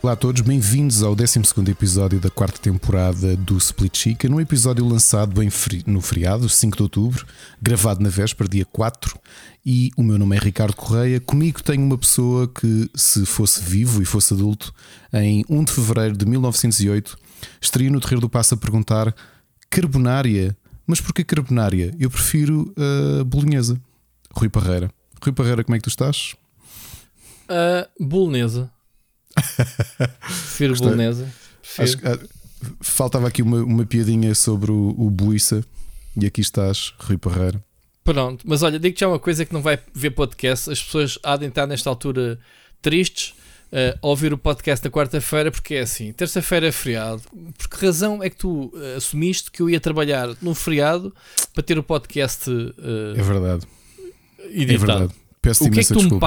Olá a todos, bem-vindos ao 12 episódio da quarta temporada do Split Chicken, um episódio lançado bem no feriado, 5 de outubro, gravado na véspera, dia 4. E o meu nome é Ricardo Correia. Comigo tenho uma pessoa que, se fosse vivo e fosse adulto, em 1 de fevereiro de 1908, estaria no Terreiro do Passo a perguntar: Carbonária? Mas porquê carbonária? Eu prefiro a bolonhesa. Rui Parreira. Rui Parreira, como é que tu estás? A bolonesa. Prefiro Gostei. bolonesa. Acho Prefiro. que, ah, faltava aqui uma, uma piadinha sobre o, o Buissa e aqui estás, Rui Parreira. Pronto, mas olha, digo-te já uma coisa que não vai ver podcast. As pessoas há de estar nesta altura tristes a ouvir o podcast na quarta-feira, porque é assim: terça-feira é feriado. Por que razão é que tu eh, assumiste que eu ia trabalhar num feriado para ter o podcast eh, É verdade, é editado? verdade. Peço o que é que tu me desculpa.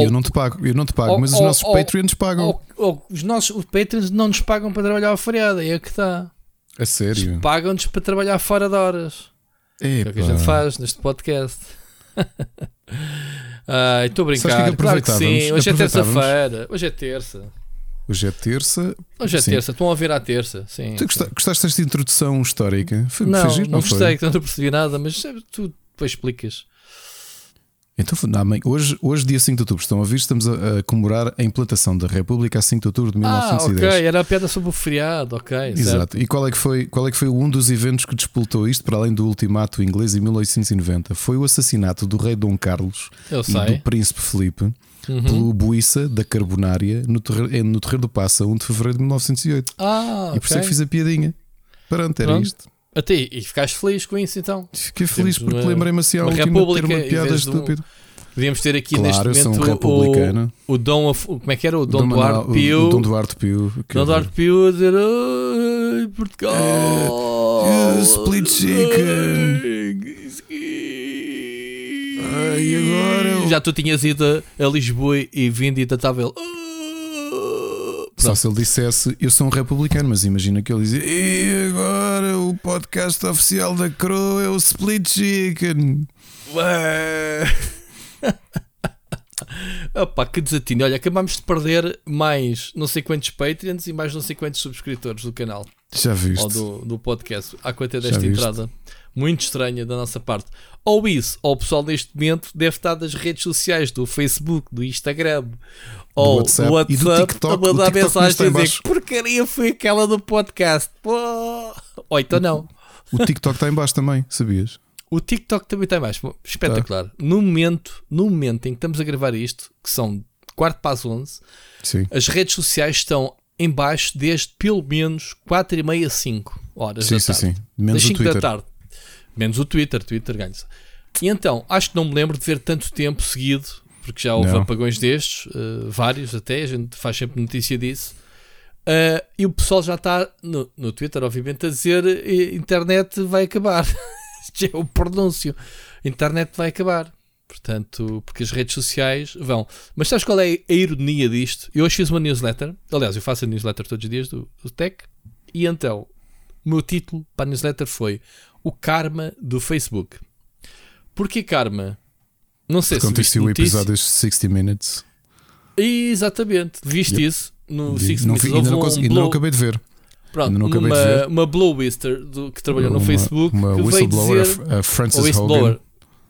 Pagas? Eu não te pago, eu não te pago, ou- mas os ou- nossos ou- Patreons pagam. ou- ou os nossos os Patreons não nos pagam para trabalhar ao feriado, é aí que está. a sério. Pagam-nos para trabalhar fora de horas. É o que a gente faz neste podcast. Ai, estou a que é brincar. que claro que sim. Hoje é terça-feira. Hoje é terça. Hoje é terça. Hoje é Sim. terça. Estão a ouvir à terça. Sim. Tu gosta- gostaste desta introdução histórica? Foi, Não, foi giro, não não gostei, não percebi nada, mas tu depois explicas. Então, não, hoje, hoje, dia 5 de outubro, estão a ouvir, estamos a, a comemorar a implantação da República a 5 de outubro de Ah, 1910. ok. Era a piada sobre o feriado. Ok. certo. Exato. E qual é, que foi, qual é que foi um dos eventos que despoltou isto, para além do ultimato inglês em 1890? Foi o assassinato do rei Dom Carlos e do príncipe Felipe Uhum. pelo Buissa da Carbonária no terreiro, no terreiro do Passa, 1 de fevereiro de 1908. Ah, E por isso é que fiz a piadinha. Pronto, era Pronto. isto. Até e e ficaste feliz com isso então? Fiquei feliz Temos porque lembrei-me assim à última de ter república uma piada um- estúpida. Podíamos ter aqui Claro, neste um momento republicano. o, o Dom, of- como é que era? O Dom, Manuel- Duarte Pio. o Dom Duarte Pio. Dom Duarte Pio a dizer Ai, Portugal Eh, split chicken." Ai, agora- Já tu tinhas ido a, Lisboa e vindo e estava ele. Só se ele dissesse eu sou um republicano, mas imagina que ele dizia e agora o podcast oficial da Crow é o Split Chicken. Ué. Opa, que desatino. Olha, acabámos de perder mais não sei quantos Patreons e mais não sei quantos subscritores do canal. Já viste? ou do, do podcast, à conta Já desta entrada. Muito estranha da nossa parte. Ou isso, ou o pessoal neste momento deve estar das redes sociais, do Facebook, do Instagram, ou WhatsApp do e do WhatsApp, TikTok. a mandar O TikTok mensagem a dizer que porcaria foi aquela do podcast. Pô. Ou então não. O TikTok está em baixo também, sabias? O TikTok também está em baixo. Espetacular. Tá. No momento, no momento em que estamos a gravar isto, que são quarto para as 11, Sim. as redes sociais estão em baixo desde pelo menos 4 e meia, 5 horas Sim, da sim, tarde. sim. Menos das o 5 Twitter. da tarde. Menos o Twitter, Twitter ganha-se. E então, acho que não me lembro de ver tanto tempo seguido, porque já houve Não. apagões destes, eh, vários até, a gente faz sempre notícia disso. Eh, e o pessoal já está no, no Twitter, obviamente, a dizer eh, internet vai acabar. Isto é o pronúncio. Internet vai acabar. Portanto, porque as redes sociais vão. Mas sabes qual é a ironia disto? Eu hoje fiz uma newsletter. Aliás, eu faço a newsletter todos os dias do, do Tech. E então, o meu título para a newsletter foi O Karma do Facebook. Porquê Karma? Não sei Quando se viste o episódio de 60 Minutes, Exatamente, viste Yep. isso no vi- Six não, Minutes. ainda, não Houve um consegui, ainda não blow- acabei de ver. Pronto, não acabei de uma, ver. uma blowister do, que trabalhou no Uma- Facebook Uma que veio whistleblower, dizer. a Frances Hogan. whistleblower.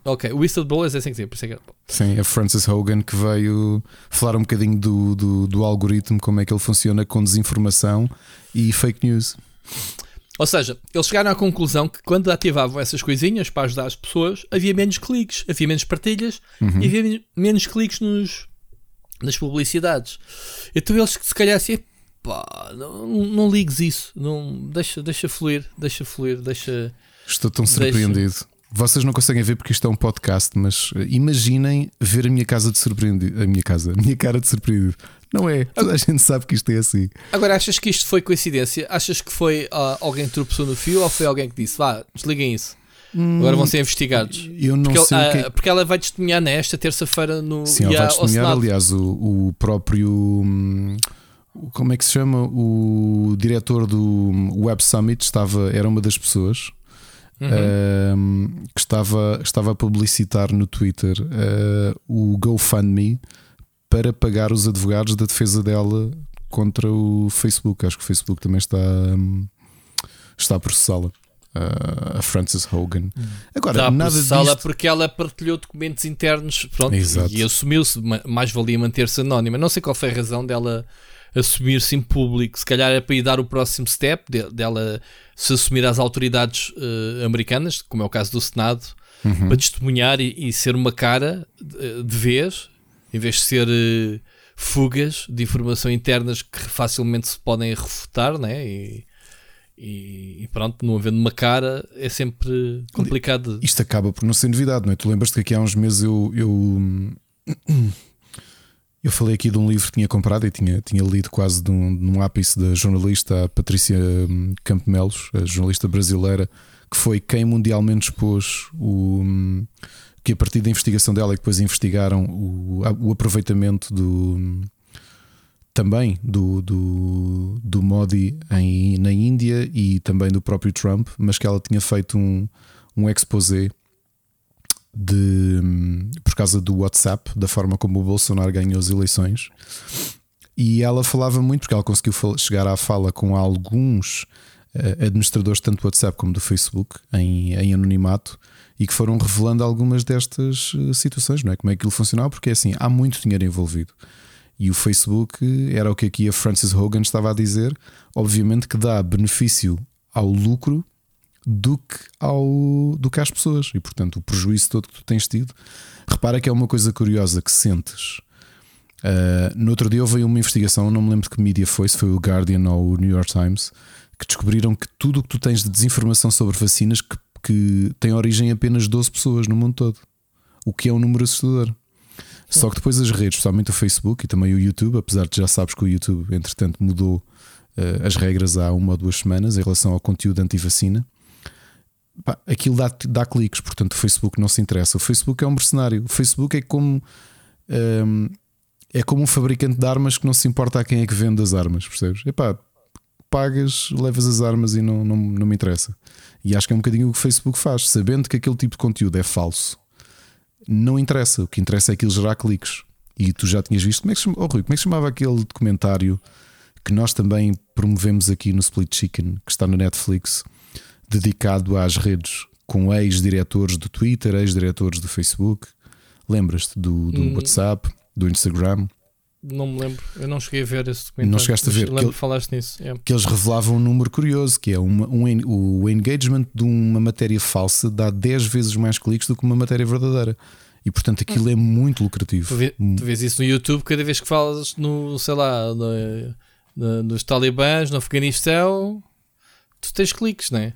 Ok, whistleblowers é assim que se por é era- Sim, a Frances Hogan que veio falar um bocadinho do, do, do algoritmo, como é que ele funciona com desinformação e fake news. Ou seja, eles chegaram à conclusão que quando ativavam essas coisinhas para ajudar as pessoas, havia menos cliques, havia menos partilhas Uhum. e havia men- menos cliques nos, nas publicidades. Então eles se calhar assim, pá, não, não ligues isso, não, deixa, deixa fluir, deixa fluir, deixa. Estou tão Deixa. surpreendido. Vocês não conseguem ver porque isto é um podcast, mas eh, imaginem ver a minha casa de surpreendido. A minha casa, a minha cara de surpreendido. Não é? Toda a gente sabe que isto é assim. Agora, achas que isto foi coincidência? Achas que foi ah, alguém que tropeçou no fio ou foi alguém que disse, vá, desliguem isso? Agora vão ser investigados. Eu não Porque, ele- sei o que é ah, porque ela vai testemunhar nesta terça-feira no Sim, ela vai testemunhar. Aliás, o, o próprio. hum, Como é que se chama? O diretor do hum, Web Summit estava, era uma das pessoas Uhum. hum, que estava, estava a publicitar no Twitter uh, o GoFundMe para pagar os advogados da defesa dela contra o Facebook. Acho que o Facebook também está, hum, está a processá-la. Uh, a Frances Hogan. Agora, está a nada disto... porque ela partilhou documentos internos pronto, e assumiu-se, mais valia manter-se anónima. Não sei qual foi a razão dela assumir-se em público. Se calhar é para ir dar o próximo step dela se assumir às autoridades uh, americanas, como é o caso do Senado, uhum. para testemunhar e, e, ser uma cara de, de vez, em vez de ser uh, fugas de informação internas que facilmente se podem refutar, né? E, e, e, pronto, não havendo uma cara é sempre complicado. Isto acaba por não ser novidade, não é? Tu lembras-te que aqui há uns meses eu, eu, eu falei aqui de um livro que tinha comprado e tinha, tinha lido quase de um, num ápice da jornalista Patrícia hum, Campemelos, a jornalista brasileira, que foi quem mundialmente expôs o. Que a partir da investigação dela e depois investigaram o, o aproveitamento do também do, do, do Modi em, na Índia e também do próprio Trump, mas que ela tinha feito um, um exposé de, por causa do WhatsApp, da forma como o Bolsonaro ganhou as eleições. E ela falava muito, porque ela conseguiu chegar à fala com alguns uh, administradores, tanto do WhatsApp como do Facebook, em, em anonimato, e que foram revelando algumas destas uh, situações, não é? Como é que aquilo funcionava, porque é assim, há muito dinheiro envolvido. E o Facebook era o que aqui a Frances Hogan estava a dizer, obviamente que dá benefício ao lucro do que, ao, do que às pessoas. E portanto, o prejuízo todo que tu tens tido. Repara que é uma coisa curiosa que sentes. Uh, no outro dia houve uma investigação, não me lembro de que mídia foi, se foi o Guardian ou o New York Times, que descobriram que tudo o que tu tens de desinformação sobre vacinas que, que tem origem apenas 12 pessoas no mundo todo. O que é um número assustador. Só que depois as redes, especialmente o Facebook e também o YouTube, apesar de já sabes que o YouTube, entretanto, mudou uh, as regras há uma ou duas semanas em relação ao conteúdo anti-vacina, aquilo dá, dá cliques, portanto o Facebook não se interessa. O Facebook é um mercenário. O Facebook é como um, ehm, é como um fabricante de armas que não se importa a quem é que vende as armas, percebes? Epá, pagas, levas as armas e não, não, não me interessa. E acho que é um bocadinho o que o Facebook faz, sabendo que aquele tipo de conteúdo é falso não interessa. O que interessa é aquilo gerar cliques. E tu já tinhas visto. Como é que, chama, oh, Rui, como é que chamava aquele documentário que nós também promovemos aqui no Split Chicken, que está no Netflix, dedicado às redes, com ex-diretores do Twitter, ex-diretores do Facebook? Lembras-te do, do hum. WhatsApp, do Instagram? Não me lembro, eu não cheguei a ver esse documentário. Não chegaste a ver. Lembro que, falaste nisso. É. Que eles revelavam um número curioso, que é uma, um, o engagement de uma matéria falsa dá 10 vezes mais cliques do que uma matéria verdadeira. E portanto aquilo é muito lucrativo. Tu, vê, tu vês isso no YouTube cada vez que falas no, sei lá, no, no, nos talibãs, no Afeganistão, tu tens cliques, não é?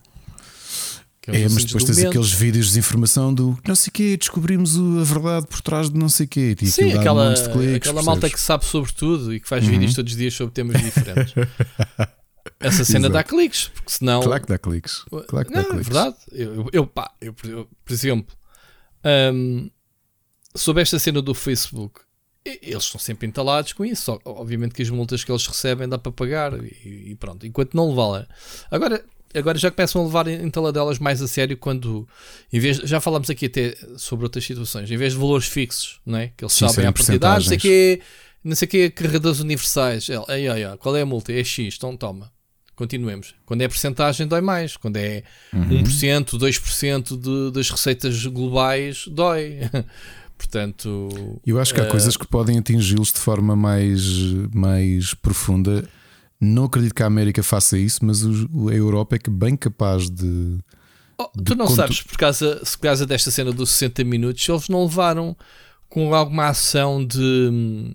É, mas depois tens aqueles vídeos de informação do não sei quê, descobrimos a verdade por trás de não sei quê. E Sim, aquela, um cliques, aquela malta que sabe sobre tudo e que faz uhum. vídeos todos os dias sobre temas diferentes. Essa cena Exato. dá cliques, porque senão. Claro que dá cliques. Claro que não, dá cliques. É verdade. Eu, eu, pá, eu, eu por exemplo, um, sobre esta cena do Facebook, eles estão sempre entalados com isso. Obviamente que as multas que eles recebem dá para pagar e, e pronto, enquanto não levá-la. Agora, agora já começam a levar entaladelas mais a sério quando, em vez, já falámos aqui até sobre outras situações, em vez de valores fixos, não é? que eles sim, sabem a partir não sei que não sei que carregadores universais, ai, ai, ai, qual é a multa? É X, então toma. Continuemos. Quando é porcentagem, dói mais. Quando é uhum. 1%, 2% de, das receitas globais, dói. Portanto, eu acho que há uh, coisas que podem atingi-los de forma mais, mais profunda não acredito que a América faça isso, mas a Europa é que bem capaz de. Oh, de tu não sabes, por causa, por causa desta cena dos 60 minutos, eles não levaram com alguma ação de.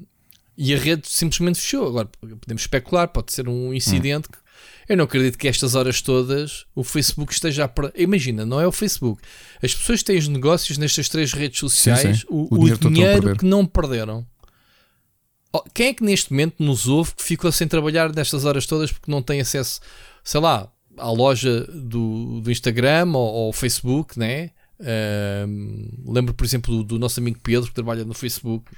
E a rede simplesmente fechou. Agora podemos especular, pode ser um incidente. Hum. Eu não acredito que estas horas todas o Facebook esteja a. Imagina, não é o Facebook. As pessoas têm os negócios nestas três redes sociais, sim, sim. O, o, dinheiro, o dinheiro que não perderam. Quem é que neste momento nos ouve que ficou sem trabalhar nestas horas todas porque não tem acesso, sei lá, à loja do, do Instagram ou ao Facebook, né? Uh, lembro, por exemplo, do, do, nosso amigo Pedro que trabalha no Facebook,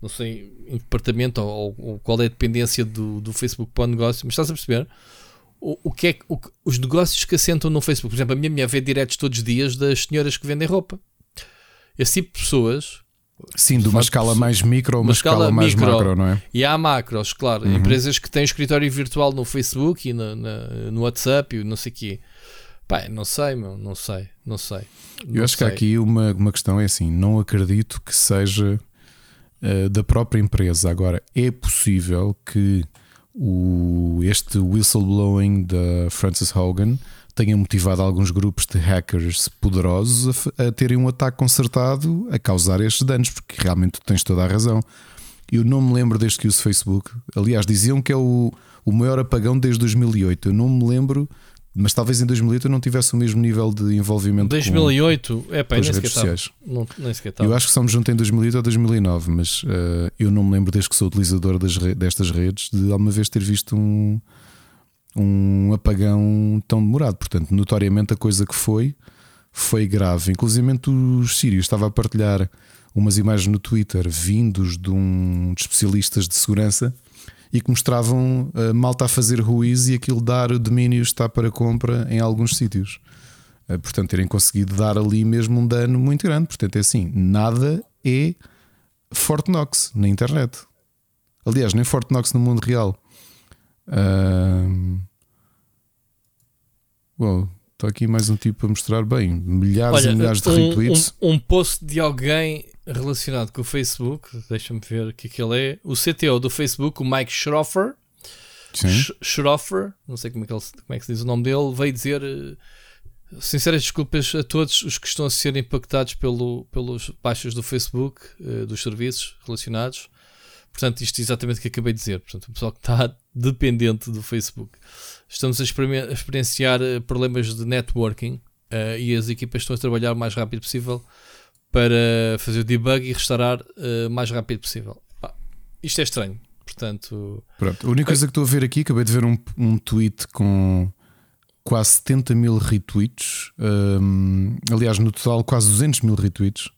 não sei em que departamento ou, ou, qual é a dependência do, do Facebook para o negócio, mas estás a perceber? O, o que é o, os negócios que assentam no Facebook, por exemplo, a minha mulher vê diretos todos os dias das senhoras que vendem roupa. Esse tipo de pessoas Sim, de uma escala mais micro ou uma, uma escala, escala mais micro. macro, não é? E há macros, claro. Uhum. Empresas que têm escritório virtual no Facebook e na- na- no WhatsApp e não sei o quê. Pá, não sei, meu, não sei, não sei. Eu Não acho que há sei. aqui uma, uma questão é assim: não acredito que seja eh, da própria empresa. Agora, é possível que o, este whistleblowing da Frances Hogan tenha motivado alguns grupos de hackers poderosos a, a terem um ataque concertado a causar estes danos, porque realmente tu tens toda a razão. Eu não me lembro desde que uso Facebook. Aliás, diziam que é o, o maior apagão desde 2008. Eu não me lembro, mas talvez em 2008 eu não tivesse o mesmo nível de envolvimento. com- 2008, é pá, com nem sequer sociais. Não, nem sequer. Eu acho que me juntei em 2008 ou 2009, mas eh, eu não me lembro desde que sou utilizador das destas redes de alguma vez ter visto um, um apagão tão demorado. Portanto, notoriamente a coisa que foi foi grave. Inclusive os sírios estava a partilhar umas imagens no Twitter vindos de um de especialistas de segurança e que mostravam a malta a fazer ruíz e aquilo dar o domínio está para compra em alguns sítios. Eh, Portanto, terem conseguido dar ali mesmo um dano muito grande. Portanto, é assim: nada é Fort Knox na internet. Aliás, nem Fort Knox no mundo real. Ahm, Bom, está aqui mais um tipo a mostrar bem milhares Olha, e milhares de um, retweets. um, um post de alguém relacionado com o Facebook, deixa-me ver o que é que ele é. O CTO do Facebook, o Mike Schroffer, Sim. Sch- Schroffer, não sei como é, que ele, como é que se diz o nome dele, veio dizer eh, sinceras desculpas a todos os que estão a ser impactados pelo, pelos baixos do Facebook, eh, dos serviços relacionados. Portanto, isto é exatamente o que acabei de dizer. Portanto, o pessoal que está dependente do Facebook. Estamos a, a experienciar eh, problemas de networking eh, e as equipas estão a trabalhar o mais rápido possível para fazer o debug e restaurar eh, o mais rápido possível. Pá, isto é estranho. Portanto, Pronto. A única coisa que estou a ver aqui, acabei de ver um, um tweet com quase 70 mil retweets. hum, aliás, no total, quase 200 mil retweets.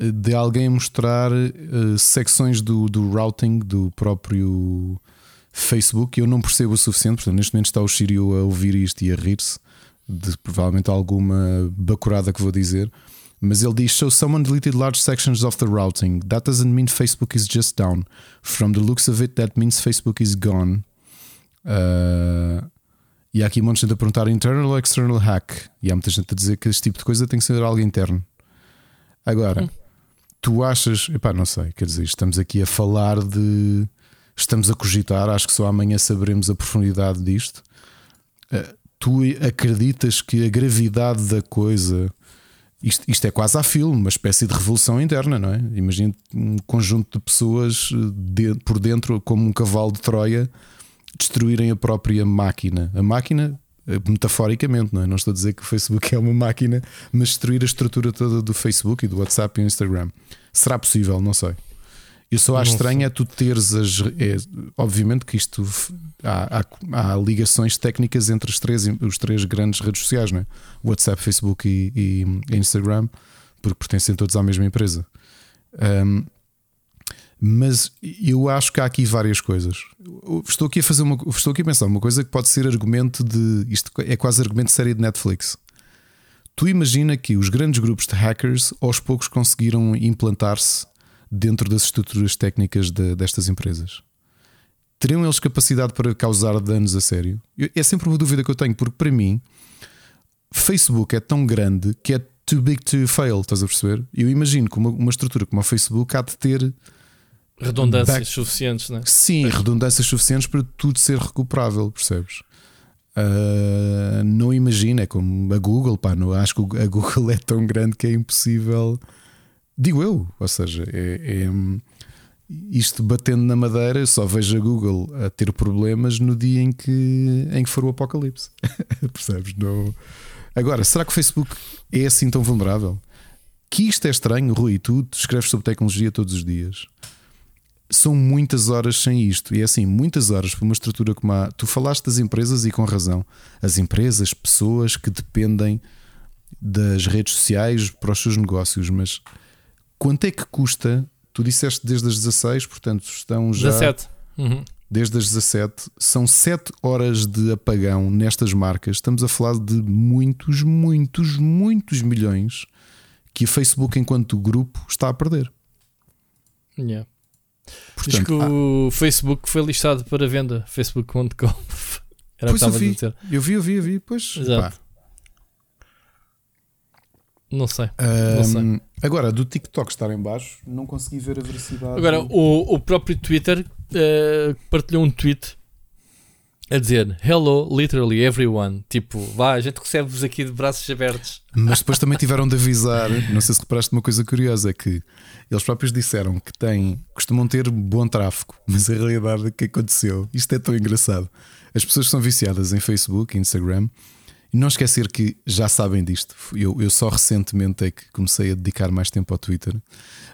De alguém mostrar eh, secções do, do routing do próprio Facebook. Eu não percebo o suficiente, portanto, neste momento está o Sírio a ouvir isto e a rir-se de provavelmente alguma bacurada que vou dizer. Mas ele diz: So someone deleted large sections of the routing. That doesn't mean Facebook is just down. From the looks of it, that means Facebook is gone. Uh, e há aqui um monte de gente a perguntar internal ou external hack. E há muita gente a dizer que este tipo de coisa tem que ser algo interno. Agora, tu achas, epá, não sei, quer dizer, estamos aqui a falar de. Estamos a cogitar, acho que só amanhã saberemos a profundidade disto. Uh, tu acreditas que a gravidade da coisa. Isto, isto é quase a filme, uma espécie de revolução interna, não é? Imagina um conjunto de pessoas uh, de- por dentro, como um cavalo de Troia, destruírem a própria máquina. A máquina, eh, metaforicamente, não é? Não estou a dizer que o Facebook é uma máquina, mas destruir a estrutura toda do Facebook e do WhatsApp e do Instagram. Será possível? Não sei. Eu só acho estranho é tu teres as. É, obviamente que isto há, há- há ligações técnicas entre os três, os três grandes redes sociais, não é? WhatsApp, Facebook e, e Instagram, porque pertencem todos à mesma empresa. Ahm, mas eu acho que há aqui várias coisas. Estou aqui a fazer uma, estou aqui a pensar uma coisa que pode ser argumento de isto é quase argumento de série de Netflix. Tu imagina que os grandes grupos de hackers aos poucos conseguiram implantar-se dentro das estruturas técnicas de- destas empresas. Teriam eles capacidade para causar danos a sério? É sempre uma dúvida que eu tenho, porque para mim, Facebook é tão grande que é too big to fail, estás a perceber? Eu imagino que uma, uma estrutura como a Facebook há de ter redundâncias Back- suficientes, né? Sim, redundâncias suficientes para tudo ser recuperável, percebes? Ah, não imagina, é como a Google, pá, não, acho que a Google é tão grande que é impossível. Digo eu, ou seja, é, é, isto batendo na madeira, só vejo a Google a ter problemas no dia em que, em que for o apocalipse. Percebes? Não... Agora, será que o Facebook é assim tão vulnerável? Que isto é estranho, Rui, tu escreves sobre tecnologia todos os dias são muitas horas sem isto. E é assim, muitas horas para uma estrutura como a. Tu falaste das empresas e com razão. As empresas, pessoas que dependem das redes sociais para os seus negócios, mas quanto é que custa? Tu disseste desde as 16, portanto estão já. 17. Uhum. Desde as 17, são 7 horas de apagão nestas marcas. Estamos a falar de muitos, muitos, muitos milhões que o Facebook, enquanto grupo, está a perder. Yeah. Portanto, Diz que o Facebook foi listado para venda, facebook.com. Era pois eu vi, eu vi, eu vi, eu vi, pois. Exato. Não sei, um, não sei. Agora, do TikTok estar em baixo, não consegui ver a veracidade. Agora, o, o próprio Twitter uh, partilhou um tweet a dizer Hello, literally everyone. Tipo, vá, a gente recebe-vos aqui de braços abertos. Mas depois também tiveram de avisar. Não sei se reparaste uma coisa curiosa: é que eles próprios disseram que têm, costumam ter bom tráfego, mas a realidade é que aconteceu. Isto é tão engraçado. As pessoas são viciadas em Facebook, Instagram. E não esquecer que já sabem disto. Eu, eu só recentemente é que comecei a dedicar mais tempo ao Twitter,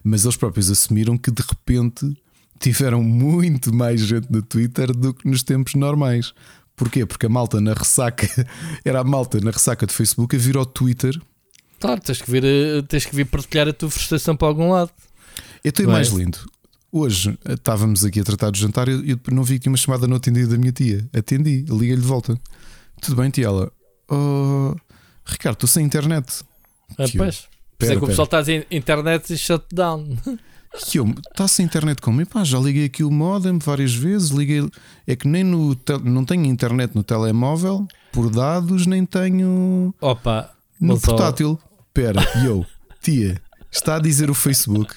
mas eles próprios assumiram que de repente tiveram muito mais gente no Twitter do que nos tempos normais. Porquê? Porque a malta na ressaca era a malta na ressaca de Facebook a vir ao Twitter. Claro, tens que vir, eh, tens que vir partilhar a tua frustração para algum lado. Eu tenho mais é? lindo. Hoje eh, estávamos aqui a tratar do jantar e eu não vi aqui uma chamada não atendida da minha tia. Atendi, liguei-lhe de volta. Tudo bem, tia? Ela, oh, Ricardo, estou sem internet. Ah, pois. Pera, é que o pessoal está em internet e shutdown. E eu, está sem internet como? E pá, já liguei aqui o modem várias vezes, liguei. É que nem no. Não tenho internet no telemóvel, por dados, nem tenho. Opa, no portátil. Espera, e eu, tia, está a dizer o Facebook.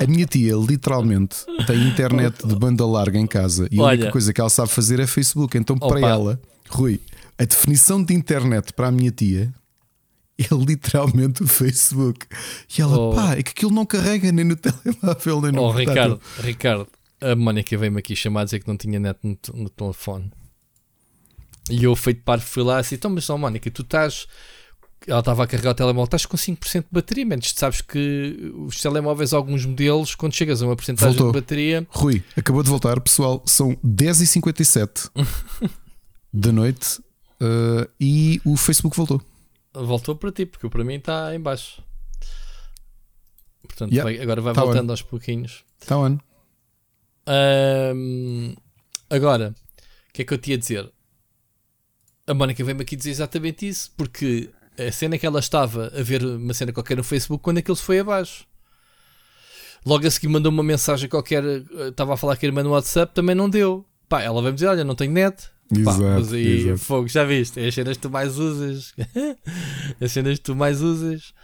A minha tia literalmente tem internet de banda larga em casa e a única coisa que ela sabe fazer é Facebook. Então, Opa. para ela, Rui, a definição de internet para a minha tia é literalmente o Facebook. E ela, oh. pá, é que aquilo não carrega nem no telemóvel nem no Oh, Ricardo, Ricardo, a Mónica veio-me aqui chamar a dizer que não tinha net no, no telefone. E eu, feito par, fui lá assim: então, mas, Mónica, tu estás. Ela estava a carregar o telemóvel, estás com 5% de bateria, menos tu sabes que os telemóveis, alguns modelos, quando chegas a uma porcentagem de bateria. Rui, acabou de voltar, pessoal, são 10h57 da noite uh, e o Facebook voltou voltou para ti, porque para mim está em baixo. Portanto, yeah. vai, agora vai tá voltando on. aos pouquinhos. Está on. Um, agora, o que é que eu te ia dizer? A Mónica veio-me aqui dizer exatamente isso, porque a cena que ela estava a ver uma cena qualquer no Facebook quando aquilo se foi abaixo. Logo a seguir mandou uma mensagem qualquer, eh, estava a falar que a irmã no WhatsApp, também não deu. Pá, ela vai-me dizer: Olha, não tenho net, Exato, Pá, mas aí, exato. fogo, já viste? É as cenas que tu mais usas. as cenas que tu mais usas.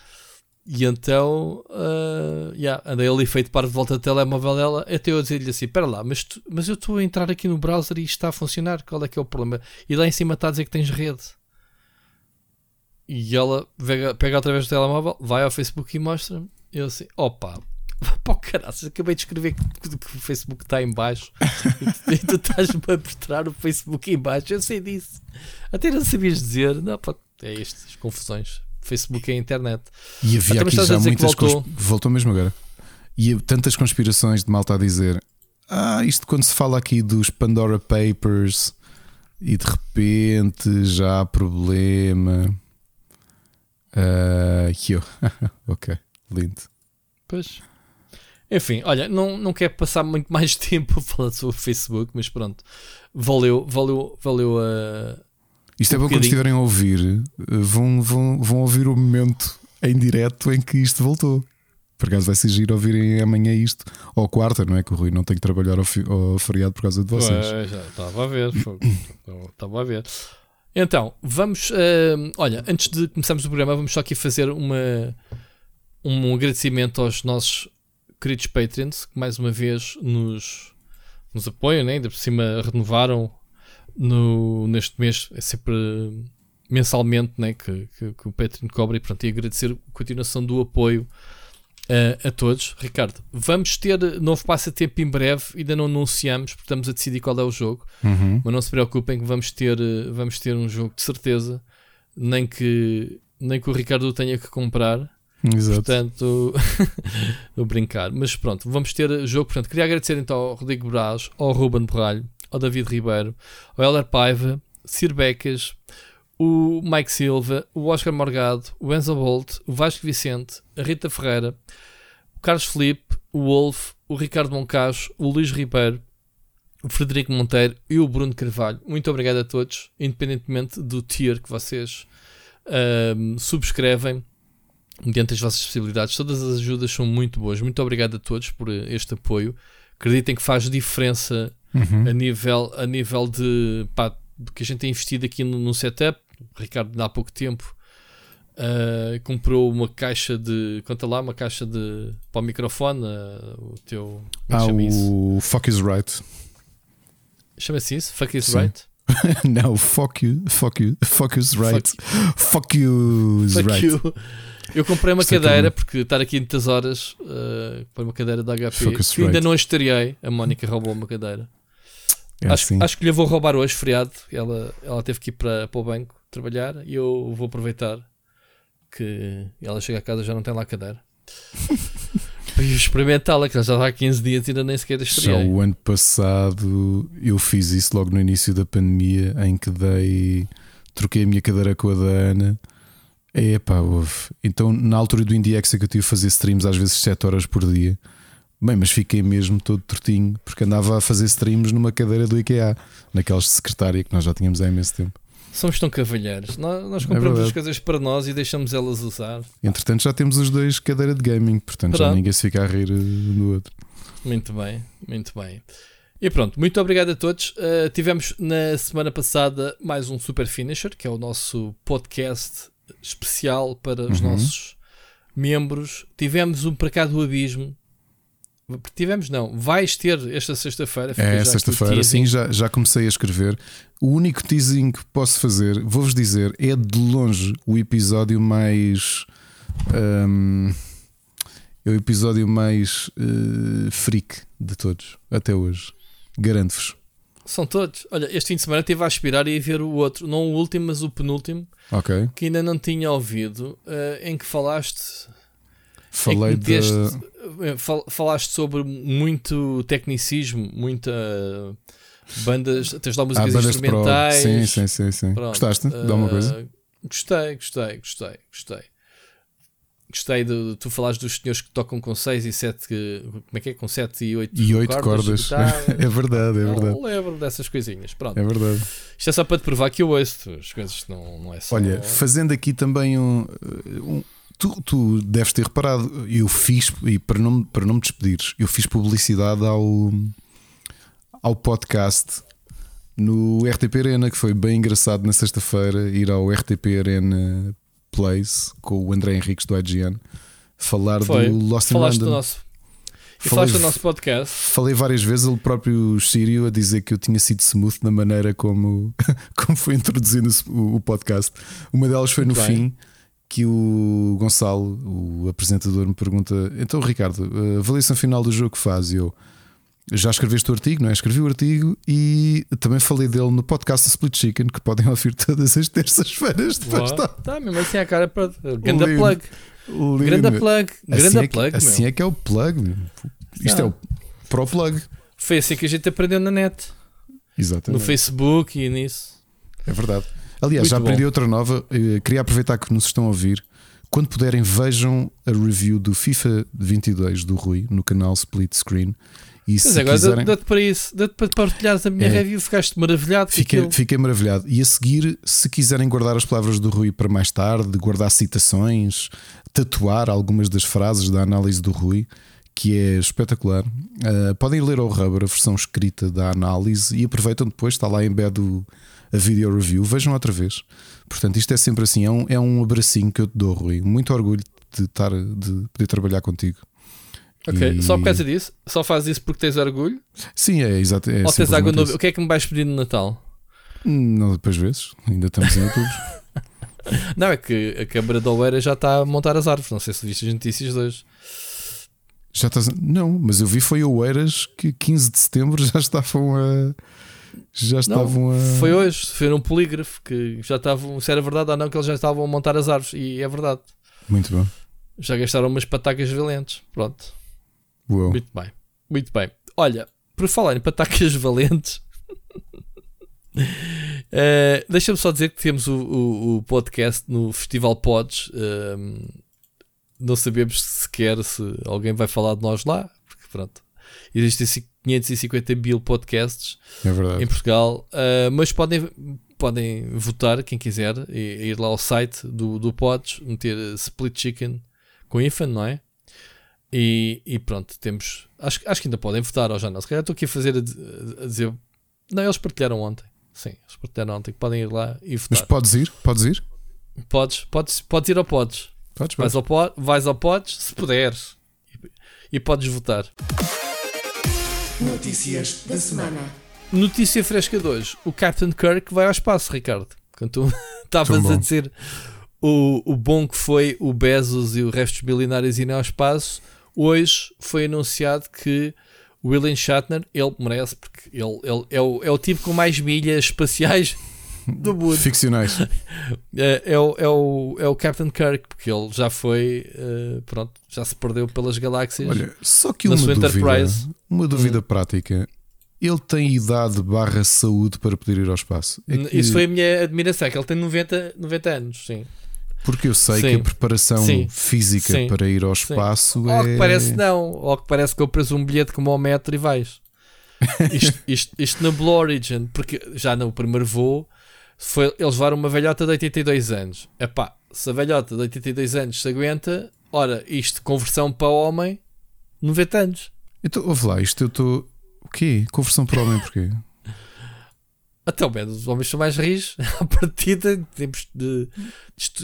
E então, uh, yeah, andei ali feito para de volta do telemóvel dela, até eu dizer-lhe assim: Espera lá, mas, tu, mas eu estou a entrar aqui no browser e isto está a funcionar, qual é que é o problema? E lá em cima está a dizer que tens rede. E ela pega, pega através do telemóvel, vai ao Facebook e mostra-me. Eu assim: Opa, Pô, caraças, acabei de escrever que, que o Facebook está em baixo e tu, tu estás-me a mostrar o Facebook em baixo. Eu sei disso. Até não sabias dizer. Não, pô, é isto, as confusões. Facebook é a internet. E havia Até aqui já muitas voltou. voltou mesmo agora. E tantas conspirações de malta a dizer: Ah, isto quando se fala aqui dos Pandora Papers e de repente já há problema. Uh, eu. ok, lindo. Pois. Enfim, olha, não, não quero passar muito mais tempo a falar sobre o Facebook, mas pronto, valeu, valeu, valeu a. Isto um é bom quando estiverem a ouvir, eh, vão, vão, vão ouvir o momento em direto em que isto voltou. Por acaso vai giro ouvirem amanhã isto, ou quarta, não é? Que o Rui não tem que trabalhar ao, ao feriado por causa de vocês. Já estava a ver, estava a ver. Então, vamos. Uh, olha, antes de começarmos o programa, vamos só aqui fazer uma, um agradecimento aos nossos queridos Patreons, que mais uma vez nos, nos apoiam, né? ainda por cima renovaram no, neste mês, é sempre mensalmente né? que, que, que o Patreon cobra e, pronto, e agradecer a continuação do apoio uh, a todos. Ricardo, vamos ter novo passatempo em breve, ainda não anunciamos, porque estamos a decidir qual é o jogo, uhum. mas não se preocupem que vamos ter, vamos ter um jogo de certeza, nem que, nem que o Ricardo tenha que comprar. Exato. Portanto, vou brincar. Mas pronto, vamos ter jogo. Portanto, queria agradecer então ao Rodrigo Braz, ao Ruben Borralho, ao David Ribeiro, ao Heller Paiva, Sir Becas, o Mike Silva, o Oscar Morgado, o Enzo Bolt, o Vasco Vicente, a Rita Ferreira, o Carlos Felipe, o Wolf, o Ricardo Moncacho, o Luís Ribeiro, o Frederico Monteiro e o Bruno Carvalho. Muito obrigado a todos, independentemente do tier que vocês um, subscrevem mediante as vossas possibilidades. Todas as ajudas são muito boas. Muito obrigado a todos por este apoio. Acreditem que faz diferença Uhum. a nível, a nível de, pá, de que a gente tem investido aqui no, no setup. O Ricardo, há pouco tempo, uh, comprou uma caixa de. Conta lá, uma caixa de. para o microfone. uh, o teu. É Ah, chama isso? o Fuck is Right. Chama-se isso? Fuck is Sim. right? Não, fuck you, fuck you, fuck is right. Fuck you is Fuck right. you. Eu comprei uma Isto é cadeira, porque estar aqui muitas horas, uh, comprei uma cadeira da HP, que ainda right. não a estreiei. A Mónica roubou uma cadeira. É acho, assim. acho que lhe vou roubar hoje, feriado. Ela, ela teve que ir para, para o banco trabalhar e eu vou aproveitar que ela chega a casa e já não tem lá a cadeira. Para experimentá-la, que ela já está há 15 dias e ainda nem sequer a Já o ano passado eu fiz isso logo no início da pandemia, em que dei, troquei a minha cadeira com a da Ana. Epá, houve. Então, na altura do Indie Executive, fazia streams às vezes 7 horas por dia. Bem, mas fiquei mesmo todo tortinho porque andava a fazer streams numa cadeira do IKEA, naquelas de secretária que nós já tínhamos há imenso tempo. Somos tão cavalheiros. Nós, nós É compramos verdade. as coisas para nós e deixamos elas usar. Entretanto, já temos os dois cadeira de gaming, portanto já Pronto. ninguém se fica a rir um do outro. Muito bem, muito bem. E pronto, muito obrigado a todos. Uh, tivemos na semana passada mais um Super Finisher, que é o nosso podcast especial para os Uhum. nossos membros. Tivemos um para cá do abismo. Tivemos, não, vais ter esta sexta-feira. É, sexta-feira, sim, já, já comecei a escrever. O único teasing que posso fazer, vou-vos dizer, é de longe o episódio mais. hum, é o episódio mais eh, freak de todos, até hoje. Garanto-vos. São todos. Olha, este fim de semana estive a aspirar e a ver o outro, não o último, mas o penúltimo, que ainda não tinha ouvido, uh, em que falaste Falei é que de. meteste- falaste sobre muito tecnicismo, muita bandas, tens lá Ah, músicas pro. instrumentais. Sim, sim, sim. sim. Pronto, Gostaste de alguma eh, coisa? Gostei, gostei, gostei, gostei. Gostei de, tu falares dos senhores que tocam com 6 e 7, como é que é? Com 7 e 8 E oito cordas. de guitarra. é verdade, é Não verdade. lembro dessas coisinhas. Pronto. É verdade. Isto é só para te provar que eu ouço as coisas, não, não é só. Olha, fazendo aqui também um. um- tu, tu deves ter reparado, eu fiz, e para não, para não me despedires, eu fiz publicidade ao, ao podcast no RTP Arena, que foi bem engraçado na sexta-feira ir ao RTP Arena Place com o André Henriques do IGN falar Foi. do Lost in falaste do London. nosso. E Falei- falaste do nosso podcast. Falei várias vezes, ele próprio Sírio, a dizer que eu tinha sido smooth na maneira como, como foi introduzido o, o podcast. Uma delas foi no Muito bem. fim que o Gonçalo, o apresentador, me pergunta: Então, Ricardo, a avaliação final do jogo que faz? E eu já escreveste o artigo, não é? Escrevi o artigo e também falei dele no podcast Split Chicken, que podem ouvir todas as terças-feiras. Depois. Tá, mesmo assim a cara para. Grande plug. Lindo. Grande plug. Grande Assim, é que, plug. assim meu. é que é o plug. meu. Isto é o pro plug. Foi assim que a gente aprendeu na net. Exatamente. No Facebook e nisso. É verdade. Aliás, Muito já aprendi bom. outra nova. Eh, Queria aproveitar que nos estão a ouvir. Quando puderem, vejam a review do FIFA 22 do Rui no canal Split Screen. E Mas se agora quiserem, dá-te para isso, dá-te para partilhares a minha É. review, ficaste maravilhado fiquei, aquilo. fiquei maravilhado. E a seguir, se quiserem guardar as palavras do Rui para mais tarde, guardar citações, tatuar algumas das frases da análise do Rui, que é espetacular, eh, podem ler ao Rubber a versão escrita da análise e aproveitam depois, está lá em bed o- a video review, vejam outra vez. Portanto, isto é sempre assim, é um, é um abracinho que eu te dou, Rui. Muito orgulho de, estar, de poder trabalhar contigo. Ok, E- só por causa disso? Só fazes isso porque tens orgulho? Sim, é exato. É Ou tens água no... O que é que me vais pedir no Natal? Não, depois vezes, ainda estamos em outubro. Não, é que a Câmara de Oeira já está a montar as árvores. Não sei se viste as notícias de hoje. Já estás. Não, mas eu vi foi o Eiras que 15 de setembro já estavam a. Já estavam a. Foi hoje, foi num polígrafo que já estavam, se era verdade ou não, que eles já estavam a montar as árvores. E é verdade. Muito bom. Já gastaram umas patacas valentes. Pronto. Uou. Muito bem. Muito bem. Olha, por falar em patacas valentes, eh, deixa-me só dizer que temos o, o- o podcast no Festival Pods. ehm, não sabemos sequer se alguém vai falar de nós lá, porque pronto. Existem ci- 550 mil podcasts É em Portugal, eh, mas podem, podem votar, quem quiser, e, ir lá ao site do, do Pods, meter Split Chicken com infant, não é? E, e, pronto, temos. Acho, acho que ainda podem votar ou já não. Se calhar estou aqui a fazer a, a, dizer. Não, eles partilharam ontem. Sim, eles partilharam ontem. Podem ir lá e votar. Mas podes ir? Podes ir? Podes, podes, podes ir ao Podes. Podes, vais, ao, vais ao Podes se puderes. E, e podes votar. Notícias da semana. Notícia fresca de hoje: o Captain Kirk vai ao espaço, Ricardo. Quando tu estavas a dizer o, o bom que foi o Bezos e o resto dos bilionários irem ao espaço, hoje foi anunciado que o William Shatner, ele merece, porque ele, ele é, o, é o tipo com mais milhas espaciais do. Ficcionais. É, é, o, é, o, é o Captain Kirk, porque ele já foi, uh, pronto, já se perdeu pelas galáxias. Olha, só que uma dúvida, Enterprise. uma dúvida hum. prática. Ele tem idade barra saúde para poder ir ao espaço. É que... Isso foi a minha admiração, que ele tem 90, 90 anos, sim. Porque eu sei sim. que a preparação sim. física sim. para ir ao espaço é. Ou que parece não, ou que parece que eu preso um bilhete como ao metro e vais. Isto, isto, isto na Blue Origin, porque já no primeiro voo foi, eles levaram uma velhota de 82 anos. Epá, se a velhota de 82 anos se aguenta, ora, isto conversão para homem, 90 anos. Então, ouve lá, isto eu estou. O quê? Conversão para homem porquê? Até o menos os homens são mais rijos à partida em termos de,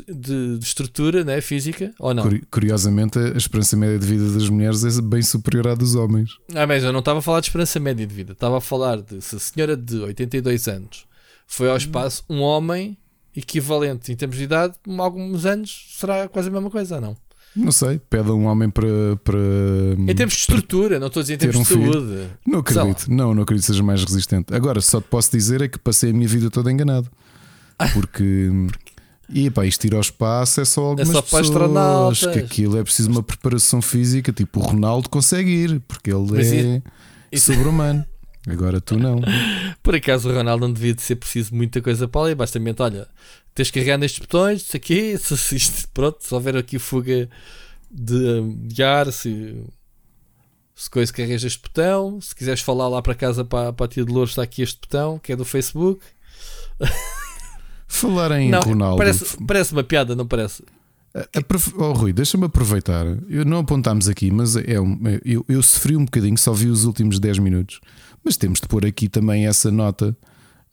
de, de, estrutura né, física, ou não? Curiosamente, a esperança média de vida das mulheres é bem superior à dos homens. Ah, mas eu não estava a falar de esperança média de vida, estava a falar de se a senhora de 82 anos foi ao espaço, um homem equivalente em termos de idade, alguns anos será quase a mesma coisa, não? Não sei, pede um homem para, para. Em termos de estrutura, não estou a dizer em termos um de saúde. Não acredito, não, não acredito que seja mais resistente. Agora, só te posso dizer é que passei a minha vida toda enganado. Porque. E pá, isto ir ao espaço é só algumas é só pessoas que aquilo é preciso uma preparação física, tipo o Ronaldo consegue ir, porque ele Mas é sobre-humano. Agora tu não. Por acaso o Ronaldo não devia de ser preciso muita coisa para ali, basicamente, olha, tens de carregar nestes botões, isso aqui, se, isto, pronto, se houver aqui fuga de, de ar, se, se coisa carregas este botão, se quiseres falar lá para casa para, para a tia de Louros, está aqui este botão, que é do Facebook. Falar em não, Ronaldo. Parece, parece uma piada, não parece? Oh, Rui, deixa-me aproveitar. Eu não apontámos aqui, mas é um, eu, eu sofri um bocadinho, só vi os últimos 10 minutos. Mas temos de pôr aqui também essa nota.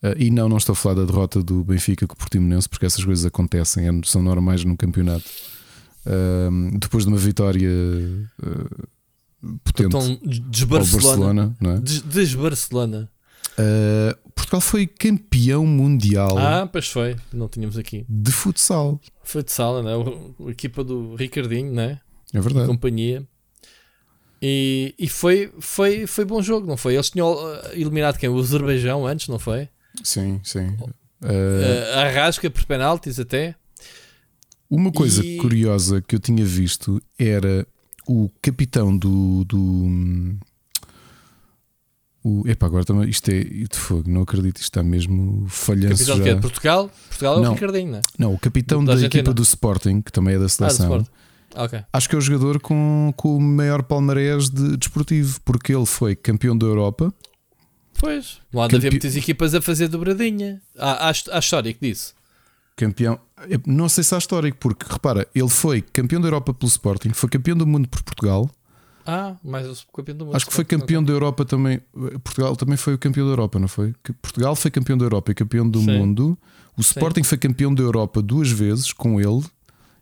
Uh, e não, não estou a falar da derrota do Benfica com o Portimonense, porque essas coisas acontecem, é, são normais no campeonato. Uh, depois de uma vitória uh, potente então, Barcelona, é? Des, Barcelona. Portugal foi campeão mundial. Ah, pois foi, não tínhamos aqui. De futsal. Futsal, né? a equipa do Ricardinho, né? É verdade. companhia. E, e foi, foi, foi bom jogo, não foi? Eles tinham uh, eliminado quem? O Azerbaijão antes, não foi? Sim, sim. Uh... A rasca por penaltis até. Uma coisa e... curiosa que eu tinha visto era o capitão do. do o, epá, agora também isto é de fogo, não acredito, isto está mesmo falhanço. Capitão já. de Portugal? Portugal é o Ricardinho, não é? Não, o capitão da, da equipa do Sporting, que também é da seleção. Ah, Okay. Acho que é o jogador com, com o maior palmarés de desportivo, porque ele foi campeão da Europa. Pois, há de haver muitas equipas a fazer dobradinha. Há, há, há histórico disso. Campeão, não sei se há histórico, porque repara, ele foi campeão da Europa pelo Sporting, foi campeão do mundo por Portugal. Ah, mas o campeão do mundo. Acho que foi campeão da Europa também. Portugal também foi o campeão da Europa, não foi? Portugal foi campeão da Europa e campeão do Sim. mundo. O Sporting Sim. foi campeão da Europa duas vezes com ele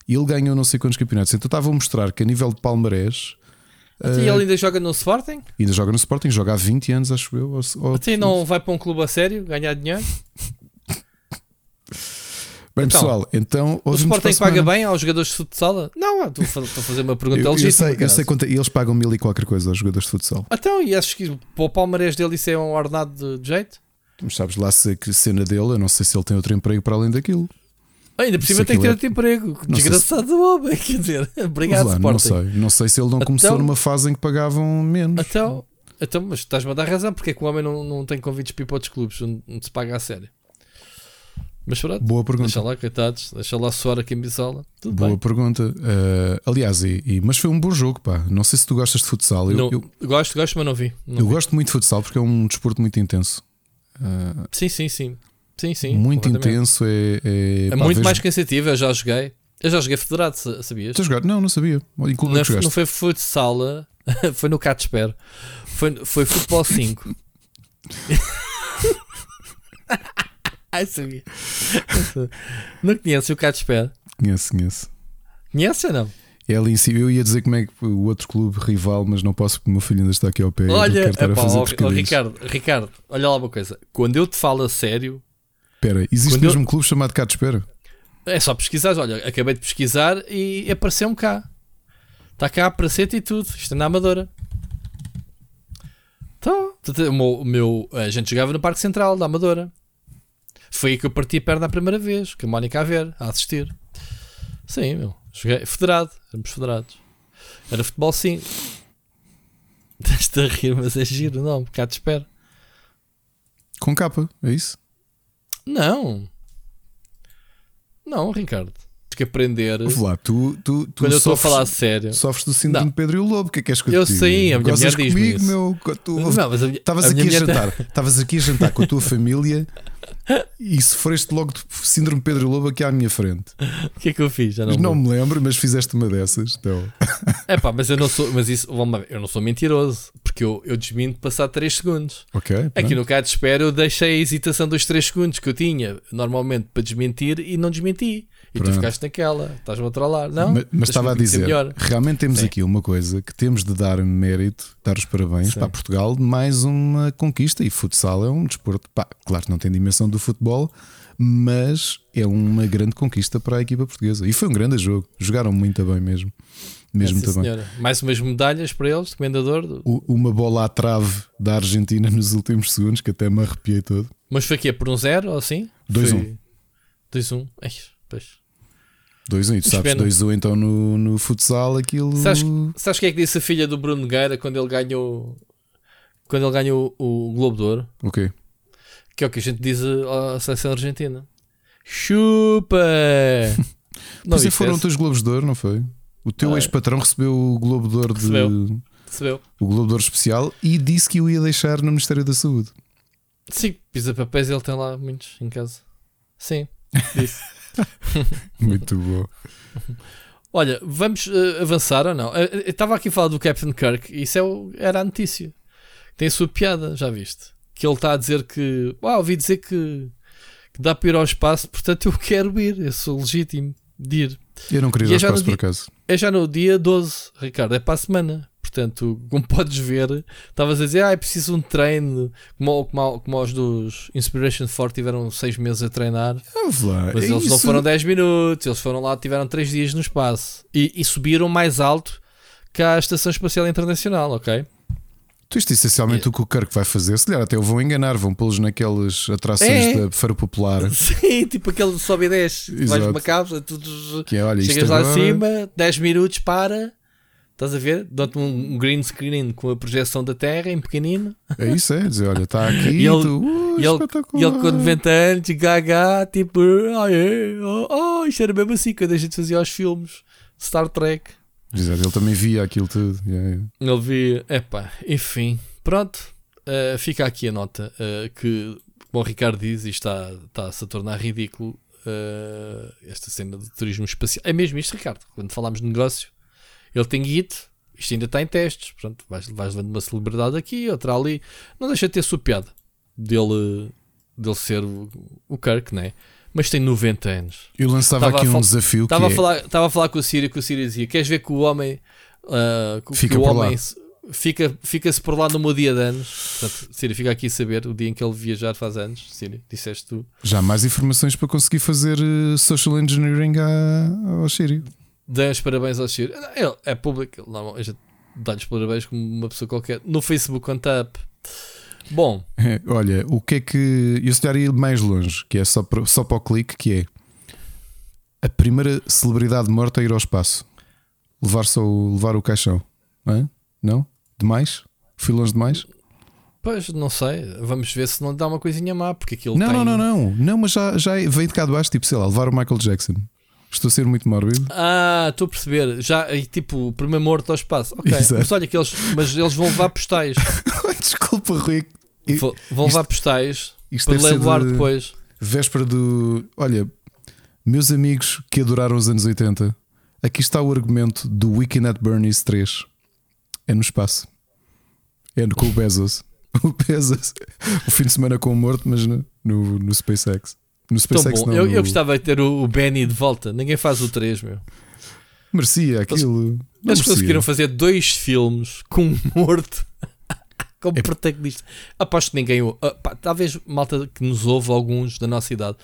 e ele ganhou não sei quantos campeonatos. Então estava a mostrar que a nível de palmarés. Até uh, ele eh, ainda joga no Sporting? Ainda joga no Sporting, joga há 20 anos, acho eu. Ou, ou, Até não vai para um clube a sério ganhar dinheiro? Bem, então, pessoal, então. O Sporting paga bem aos jogadores de futsal? Não, estou a fazer uma pergunta eu, legítima. Eu sei, eu sei quanto, eles pagam mil e qualquer coisa aos jogadores de futsal. Então, e achas que para o palmarés dele isso é um ordenado de, de jeito? Mas sabes lá se a cena dele, eu não sei se ele tem outro emprego para além daquilo. Ainda por cima tem que ter outro emprego. Desgraçado se... homem, quer dizer. Obrigado, lá, Não sei, não sei se ele não começou então, numa fase em que pagavam menos. Então, então mas estás-me a dar razão porque é que o homem não, não tem convites para ir para outros clubes onde, se paga a sério. Mas pronto, Boa pergunta. deixa lá, coitados, deixa lá suar a camisola. Tudo Boa bem. pergunta. Uh, aliás, e, e, mas foi um bom jogo, pá. Não sei se tu gostas de futsal. Eu, não, eu gosto, gosto, mas não vi. Não eu vi. gosto muito de futsal porque é um desporto muito intenso. Uh, sim, sim, sim. Sim, sim. muito intenso. É, é, É pá, muito vejo- mais cansativo, eu já joguei. Eu já joguei federado, sa- sabias? A jogar? Não, não sabia. Não, é que jogaste? não foi futsal, foi no Catspero. Foi, foi futebol 5. Ai, sabia. Não conheces o Catspero? Conheço, conheço. Conheces ou não? É ali em cima. Eu ia dizer como é que o outro clube rival, mas não posso porque o meu filho ainda está aqui ao pé. não Olha, estar a epá, fazer ó, ó. Ricardo, Ricardo, olha lá uma coisa. Quando eu te falo a sério, Espera, existe Quando eu- mesmo um clube chamado Cá de Espera? é só pesquisar. Olha, acabei de pesquisar e apareceu-me cá. Está cá a praceta e tudo. Isto é na Amadora. Então, o meu, meu- a gente jogava no Parque Central da Amadora. Foi aí que eu parti a perna a primeira vez, com a Mónica a ver, a assistir. Sim, meu. Joguei federado, éramos federados. Era futebol sim. Estás a rir, mas é giro, não, cá te espero. Com capa, é isso? Não. Não, Ricardo. Que aprender. Lá, tu, tu, tu Quando eu estou a falar sério. sofres do síndrome de Pedro e o Lobo. O que é que és que eu Eu sei, a minha Gozas mulher comigo, isso. meu. Tu- Não, mas a Estavas a aqui a jantar, estavas aqui a jantar com a tua família e sofreste logo de síndrome de Pedro e Lobo aqui à minha frente. O que é que eu fiz? Já não, não me lembro, mas fizeste uma dessas. Então, É pá, mas eu não sou, mas isso, vamos ver, eu não sou mentiroso, porque eu, eu desminto passar 3 segundos. ok. Aqui pronto. no caso de espera eu deixei a hesitação dos 3 segundos que eu tinha normalmente para desmentir e não desmenti. E tu Pronto. ficaste naquela, estás-me a trollar, não? mas, mas estava a dizer, realmente temos Sim. aqui uma coisa que temos de dar mérito, dar os parabéns Sim. para Portugal mais uma conquista. E futsal é um desporto, pá, claro que não tem dimensão do futebol, mas é uma grande conquista para a equipa portuguesa. E foi um grande jogo, jogaram muito bem mesmo. Mesmo bem. senhora. Mais umas medalhas para eles, comendador. do- Uma bola à trave da Argentina nos últimos segundos, que até me arrepiei todo. Mas foi aqui por um zero ou assim? 2-1. 2-1. Ai, pois. 2-1, e tu sabes, Espera. 2-1 então no, no futsal aquilo. Sabes, sabes quem é que disse a filha do Bruno Nogueira quando ele ganhou quando ele ganhou o Globo de Ouro? O quê? Que é o que a gente diz à seleção argentina. Chupa! Não Pois é, foram teus Globos de Ouro, não foi? O teu Ah, ex-patrão recebeu o Globo de Ouro de, Recebeu. O Globo de Ouro especial e disse que o ia deixar no Ministério da Saúde. Sim, pisa papéis ele tem lá muitos em casa. Sim, disse. Muito bom. Olha, vamos eh, avançar ou não? Eh, eh, Eu estava aqui a falar do Captain Kirk isso é o- era a notícia. Tem a sua piada, já viste? Que ele está a dizer que. Ah, ouvi dizer que, que dá para ir ao espaço, portanto eu quero ir, eu sou legítimo de ir. Eu não queria ir é ao espaço por acaso. É já no dia 12, Ricardo, é para a semana. Portanto, como podes ver, estavas a dizer, ah, é preciso um treino, como, como, como os dos Inspiration 4 tiveram 6 meses a treinar. Mas é eles não isso. foram 10 minutos, eles foram lá, tiveram 3 dias no espaço e, e subiram mais alto que a Estação Espacial Internacional, ok? Tu isto essencialmente o que o Kirk vai fazer, se calhar até o vão enganar, vão pô-los naquelas atrações É. da Feira Popular. Sim, tipo aquele sobe e desce, vais numa cápsula, tu, Que é, olha, chegas lá agora- acima, 10 minutos para, estás a ver? Dão-te um green screen com a projeção da Terra em pequenino. É isso, é dizer, olha, está aqui E ele- uh, E ele, e ele com 90 anos, gaga, tipo, ah, é, oh, oh, isto era mesmo assim quando a gente fazia os filmes Star Trek. Exato, ele também via aquilo tudo. Yeah, yeah. Ele via, epá, enfim, pronto, eh, fica aqui a nota eh, que, como o Ricardo diz, está, está-se a tornar ridículo eh, esta cena de turismo espacial. É mesmo isto, Ricardo, quando falámos de negócio, ele tem guito, isto ainda está em testes, pronto, vais, vais levando uma celebridade aqui, outra ali, não deixa de ter sua piada dele, dele ser o, o Kirk, né? Mas tem 90 anos. Eu lançava Estava aqui um desafio que Estava é, a, falar, estava a falar com o Sírio, que o Sírio dizia: Queres ver que o homem, ah, que, Fica que o homem se- fica, fica-se por lá no meu dia de anos? Portanto, Sírio, fica aqui a saber o dia em que ele viajar faz anos. Sírio, disseste tu. já há mais informações para conseguir fazer eh, social engineering ao Sírio. Dê os parabéns ao Sírio. Ele é público, ele não, a gente dá-lhe os parabéns como uma pessoa qualquer. No Facebook on tap. Bom, É, Olha, o que é que. Eu se calhar ia mais longe, que é só para, só para o clique, que é a primeira celebridade morta a ir ao espaço. Levar só o, levar o caixão. Hã? Não? Demais? Fui longe demais? pois não sei. Vamos ver se não dá uma coisinha má, porque aquilo Não, tem... não, não, não. Não, mas já, já veio de cá de baixo, tipo, sei lá, levar o Michael Jackson. Estou a ser muito mórbido. Ah, estou a perceber. Já, e, tipo, o primeiro morto ao espaço. Ok, Exato. mas olha que eles, mas eles vão levar postais. Desculpa, Rui. Vão Isto- levar postais Isto para levar de- depois. Véspera do. Olha, meus amigos que adoraram os anos 80, aqui está o argumento do Weekend at Bernie's 3. É no espaço. É com o Bezos. O Bezos. O fim de semana com o morto, mas no, no, no SpaceX. No SpaceX bom. não. eu, no... eu gostava de ter o, o Benny de volta. Ninguém faz o 3, meu. Merecia aquilo. Eles merecia. conseguiram fazer dois filmes com um morto como É- protagonista. Aposto que ninguém. ah, pá, talvez malta que nos ouve, alguns da nossa idade.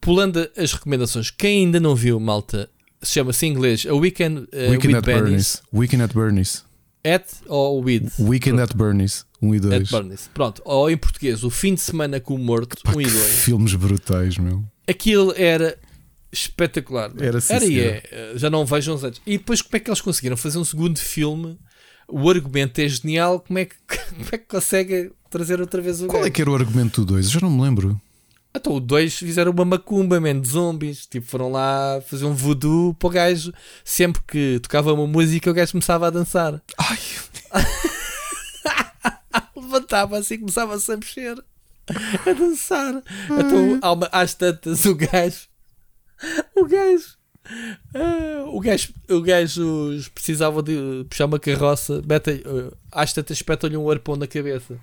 Pulando as recomendações, quem ainda não viu, malta, se chama-se em inglês A Weekend, uh, Weekend at. Bernie's. Weekend at Bernie's. At ou with? Weekend at Bernie's. 1 e At 2. Bernie's. Pronto. Ou em português, O Fim de Semana com o Morto, 1 e 2. Filmes brutais, meu. Aquilo era espetacular. Era Era e é. Já não vejo uns anos. E depois, como é que eles conseguiram fazer um segundo filme? O argumento é genial. Como é que, como é que consegue trazer outra vez o Qual é gajo? que era o argumento do 2? Já não me lembro. Então, o 2 fizeram uma macumba, man, de zombies. Tipo, foram lá fazer um voodoo para o gajo. Sempre que tocava uma música, o gajo começava a dançar. Ai, Levantava assim, começava-se a mexer, a dançar. Então, há uma- às tantas, o gajo, o gajo, ah, o gajo, o gajo precisava de puxar uma carroça, mete, ah, às tantas espetam-lhe um arpão na cabeça,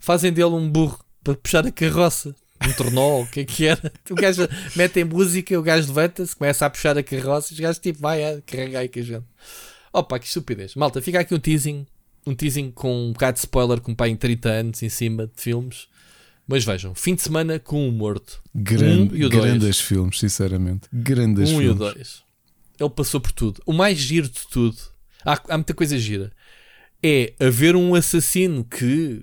fazem dele um burro para puxar a carroça. Um tornó, o que é que era? O gajo mete em música, o gajo levanta-se, começa a puxar a carroça e os gajos tipo, vai, é, carrega aí com a gente. Opa, que estupidez. Malta, fica aqui um teasing. Um teasing com um bocado de spoiler, com um pai em 30 anos em cima de filmes. Mas vejam, fim de semana com um morto. grande, Um e o dois. grandes filmes, sinceramente. Grandes um e o filmes. dois. Ele passou por tudo. O mais giro de tudo, há, há muita coisa gira, é haver um assassino que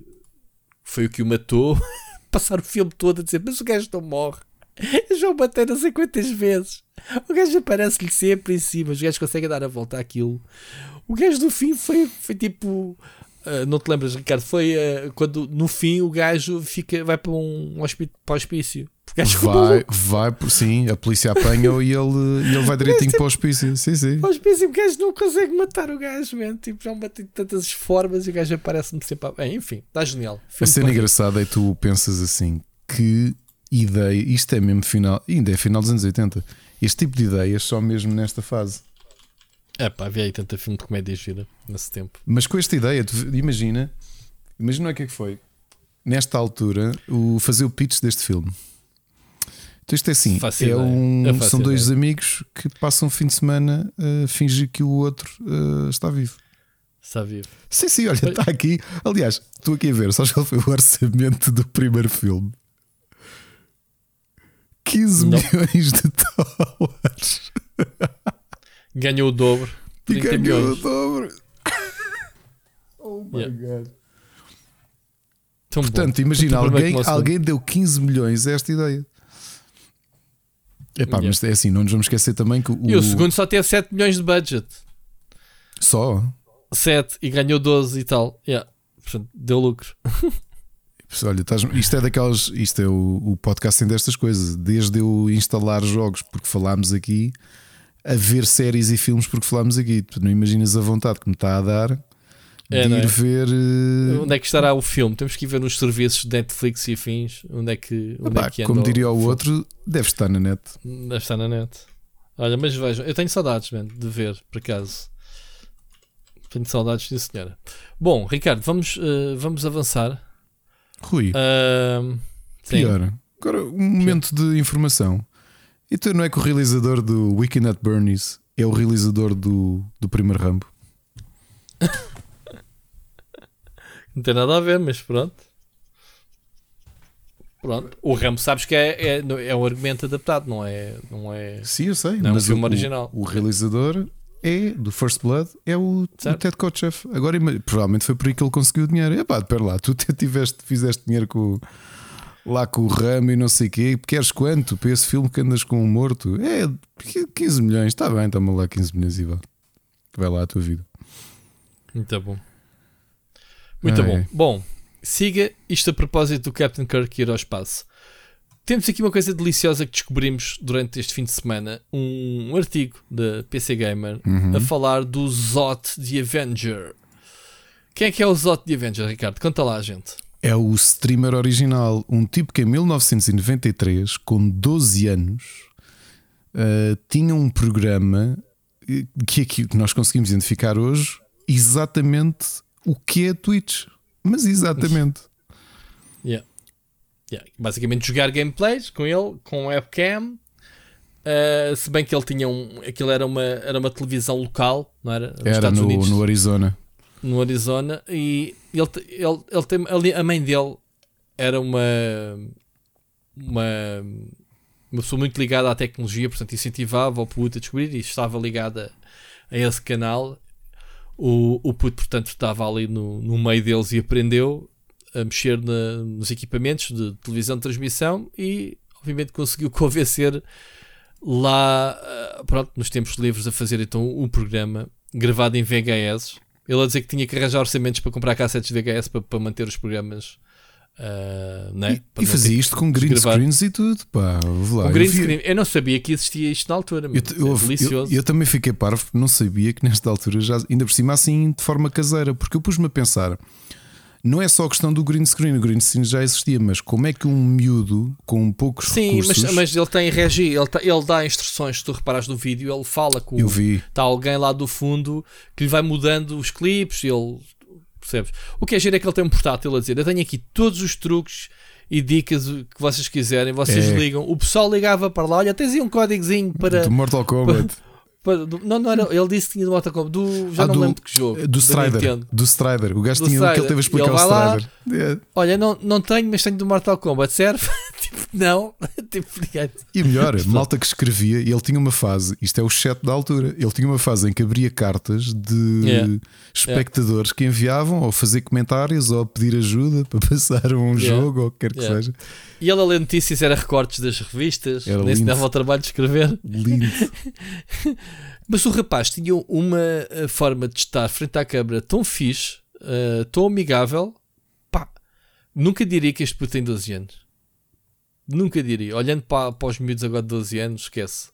foi o que o matou, passar o filme todo a dizer: Mas o gajo não morre. Já o matei não sei quantas vezes. O gajo aparece-lhe sempre em cima. Os gajos conseguem dar a volta àquilo. O gajo do fim foi, foi tipo. Ah, não te lembras, Ricardo? Foi ah, quando no fim o gajo fica, vai para um hospício. Para o hospício. O Vai, vai, sim, a polícia apanha-o e ele, ele vai direitinho para o hospício. Sim, sim. Mas pensa o gajo não consegue matar o gajo, man. Tipo, já bati de tantas formas e o gajo aparece-me sempre. a- Bem, enfim, está genial. A Filme cena para ver. engraçada é tu pensas assim: que ideia, isto é mesmo final, ainda é final dos anos 80. Este tipo de ideias só mesmo nesta fase. É pá, havia aí tanta filme de comédia gira nesse tempo. Mas com esta ideia, imagina, imagina o que é que foi. Nesta altura, o fazer o pitch deste filme. Então isto é assim: é um, são dois amigos que passam um fim de semana a fingir que o outro eh, está vivo. Está vivo. Sim, sim, olha, está aqui. Aliás, estou aqui a ver, só qual foi o orçamento do primeiro filme? 15 Não. milhões de dólares. Ganhou o dobro. E 30 ganhou o milhões. dobro. Oh my Yeah. god. Tão Portanto, bom. imagina, Tanto o primeiro alguém, o alguém deu 15 milhões a esta ideia. Epá, Yeah. mas é assim, não nos vamos esquecer também que o, E o segundo só teve 7 milhões de budget. só 7 e ganhou 12 e tal. Yeah. Portanto, deu lucro. Olha, estás- isto é daquelas. Isto é o, o podcast tem destas coisas. Desde eu instalar jogos, porque falámos aqui, a ver séries e filmes, porque falámos aqui. Tu não imaginas a vontade que me está a dar É, de ir é? ver. eh, Onde é que estará o filme? Temos que ir ver nos serviços de Netflix e afins. Onde é que, onde epá, é que como diria o filme? outro, deve estar na net. Deve estar na net. Olha, mas vejam, eu tenho saudades, man, de ver, por acaso. Tenho saudades, sim, senhora. Bom, Ricardo, vamos, eh, vamos avançar. Rui, sim. pior. Agora, um momento de informação. E tu não é que o realizador do Weekend at Bernie's é o realizador do, do primeiro Rambo? Não tem nada a ver, mas pronto. Pronto. O Rambo, sabes que é, é, é um argumento adaptado, não é? Não é... Sim, eu sei. Não é um mas filme o, original. O, realizador é do First Blood, é o, o. Ted Kotcheff. Agora, provavelmente foi por aí que ele conseguiu o dinheiro. Epá, espera lá, tu tiveste, fizeste dinheiro com, lá com o ramo e não sei o quê. Queres quanto para esse filme que andas com um morto? É 15 milhões, está bem, toma lá 15 milhões e vá. Vai lá a tua vida. Muito bom. Muito Ah, bom. Bom, siga isto a propósito do Captain Kirk ir ao espaço. Temos aqui uma coisa deliciosa que descobrimos durante este fim de semana: um artigo da PC Gamer Uhum. a falar do Zot de Avenger. Quem é que é o Zot de Avenger, Ricardo? Conta lá, gente. É o streamer original. Um tipo que em 1993, com 12 anos, uh, tinha um programa eh, que aqui que nós conseguimos identificar hoje exatamente o que é Twitch. Mas exatamente. Yeah. Yeah. Basicamente jogar gameplays com ele, com webcam. Uh, se bem que ele tinha um. Aquilo era uma, era uma televisão local, não era? Nos era no, Unidos, no Arizona. No Arizona. E ele, ele, ele tem. A mãe dele era uma. Uma. Uma pessoa muito ligada à tecnologia, portanto incentivava o puto a descobrir e estava ligada a esse canal. O, o puto, portanto, estava ali no, no meio deles e aprendeu a mexer na, nos equipamentos de televisão de transmissão e, obviamente, conseguiu convencer lá, eh, pronto, nos tempos livres, a fazer então um programa gravado em VHS. Ele a dizer que tinha que arranjar orçamentos para comprar cassetes VHS para, para manter os programas. Uh, né? E, e fazia isto com green screens e tudo, pá, lá. green eu, screen, eu não sabia que existia isto na altura, eu, eu, é delicioso. Eu, eu, também fiquei parvo, não sabia que nesta altura já, ainda por cima assim de forma caseira, porque eu pus-me a pensar, não é só a questão do green screen, o green screen já existia, mas como é que um miúdo com poucos Sim, recursos... Sim, mas, mas, ele tem regi, ele, tá, ele dá instruções, se tu reparas no vídeo, ele fala com Eu vi. está alguém lá do fundo que lhe vai mudando os clipes, ele percebes? O que é giro é que ele tem um portátil a dizer: Eu tenho aqui todos os truques e dicas que vocês quiserem, vocês é. ligam. O pessoal ligava para lá, olha, tens aí um códigozinho para. Do Mortal Kombat. Para, não, não era, ele disse que tinha do Mortal Kombat, do, já ah, não do, lembro de que jogo. Do Strider. Do Strider. O gajo do tinha Strider. que ele teve a explicar o Strider. Lá, Olha, não, não tenho, mas tenho do Mortal Kombat, serve? tipo, não. tipo, e melhor, malta que escrevia, ele tinha uma fase, isto é o chat da altura, ele tinha uma fase em que abria cartas de yeah. espectadores yeah. que enviavam ou fazer comentários ou pedir ajuda para passar um yeah. jogo ou o que quer que seja. E ele a ler notícias era recortes das revistas, era nem se dava o trabalho de escrever. Lindo. Mas o rapaz tinha uma eh, forma de estar frente à câmara tão fixe, uh, tão amigável. Pá, nunca diria que este puto tem 12 anos. Nunca diria. Olhando para, para os miúdos agora de 12 anos, esquece.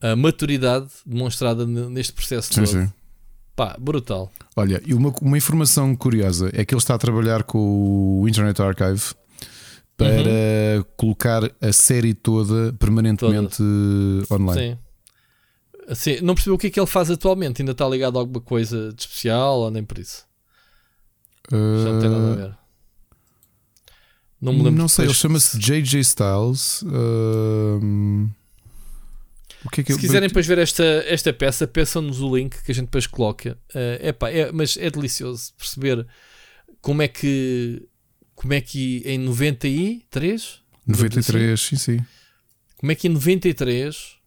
A maturidade demonstrada neste processo sim, todo. Sim. Pá, brutal. Olha, e uma, uma informação curiosa é que ele está a trabalhar com o Internet Archive para uhum. colocar a série toda permanentemente toda. online. Sim. Assim, não percebeu o que é que ele faz atualmente? Ainda está ligado a alguma coisa de especial ou nem por isso? Uh... Já não tem nada a ver. Não me lembro. Não sei, ele chama-se JJ Styles. Uh... O que é que Se eu... quiserem depois ver esta, esta peça, peçam-nos o link que a gente depois coloca. Uh, epá, é, mas é delicioso perceber como é que como é que em 93? 93, assim, sim, sim. Como é que em 93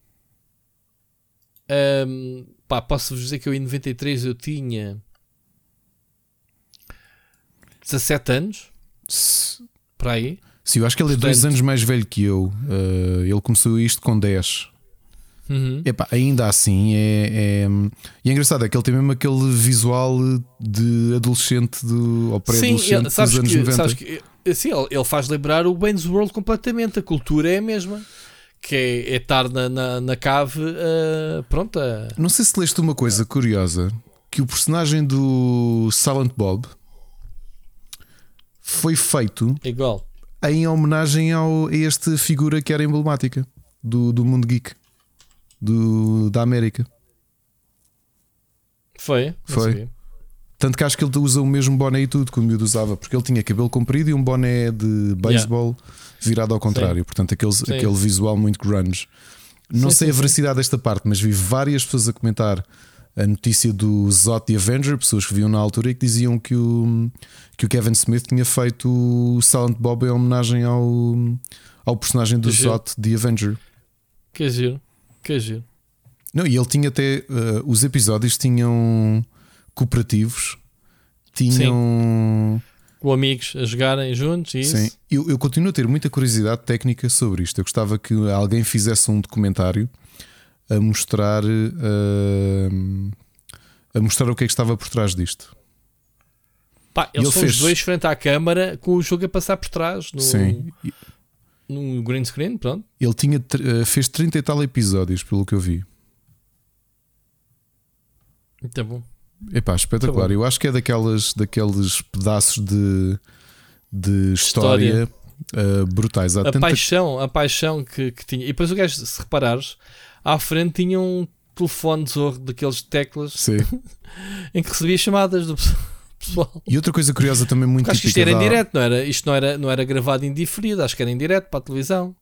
um, pá, posso-vos dizer que eu em 93 eu tinha 17 anos para aí. Sim, eu acho que ele é Portanto, dois anos mais velho que eu. Uh, ele começou isto com 10. Uhum. Epá, ainda assim é, é, E é engraçado, é que ele tem mesmo aquele visual de adolescente do, ou pré-adolescente dos anos que, 90. Sabes que, sim, ele, ele faz lembrar o Wayne's World completamente. A cultura é a mesma que é, é estar na, na, na cave uh, pronta. Não sei se leste uma coisa curiosa: que o personagem do Silent Bob foi feito igual em homenagem ao, a esta figura que era emblemática do, do mundo geek do, da América. Foi? Foi. Tanto que acho que ele usa o mesmo boné e tudo que o miúdo usava, porque ele tinha cabelo comprido e um boné de beisebol yeah. virado ao contrário. Sim. Portanto, aquele, aquele visual muito grunge. Não sim, sei a veracidade desta parte, mas vi várias pessoas a comentar a notícia do Zot the Avenger, pessoas que viam na altura e que diziam que o, que o Kevin Smith tinha feito o Silent Bob em homenagem ao, ao personagem do que Zot the Avenger. Que giro, que giro. Não, e ele tinha até. Uh, os episódios tinham cooperativos, tinham. Sim. Com amigos a jogarem juntos. Isso. Sim, eu, eu continuo a ter muita curiosidade técnica sobre isto. Eu gostava que alguém fizesse um documentário a mostrar uh, a mostrar o que é que estava por trás disto. Pá, eles ele são fez... os dois frente à câmara com o jogo a passar por trás no, Sim. no green screen. Pronto. Ele tinha, eh, fez 30 e tal episódios, pelo que eu vi. Muito bom. Epá, espetacular. Tá Eu acho que é daquelas, daqueles pedaços de, de história, história. Uh, brutais. Há a tanta... paixão, a paixão que, que tinha. E depois o gajo, se reparares, à frente tinha um telefone zorro daqueles teclas em que recebia chamadas do pessoal. E outra coisa curiosa também muito Acho que isto era em direto, não era? Isto não era, não era gravado em diferido, acho que era em direto para a televisão.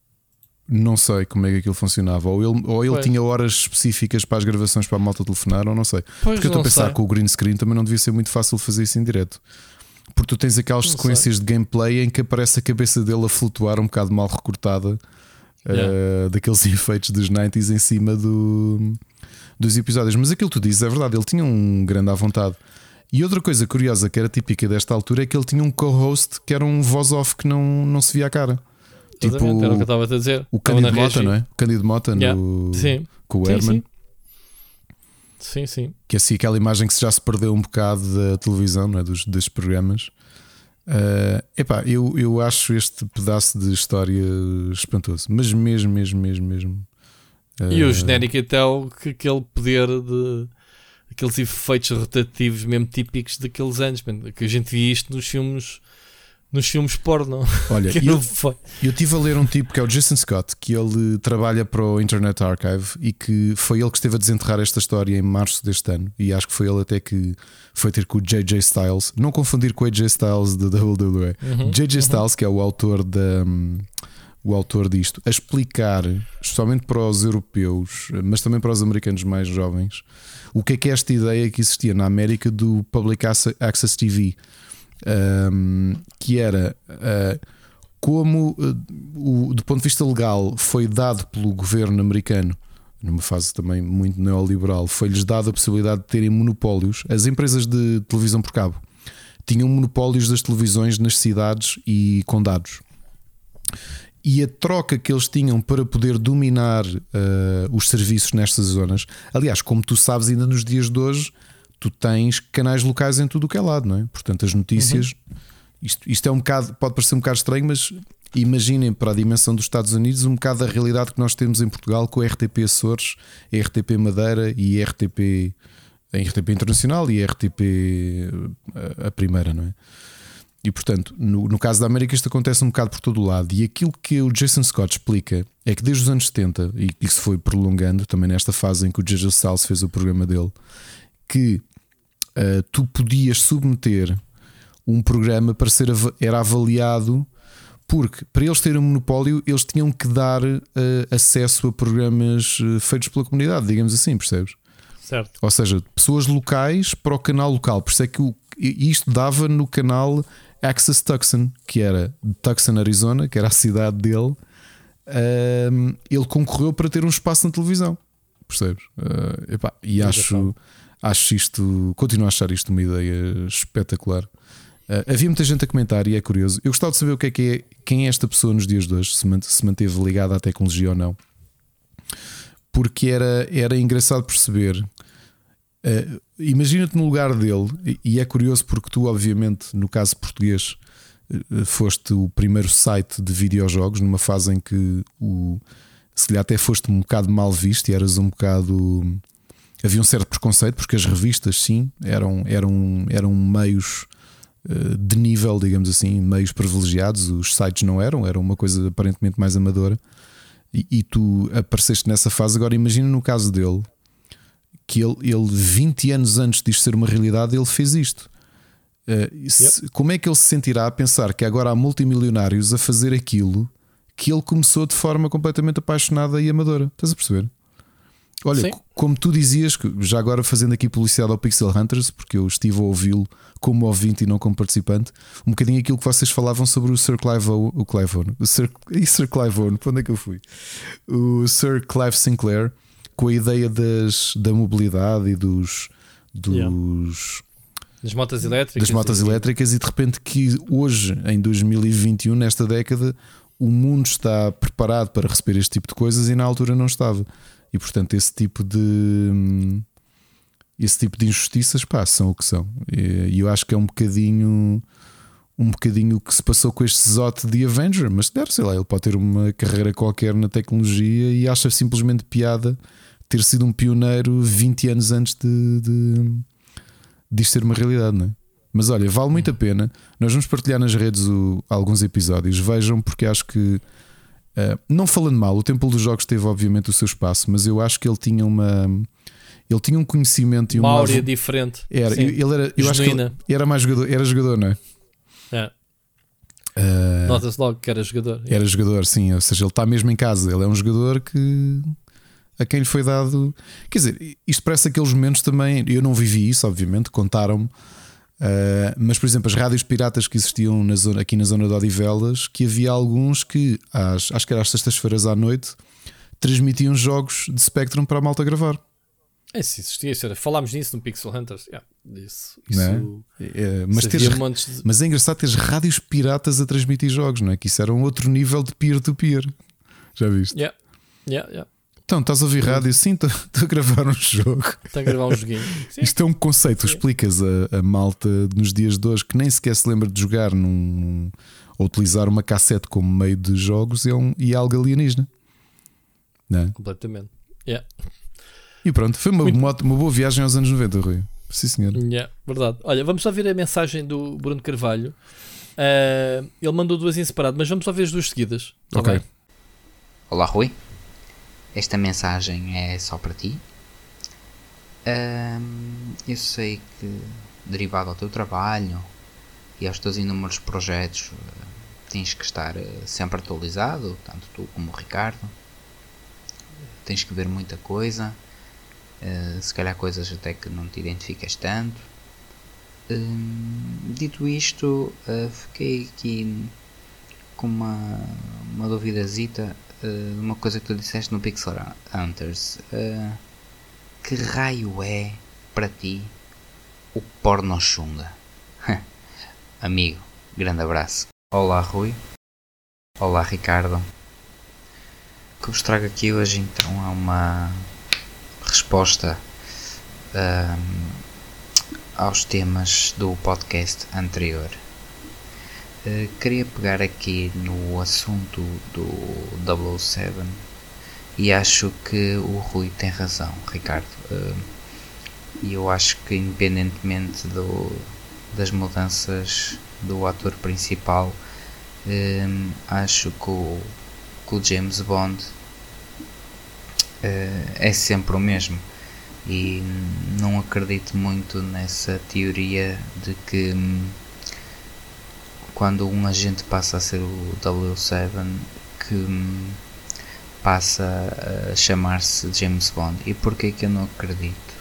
Não sei como é que aquilo funcionava. Ou ele, ou ele tinha horas específicas para as gravações para a malta telefonar, ou não sei. Pois Porque eu estou a pensar sei. que o green screen também não devia ser muito fácil fazer isso em direto. Porque tu tens aquelas não sequências sei. de gameplay em que aparece a cabeça dele a flutuar um bocado mal recortada yeah. uh, daqueles efeitos dos 90s em cima do, dos episódios. Mas aquilo que tu dizes é verdade, ele tinha um grande à vontade. E outra coisa curiosa que era típica desta altura é que ele tinha um co-host que era um voz-off que não, não se via a cara. Tipo, era o que eu estava a dizer. O Cândido Mota, não é? O Cândido Mota yeah. no, sim. com o Herman. Sim. sim, sim. Que é assim aquela imagem que já se perdeu um bocado da televisão, não é? dos, dos programas. Uh, epá, eu, eu acho este pedaço de história espantoso, mas mesmo, mesmo, mesmo, mesmo. Uh, e o genérico então, que aquele poder de aqueles efeitos rotativos mesmo típicos daqueles anos, que a gente via isto nos filmes nos filmes porno. Olha, eu, eu tive a ler um tipo que é o Jason Scott, que ele trabalha para o Internet Archive e que foi ele que esteve a desenterrar esta história em março deste ano. E acho que foi ele até que foi ter com o JJ Styles, não confundir com o AJ Styles da WWE. Uhum, JJ uhum. Styles, que é o autor da. o autor disto, a explicar, especialmente para os europeus, mas também para os americanos mais jovens, o que é que é esta ideia que existia na América do Public Access TV um, que era uh, como, uh, o, do ponto de vista legal, foi dado pelo governo americano, numa fase também muito neoliberal, foi-lhes dada a possibilidade de terem monopólios. As empresas de televisão por cabo tinham monopólios das televisões nas cidades e condados. E a troca que eles tinham para poder dominar uh, os serviços nestas zonas, aliás, como tu sabes, ainda nos dias de hoje, tu tens canais locais em tudo o que é lado, não é? Portanto, as notícias. Uhum. Isto, isto é um bocado, pode parecer um bocado estranho, mas imaginem para a dimensão dos Estados Unidos um bocado da realidade que nós temos em Portugal com a RTP Açores, a RTP Madeira e a RTP, a RTP Internacional e a RTP a, a primeira, não é? E portanto, no, no, caso da América, isto acontece um bocado por todo o lado. E aquilo que o Jason Scott explica é que desde os anos 70, e isso foi prolongando também nesta fase em que o J.J. Salles fez o programa dele, que uh, tu podias submeter um programa para ser av era avaliado porque para eles terem um monopólio eles tinham que dar uh, acesso a programas uh, feitos pela comunidade, digamos assim, percebes? Certo. Ou seja, pessoas locais para o canal local. Por isso é que o, isto dava no canal Access Tucson, que era de Tucson, Arizona, que era a cidade dele. Ele concorreu para ter um espaço na televisão, percebes? Uh, epá, e acho, Acho isto, continuo a achar isto uma ideia espetacular. Uh, havia muita gente a comentar e é curioso. Eu gostava de saber o que é que é, quem é esta pessoa nos dias de hoje, se, se manteve ligada à tecnologia ou não. Porque era, era engraçado perceber. Uh, Imagina-te no lugar dele, e, é curioso porque tu, obviamente, no caso português, uh, foste o primeiro site de videojogos numa fase em que o, se calhar até foste um bocado mal visto e eras um bocado havia um certo preconceito, porque as revistas, sim, eram, eram, eram meios uh, de nível, digamos assim, meios privilegiados, os sites não eram, era uma coisa aparentemente mais amadora. E, e tu apareceste nessa fase. Agora, imagina no caso dele, que ele, ele 20 anos antes disto ser uma realidade, ele fez isto. Uh, se, yep. Como é que ele se sentirá a pensar que agora há multimilionários a fazer aquilo que ele começou de forma completamente apaixonada e amadora? Estás a perceber? Olha, Sim. como tu dizias, já agora fazendo aqui publicidade ao Pixel Hunters, porque eu estive a ouvi-lo como ouvinte e não como participante, um bocadinho aquilo que vocês falavam sobre o Sir Clive Owen, o Clive Owen, o Sir, e Sir Clive Owen, para onde é que eu fui? O Sir Clive Sinclair, com a ideia das, da mobilidade e dos. dos yeah. Das motas elétricas. Das motas elétricas, e de repente que hoje, em 2021, nesta década, o mundo está preparado para receber este tipo de coisas e na altura não estava. E portanto, esse tipo de esse tipo de injustiças pá, são o que são. E eu acho que é um bocadinho um bocadinho o que se passou com este Zot de Avenger, mas deve, sei lá, ele pode ter uma carreira qualquer na tecnologia e acha simplesmente piada ter sido um pioneiro 20 anos antes de, de, de ser uma realidade, não é? Mas olha, vale muito a pena. Nós vamos partilhar nas redes o, alguns episódios. Vejam, porque acho que. Uh, não falando mal, o Templo dos Jogos teve obviamente o seu espaço, mas eu acho que ele tinha uma. Ele tinha um conhecimento e uma uma áurea diferente. Era, Sim. ele era, eu acho que ele era mais jogador, era jogador, não é? É. Uh, Nota-se logo que era jogador. Era jogador, sim. Ou seja, ele está mesmo em casa. Ele é um jogador que a quem lhe foi dado. Quer dizer, isto parece aqueles momentos também. Eu não vivi isso, obviamente, contaram-me. Uh, mas, por exemplo, as rádios piratas que existiam na zona, aqui na zona de Odivelas, que havia alguns que, às, acho que era às sextas-feiras à noite, transmitiam jogos de Spectrum para a malta gravar. É, se existia, isso era. falámos nisso no Pixel Hunters. Yeah, isso, isso, é? É, mas, teres, de... mas é engraçado teres rádios piratas a transmitir jogos, não é? Que isso era um outro nível de peer-to-peer. -peer. Já viste? Yeah. Yeah, yeah. Então, estás a ouvir rádio? Sim, estou a gravar um jogo. Estou a gravar um joguinho. Sim. Isto é um conceito, Sim. explicas a, a, malta nos dias de hoje que nem sequer se lembra de jogar num, ou utilizar uma cassete como meio de jogos é um, e é algo alienígena. Não é? Completamente. Yeah. E pronto, foi uma, uma, uma, boa viagem aos anos 90, Rui. Sim, senhor. Yeah, verdade. Olha, vamos só ver a mensagem do Bruno Carvalho. Uh, ele mandou duas em separado, mas vamos só ver as duas seguidas. Tá ok. Olá, Rui. Esta mensagem é só para ti. Uh, eu sei que, derivado ao teu trabalho e aos teus inúmeros projetos, uh, tens que estar sempre atualizado, tanto tu como o Ricardo. Tens que ver muita coisa Uh, se calhar coisas até que não te identificas tanto. Uh, dito isto, uh, fiquei aqui com uma, uma duvidazita de uma coisa que tu disseste no Pixel Hunters. que raio é para ti o porno chunga? Amigo, grande abraço. Olá Rui. Olá Ricardo. O que vos trago aqui hoje então é uma resposta um, aos temas do podcast anterior. Uh, queria pegar aqui no assunto do 007 e acho que o Rui tem razão, Ricardo. Uh, e eu acho que, independentemente do, das mudanças do ator principal, um, acho que o, que o James Bond é sempre o mesmo. E não acredito muito nessa teoria de que hum, quando um agente passa a ser o W7 que hum, passa a chamar-se James Bond. E porquê que eu não acredito?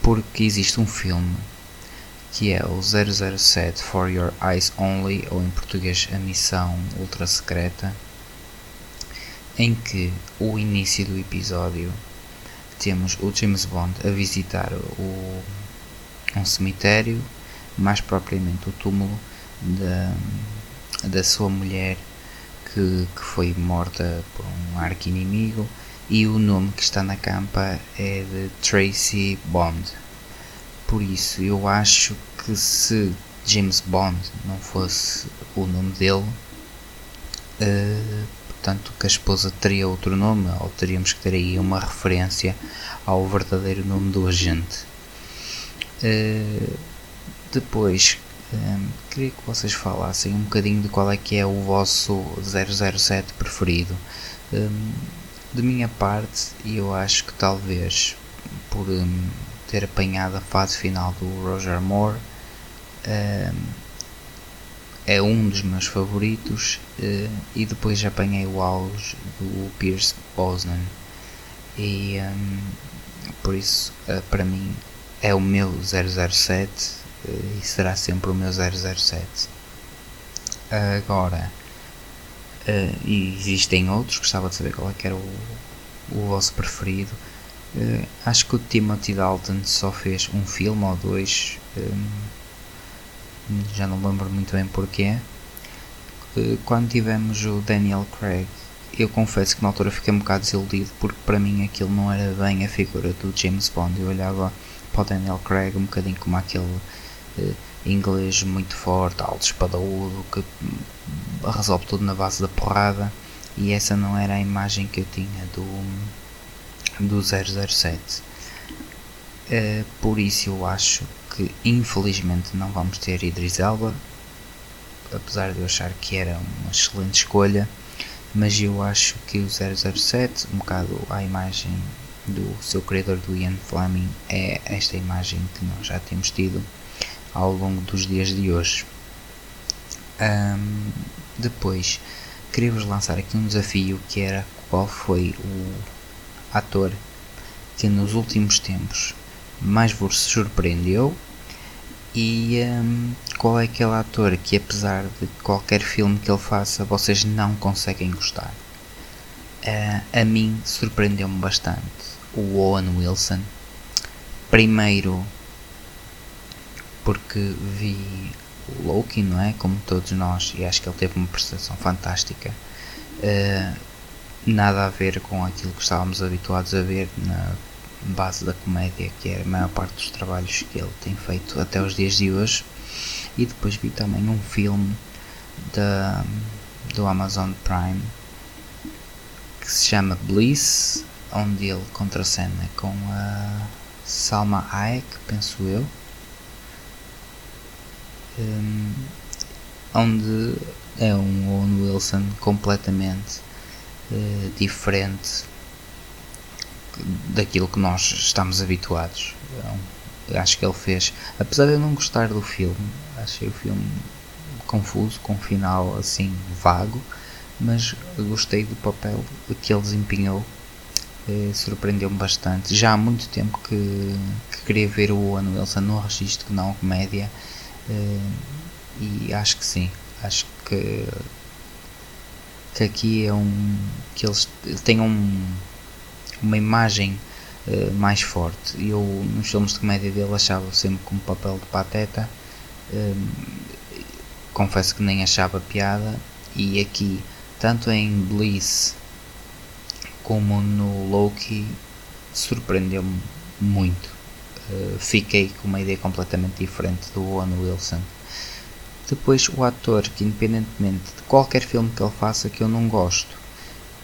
Porque existe um filme que é o 007 For Your Eyes Only, ou em português A Missão Ultra Secreta, em que o início do episódio temos o James Bond a visitar o, um cemitério, mais propriamente o túmulo da, da sua mulher que, que foi morta por um arco inimigo e o nome que está na campa é de Tracy Bond. Por isso eu acho que se James Bond não fosse o nome dele, uh, portanto que a esposa teria outro nome, ou teríamos que ter aí uma referência ao verdadeiro nome do agente. Uh, depois, um, eh, queria que vocês falassem um bocadinho de qual é que é o vosso 007 preferido. Um, de minha parte, eu acho que talvez por um, ter apanhado a fase final do Roger Moore, é um dos meus favoritos uh, e depois apanhei o auge do Pierce Brosnan e por isso uh, para mim é o meu 007 uh, e será sempre o meu 007 agora e existem outros gostava de saber qual é que era o, o vosso preferido acho que o Timothy Dalton só fez um filme ou dois um, já não lembro muito bem porquê. Eh, quando tivemos o Daniel Craig, eu confesso que na altura fiquei um bocado desiludido porque para mim aquilo não era bem a figura do James Bond. Eu olhava para o Daniel Craig um bocadinho como aquele uh, inglês muito forte, alto espadaúdo, que resolve tudo na base da porrada. E essa não era a imagem que eu tinha do, do 007. Uh, por isso eu acho que infelizmente não vamos ter Idris Elba, apesar de eu achar que era uma excelente escolha, mas eu acho que o 007, um bocado à imagem do seu criador do Ian Fleming, é esta imagem que nós já temos tido ao longo dos dias de hoje. Um, depois, queria-vos lançar aqui um desafio que era qual foi o ator que nos últimos tempos mais vos surpreendeu e um, qual é aquele ator que apesar de qualquer filme que ele faça vocês não conseguem gostar uh, a mim surpreendeu-me bastante o Owen Wilson primeiro porque vi o Loki não é como todos nós e acho que ele teve uma prestação fantástica uh, nada a ver com aquilo que estávamos habituados a ver na base da comédia, que é a maior parte dos trabalhos que ele tem feito até os dias de hoje. E depois vi também um filme da, do Amazon Prime que se chama Bliss, onde ele contracena com a Salma Hayek, penso eu. Um, onde é um Owen Wilson completamente uh, diferente daquilo que nós estamos habituados. Então, acho que ele fez, apesar de eu não gostar do filme, achei o filme confuso, com um final assim vago, mas gostei do papel que ele desempenhou, eh, surpreendeu-me bastante. Já há muito tempo que, que queria ver o Owen Wilson no registro, que não comédia, e acho que sim, acho que, que aqui é um. que eles têm um uma imagem uh, mais forte. Eu, nos filmes de comédia dele, achava sempre com papel de pateta. Uh, confesso que nem achava piada. E aqui, tanto em Bliss como no Loki, surpreendeu-me muito. Uh, fiquei com uma ideia completamente diferente do Owen Wilson. Depois, o ator que, independentemente de qualquer filme que ele faça que eu não gosto,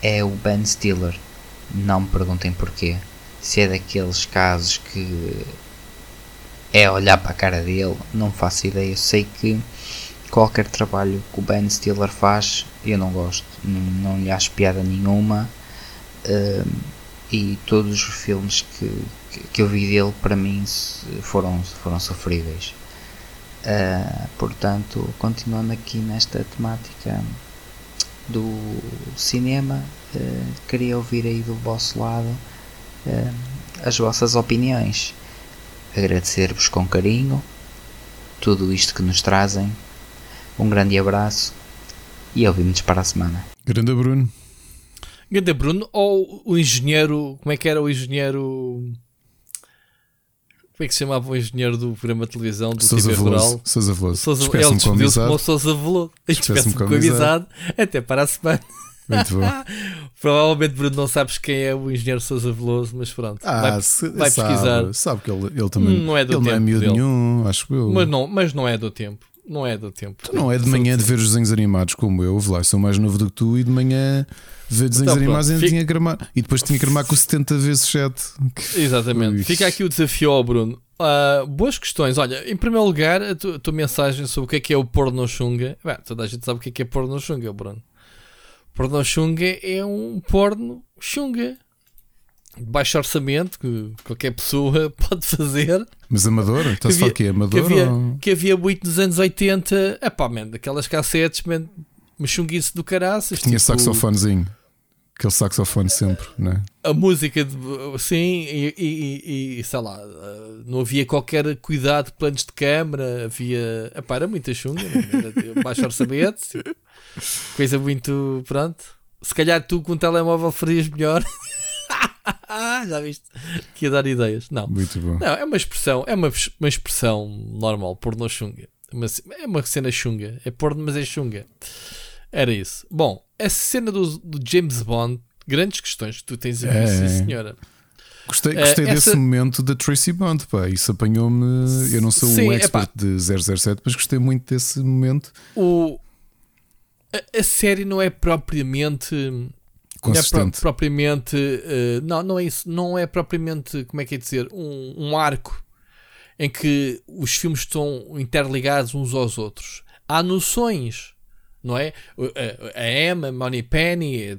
é o Ben Stiller. Não me perguntem porquê. Se é daqueles casos que é olhar para a cara dele, não faço ideia. Eu sei que qualquer trabalho que o Ben Stiller faz, eu não gosto. Não, não lhe acho piada nenhuma. Uh, e todos os filmes que, que, que, eu vi dele, para mim, foram, foram sofríveis. Uh, portanto, continuando aqui nesta temática do cinema, uh, queria ouvir aí do vosso lado uh, as vossas opiniões. Agradecer-vos com carinho tudo isto que nos trazem. Um grande abraço e ouvimos para a semana. Grande Bruno. Grande Bruno ou o engenheiro, como é que era o engenheiro como é que se chamava o engenheiro do programa de televisão do Sousa TV Rural? Sousa Veloso. Sousa, ele despediu-se como Sousa Veloso. Espécie-me com amizade. Até para a semana. Muito bom. Provavelmente Bruno não sabes quem é o engenheiro Sousa Veloso, mas pronto. Ah, vai, se, vai sabe, pesquisar. Sabe que ele, ele também não é do ele tempo. Não é miúdo dele. nenhum, acho eu. Mas não, mas não é do tempo. Não é do tempo. Tu não é de manhã de ver os desenhos animados como eu, lá, sou mais novo do que tu e de manhã ver desenhos então, animados e tinha que armar. E depois tinha que armar com 70 vezes 7. Exatamente. Fica aqui o desafio ao Bruno. Uh, boas questões. Olha, em primeiro lugar, a, tu, a tua mensagem sobre o que é que é o porno chunga. Bem, toda a gente sabe o que é que é porno chunga, Bruno. Porno chunga é um porno chunga de baixo orçamento que qualquer pessoa pode fazer. Mas amador? A falar que é amador? Que havia, ou... que havia muito nos anos 80. Epá, man, daquelas cassetes, man, chunguice do caraças. Tinha tipo, saxofonezinho. Aquele saxofone sempre, né? A música, de, sim, e, e, e, sei lá, não havia qualquer cuidado, planos de câmara, havia. Epá, era muita chunga, era baixo orçamento, tipo, coisa muito. Pronto. Se calhar tu com um telemóvel farias melhor. Já viste? Que ia dar ideias. Não. Muito bom. Não, é uma expressão, é uma, uma expressão normal, porno chunga. É uma cena chunga. É porno, mas é chunga. Era isso. Bom, a cena do, do James Bond, grandes questões que tu tens a ver, é. sim, senhora. Gostei, gostei uh, desse essa... momento da Tracy Bond, pá. Isso apanhou-me. Eu não sou sim, um expert epá. de 007, mas gostei muito desse momento. O, a, a série não é propriamente. Consistente. Não é pro, propriamente. Uh, não, não é isso. Não é propriamente, como é que é dizer, um, um arco. em que os filmes estão interligados uns aos outros. Há noções, não é? A Emma, Money Penny,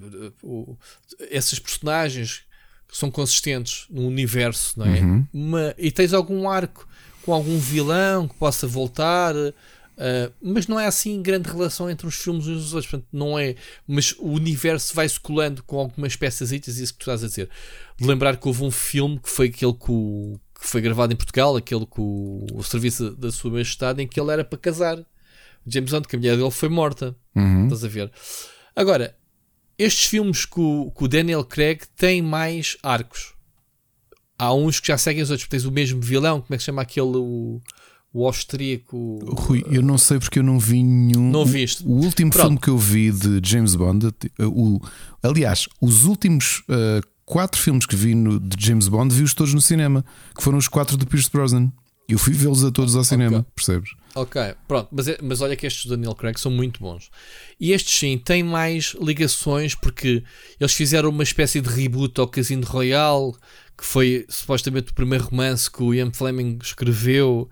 esses personagens são consistentes no universo, não é? Uhum. Uma, e tens algum arco com algum vilão que possa voltar. Uh, mas não é assim grande relação entre os filmes e os outros, portanto, não é. Mas o universo vai-se colando com algumas peças, isso que tu estás a dizer. De lembrar que houve um filme que foi aquele que, o, que foi gravado em Portugal, aquele com o, o serviço da Sua Majestade, em que ele era para casar. James Bond, que a mulher dele foi morta. Uhum. Estás a ver? Agora, estes filmes com, com o Daniel Craig têm mais arcos. Há uns que já seguem os outros, tens o mesmo vilão, como é que se chama aquele o, o austríaco? Rui, eu não sei porque eu não vi nenhum. Não viste? O último Pronto. filme que eu vi de James Bond, o, aliás, os últimos uh, quatro filmes que vi no, de James Bond, vi-os todos no cinema, que foram os quatro de Pierce Brosnan. Eu fui vê-los a todos ao cinema, okay. percebes? Ok, pronto, mas, é, mas olha que estes do Daniel Craig são muito bons. E estes sim têm mais ligações porque eles fizeram uma espécie de reboot ao Casino Royale, que foi supostamente o primeiro romance que o Ian Fleming escreveu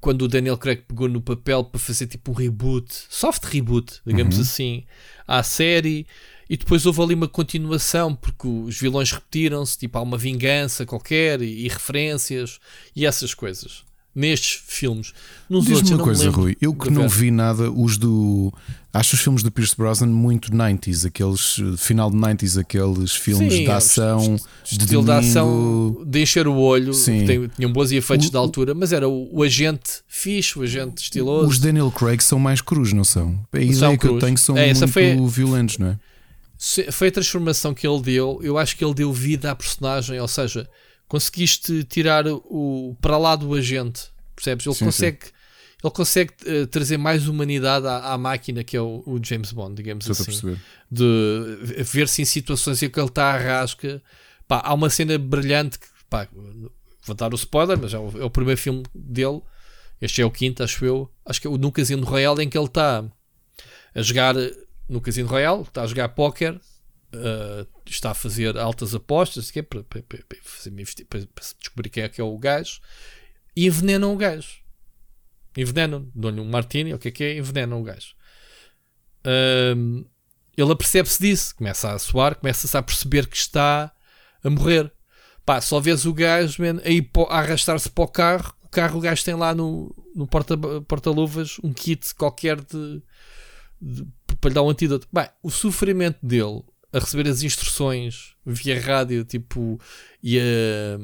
quando o Daniel Craig pegou no papel para fazer tipo um reboot, soft reboot, digamos uhum. assim, à série. E depois houve ali uma continuação, porque os vilões repetiram-se, tipo, há uma vingança qualquer e, e referências e essas coisas nestes filmes. Nos Diz-me uma coisa, Rui. Eu que não vi nada, os do. Acho os filmes do Pierce Brosnan muito 90s, aqueles final de 90s, aqueles filmes Sim, de ação, de estilo de ação, de encher o olho, tem, tinham bons efeitos o, de altura, mas era o, o, agente fixe, o agente estiloso. Os Daniel Craig são mais cruz, não são? A ideia são que cruz. eu tenho são é, muito foi, violentos, não é? Foi a transformação que ele deu. Eu acho que ele deu vida à personagem, ou seja, conseguiste tirar o para lá do agente, percebes? Ele sim, consegue, sim. Ele consegue uh, trazer mais humanidade à, à, máquina que é o, o James Bond, digamos assim. De ver-se em situações em que ele está à rasca. Pá, há uma cena brilhante que, pá, vou dar o spoiler, mas é o, é o, primeiro filme dele. Este é o quinto, acho eu. Acho que é o no Casino Royal em que ele está a jogar no Casino Royal, está a jogar póquer uh, está a fazer altas apostas para, para, para, para, descobrir quem é que é o gajo e envenenam o gajo. Envenenam, dão-lhe um martini, o que é que é? Envenenam o gajo. Ele apercebe-se disso, começa a suar, começa-se a perceber que está a morrer. Pá, só vês o gajo man, aí a arrastar-se para o carro. O carro, o gajo tem lá no, no porta-luvas porta um kit qualquer de, de, para lhe dar um antídoto. Bem, o sofrimento dele a receber as instruções via rádio, tipo, e a,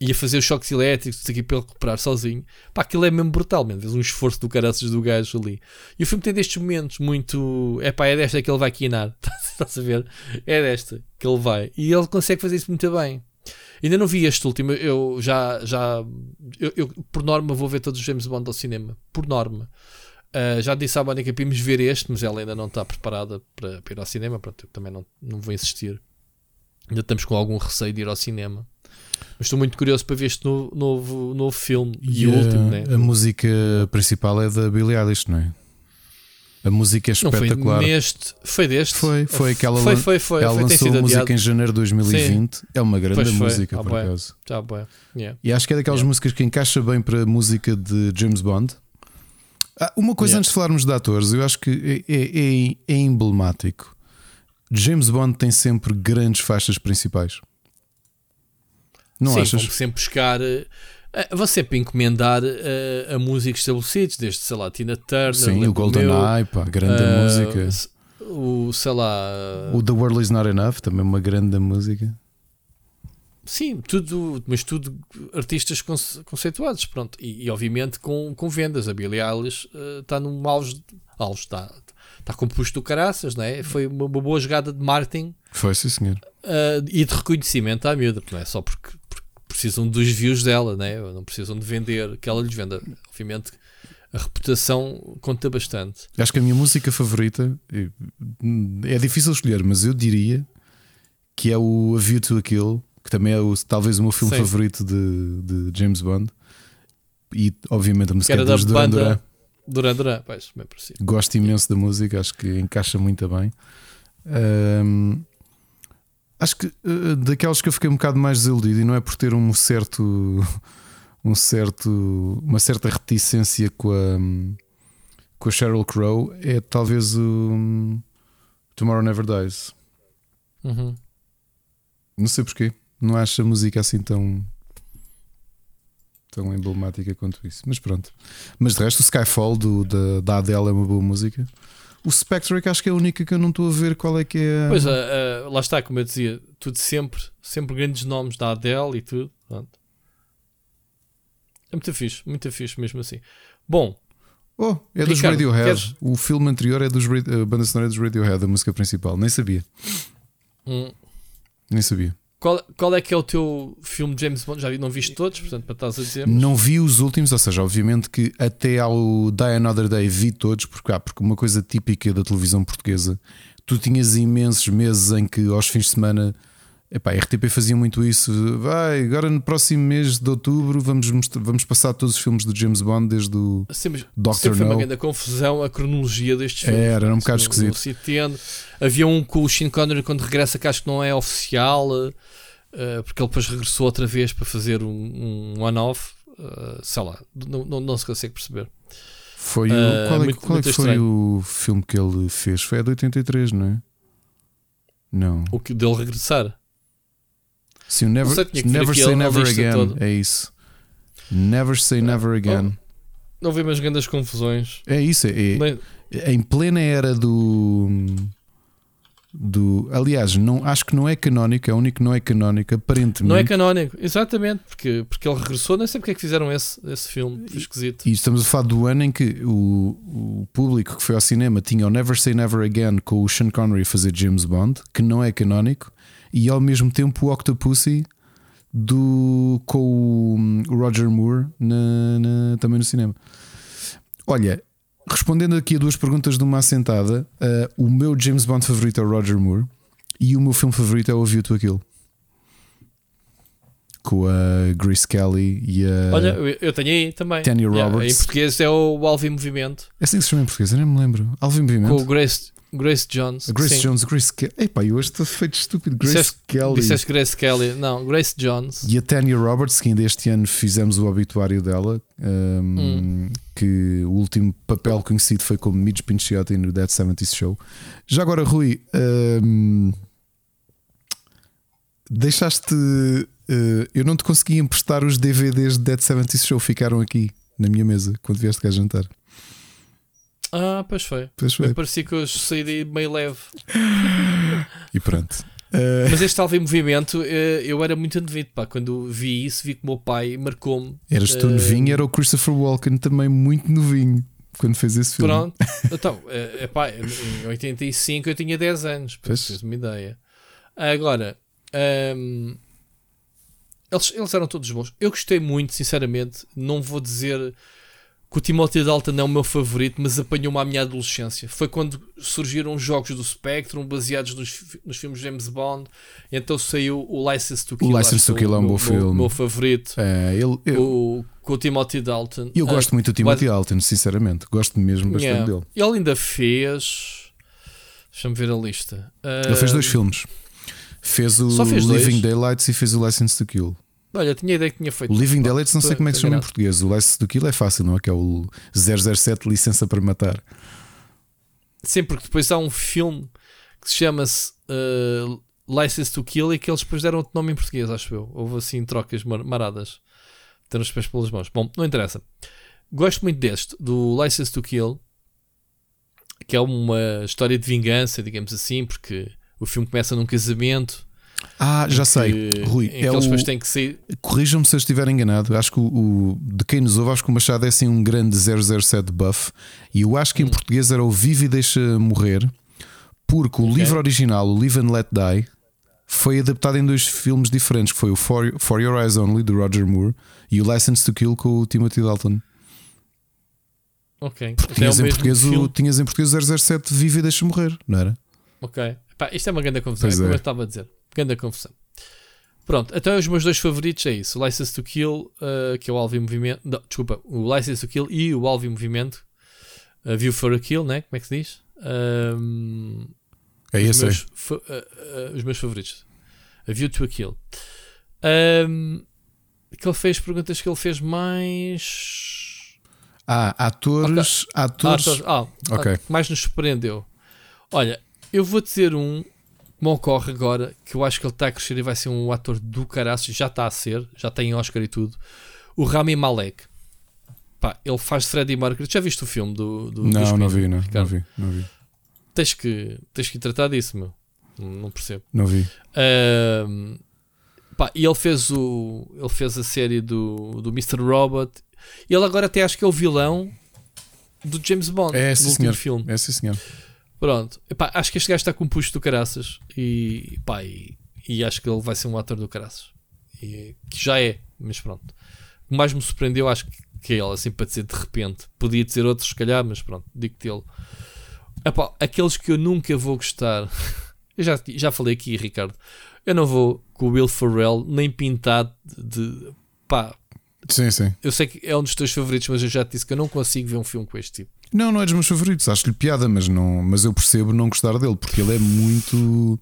e a fazer os choques elétricos aqui para ele recuperar sozinho. Pá, aquilo é mesmo brutal, mesmo. Vês um esforço do caraças do gajo ali. E o filme tem destes momentos muito. É pá, é desta que ele vai quinar. Estás a ver? É desta que ele vai. E ele consegue fazer isso muito bem. Ainda não vi este último. Eu já. já eu, eu por norma, vou ver todos os James Bond ao cinema. Por norma. Uh, já disse à Mónica para irmos ver este, mas ela ainda não está preparada para, para ir ao cinema. Pronto, eu também não, não vou insistir. Ainda estamos com algum receio de ir ao cinema. Mas estou muito curioso para ver este novo, novo, novo filme e, e o último. Né? A música principal é da Billie Eilish, não é? A música é espetacular. Foi, neste, foi deste? Foi, foi aquela foi, foi, foi, ela foi, lançou a música adiado. em janeiro de 2020. Sim. É uma grande música, ah, por acaso. Já, yeah. E acho que é daquelas yeah. músicas que encaixa bem para a música de James Bond. Ah, uma coisa yeah. antes de falarmos de atores, eu acho que é, é, é, é, emblemático. James Bond tem sempre grandes faixas principais. Não Sim, achas? sempre buscar. Uh, vão sempre encomendar uh, a músicos estabelecidos, desde sei lá, Tina Turner. Sim, o Golden Eye, pá, grande uh, música. O sei lá. O The World Is Not Enough, também uma grande música. Sim, tudo, mas tudo artistas conceituados, pronto. E, e obviamente com, com vendas. A Billie Eilish uh, está num auge, auge está, está composto do caraças, não é? Foi uma, uma boa jogada de marketing. Foi, sim, senhor. Uh, e de reconhecimento à miúda, não é só porque, porque, precisam dos views dela, não é? Não precisam de vender, que ela lhes venda. Obviamente a reputação conta bastante. Acho que a minha música favorita é difícil escolher, mas eu diria que é o A View to a Kill que também é o, talvez o meu filme Sim. favorito de, de, James Bond. E obviamente a música era é dos Duran Duran. Duran Duran, pois, bem Gosto imenso da música, acho que encaixa muito bem. Um, acho que uh, daquelas que eu fiquei um bocado mais desiludido, e não é por ter um certo um certo, uma certa reticência com a, com a Sheryl Crow é talvez o Tomorrow Never Dies. Uhum. Não sei porquê. Não acho a música assim tão tão emblemática quanto isso. Mas pronto. Mas de resto, o Skyfall do, da, da Adele é uma boa música. O Spectre que acho que é a única que eu não estou a ver qual é que é. Pois, uh, uh, lá está, como eu dizia, tudo sempre, sempre grandes nomes da Adele e tudo. Pronto. É muito fixe, muito fixe mesmo assim. Bom. Oh, é dos Ricardo, Radiohead. Queres... O filme anterior é dos a banda sonora é dos Radiohead, a música principal. Nem sabia. Hum. Nem sabia. Qual, qual é que é o teu filme de James Bond? Já vi, não viste todos, portanto, para estás a dizer. Mas... Não vi os últimos, ou seja, obviamente que até ao Die Another Day vi todos, porque, ah, porque uma coisa típica da televisão portuguesa, tu tinhas imensos meses em que aos fins de semana. Epá, a RTP fazia muito isso. Vai, agora no próximo mês de outubro vamos, vamos passar todos os filmes do James Bond, desde o sempre, Doctor sempre foi uma grande confusão a cronologia destes filmes. Era, era um bocado esquisito. Havia um com o Sean Connery quando regressa que acho que não é oficial. Uh, porque ele depois regressou outra vez para fazer um, um one-off, uh, sei lá, não, não, não, se consegue perceber. Foi o, qual é, muito, qual é que foi o filme que ele fez? Foi a de 83, não é? Não. O que dele regressar? Sim, Never, sei, never Say Never Again. Todo. É isso. Never Say Never Again. Oh, não vi mais grandes confusões. É isso. É, é, em plena era do do. Aliás, não, acho que não é canónico, é o único que não é canónico, aparentemente. Não é canónico, exatamente, porque, porque ele regressou, nem sei porque é que fizeram esse, esse filme, esquisito. E estamos a falar do ano em que o, o público que foi ao cinema tinha o Never Say Never Again com o Sean Connery a fazer James Bond, que não é canónico, e ao mesmo tempo o Octopussy do, com o Roger Moore na, na, também no cinema. Olha, Respondendo aqui a duas perguntas de uma assentada, uh, o meu James Bond favorito é o Roger Moore e o meu filme favorito é o View to Kill. Com a Grace Kelly e a. Olha, eu tenho aí também. Tanya Roberts. Yeah, em português é o Alvin Movimento. É assim que se chama em português, eu nem me lembro. Alvin Movimento. Com o Grace, Grace Jones. Grace sim. Jones, Grace Kelly. Epá, eu hoje estou feito estúpido. Grace disseste, Kelly. Disseste Grace Kelly. Não, Grace Jones. E a Tanya Roberts, que ainda este ano fizemos o obituário dela. Um, hum. Que o último papel conhecido foi como Midge Pinchiotti no Dead 70s Show. Já agora, Rui, um, deixaste. Uh, eu não te consegui emprestar os DVDs de Dead 70s Show, ficaram aqui na minha mesa quando vieste cá jantar. Ah, pois foi. Pois foi. Parecia que eu saí de meio leve. e pronto. Uh... Mas este alvo em movimento, eh, eu era muito novinho, pá. Quando vi isso, vi que o meu pai marcou-me. Eras tu uh... novinho, era o Christopher Walken também muito novinho quando fez esse filme. Pronto, então, é, pá, em 85 eu tinha 10 anos, para teres uma ideia. Agora, um, ehm, eles, eles eram todos bons. Eu gostei muito, sinceramente. Não vou dizer que o Timothy Dalton é o meu favorito, mas apanhou-me à minha adolescência. Foi quando surgiram os jogos do Spectrum baseados nos, nos filmes de James Bond. Então saiu o License to Kill. O License to Kill é um bom filme. O meu favorito. É, ele, eu, o, com o Timothy Dalton. Eu gosto uh, muito do Timothy Dalton, sinceramente. Gosto mesmo bastante yeah. dele. Ele ainda fez. Deixa-me ver a lista. Uh, ele fez dois filmes. Fez o Living dois. Daylights e fez o License to Kill. Olha, tinha ideia que tinha feito. O Living Daylights não sei como é que se chama em português. O License do Kill é fácil, não é? Que é o 007 Licença para Matar. Sim, porque depois há um filme que se chama-se uh, License to Kill e que eles depois deram outro nome em português, acho eu. Houve assim trocas maradas. Ter os pés pelas mãos. Bom, não interessa. Gosto muito deste, do License to Kill, que é uma história de vingança, digamos assim, porque o filme começa num casamento ah, já sei. Rui, é o... depois têm que sair. Corrijam-me se eu estiver enganado. Acho que o, o, de quem nos ouve, acho que o Machado é assim um grande 007 buff. E eu acho que em hum. português era o Vive e Deixa Morrer, porque o okay. livro original, o Live and Let Die, foi adaptado em dois filmes diferentes: que foi o For, For Your Eyes Only, de Roger Moore, e o License to Kill com o Timothy Dalton. Ok. Porque tinhas, é em português o, tinhas em português o 007 Vive e Deixa Morrer, não era? Ok. Pá, isto é uma grande confusão, é. como eu estava a dizer. Grande confusão. Pronto, então os meus dois favoritos é isso: o License to Kill, uh, que é o alvo em movimento. Não, desculpa, o License to Kill e o alvo em movimento. Uh, View for a Kill, né? Como é que se diz? Um, é isso aí. Uh, uh, os meus favoritos: A View to a Kill. Um, que ele fez perguntas que ele fez mais. Ah, atores. Atores. Atores. Ah, Ok. que mais nos surpreendeu. Olha, eu vou dizer um me ocorre agora, que eu acho que ele está a crescer e vai ser um ator do caraças, já está a ser, já tem Oscar e tudo. O Rami Malek. Pá, ele faz Freddie Mercury. Já viste o filme do, do Não, não Queen, vi, não, não vi, não vi. Tens que, tens que tratar disso, meu. Não percebo. Não vi. Ahm, pá, e ele fez o ele fez a série do, do Mr. Robot. Ele agora até acho que é o vilão do James Bond É, no último senhor. filme. É sim, senhor. Pronto. Epá, acho que este gajo está com um puxo do caraças e, pá, e, e acho que ele vai ser um ator do caraças. E, que já é, mas pronto. O que mais me surpreendeu, acho que, que é ele, assim para dizer de repente. Podia dizer outros, se calhar, mas pronto, digo-te ele. Epá, aqueles que eu nunca vou gostar. Eu já, já falei aqui, Ricardo. Eu não vou com o Will Ferrell nem pintado de. Pá, Sim, sim. eu sei que é um dos teus favoritos, mas eu já te disse que eu não consigo ver um filme com este tipo. Não, não é dos meus favoritos. Acho-lhe piada, mas, não, mas eu percebo não gostar dele porque ele é muito.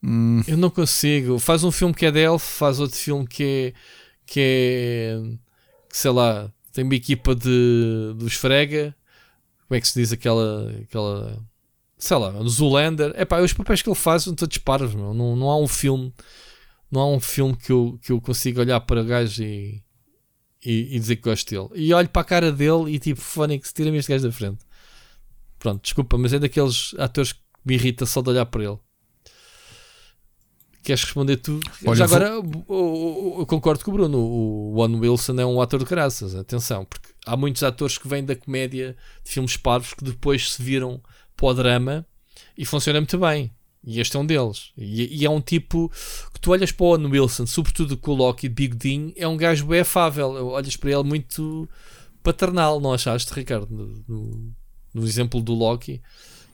Hum, Eu não consigo. Faz um filme que é dele, faz outro filme que é. que é. sei lá, tem uma equipa de. do esfrega. Como é que se diz aquela. aquela sei lá, do Zoolander. É pá, os papéis que ele faz são todos parvos, meu. Não, não há um filme. Não há um filme que eu, que eu consiga olhar para gajo e, e, e dizer que gosto dele. E olho para a cara dele e tipo, Fónix, tira-me este gajo da frente. Pronto, desculpa, mas é daqueles atores que me irrita só de olhar para ele. Queres responder tu? Olha, Já vou- agora, o- o- eu concordo com o Bruno. O One Wilson é um ator de graças, atenção, porque há muitos atores que vêm da comédia de filmes parvos que depois se viram para o drama e funciona muito bem. E este é um deles. E, e é um tipo que tu olhas para o Owen Wilson, sobretudo com o Loki de Big Dean, é um gajo bem afável. Olhas para ele muito paternal, não achaste, Ricardo? No, no- no exemplo do Loki.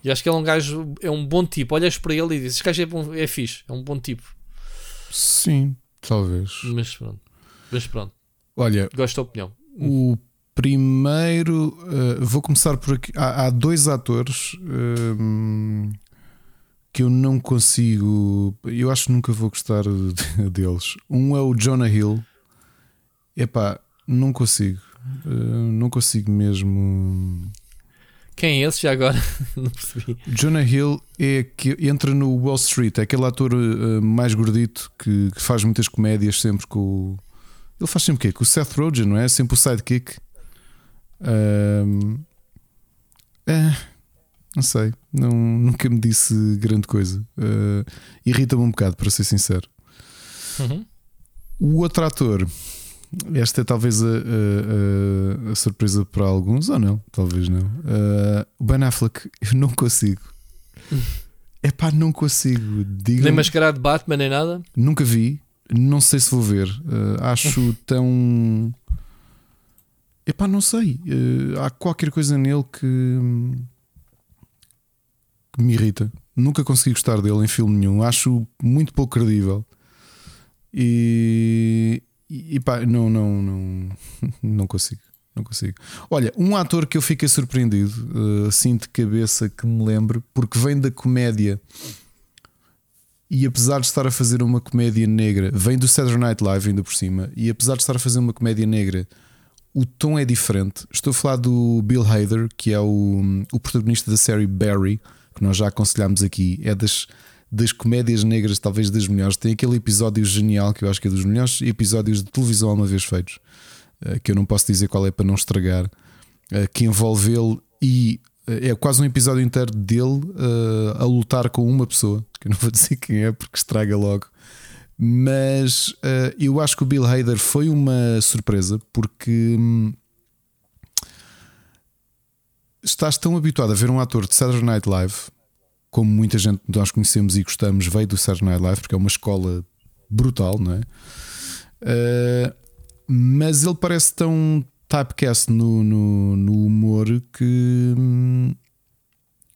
E acho que ele é um gajo, é um bom tipo. Olhas para ele e dizes: Este gajo é, bom, é fixe, é um bom tipo. sim, talvez. Mas pronto. Mas pronto, Olha, gosto da opinião. o primeiro. eh, vou começar por aqui. Há, há dois atores hum, que eu não consigo. Eu acho que nunca vou gostar de- deles. Um é o Jonah Hill. Epá, não consigo. Eh, não consigo mesmo. Quem é esse já agora? não percebi. Jonah Hill é que entra no Wall Street, é aquele ator eh, mais gordito que, que faz muitas comédias sempre com o. Ele faz sempre o quê? Com o Seth Rogen, não é? Sempre o sidekick. Ahm, é, não sei, não, nunca me disse grande coisa. Eh, Irrita-me um bocado, para ser sincero. Uhum. O outro ator, esta é talvez a, a- a- surpresa para alguns, ou não? Talvez não. Uh, o Ben Affleck, eu não consigo. É pá, não consigo. Digam, Nem mascarado de Batman nem nada. nunca vi, não sei se vou ver. Uh, acho tão. Epá, não sei. Uh, há qualquer coisa nele que, que me irrita. Nunca consegui gostar dele em filme nenhum. Acho muito pouco credível. E, e pá, não, não, não, não consigo. Não consigo. Olha, um ator que eu fiquei surpreendido, uh, assim de cabeça que me lembro, porque vem da comédia e apesar de estar a fazer uma comédia negra, vem do Saturday Night Live ainda por cima, e apesar de estar a fazer uma comédia negra, o tom é diferente. Estou a falar do Bill Hader, que é o, o protagonista da série Barry, que nós já aconselhámos aqui. É das, das comédias negras, talvez das melhores. Tem aquele episódio genial, que eu acho que é dos melhores episódios de televisão alguma vez feitos, eh, que eu não posso dizer qual é para não estragar, eh, que envolve ele e eh, é quase um episódio inteiro dele a lutar com uma pessoa, que eu não vou dizer quem é porque estraga logo. Mas eu acho que o Bill Hader foi uma surpresa porque hum, estás tão habituado a ver um ator de Saturday Night Live, como muita gente nós conhecemos e gostamos, veio do Saturday Night Live, porque é uma escola brutal, não é? Eh, mas ele parece tão typecast no, no, no humor que,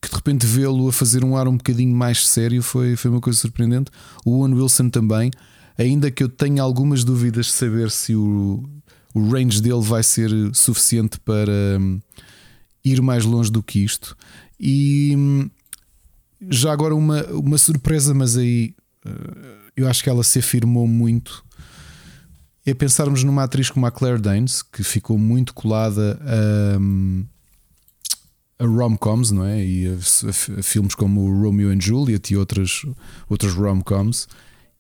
que de repente vê-lo a fazer um ar um bocadinho mais sério foi, foi uma coisa surpreendente. O Owen Wilson também, ainda que eu tenha algumas dúvidas de saber se o, o range dele vai ser suficiente para ir mais longe do que isto. E hum, já agora uma, uma surpresa, mas aí eh, eu acho que ela se afirmou muito é pensarmos numa atriz como a Claire Danes, que ficou muito colada a, a rom-coms, não é? E a, a, filmes como Romeo and Juliet e outras, outras rom-coms,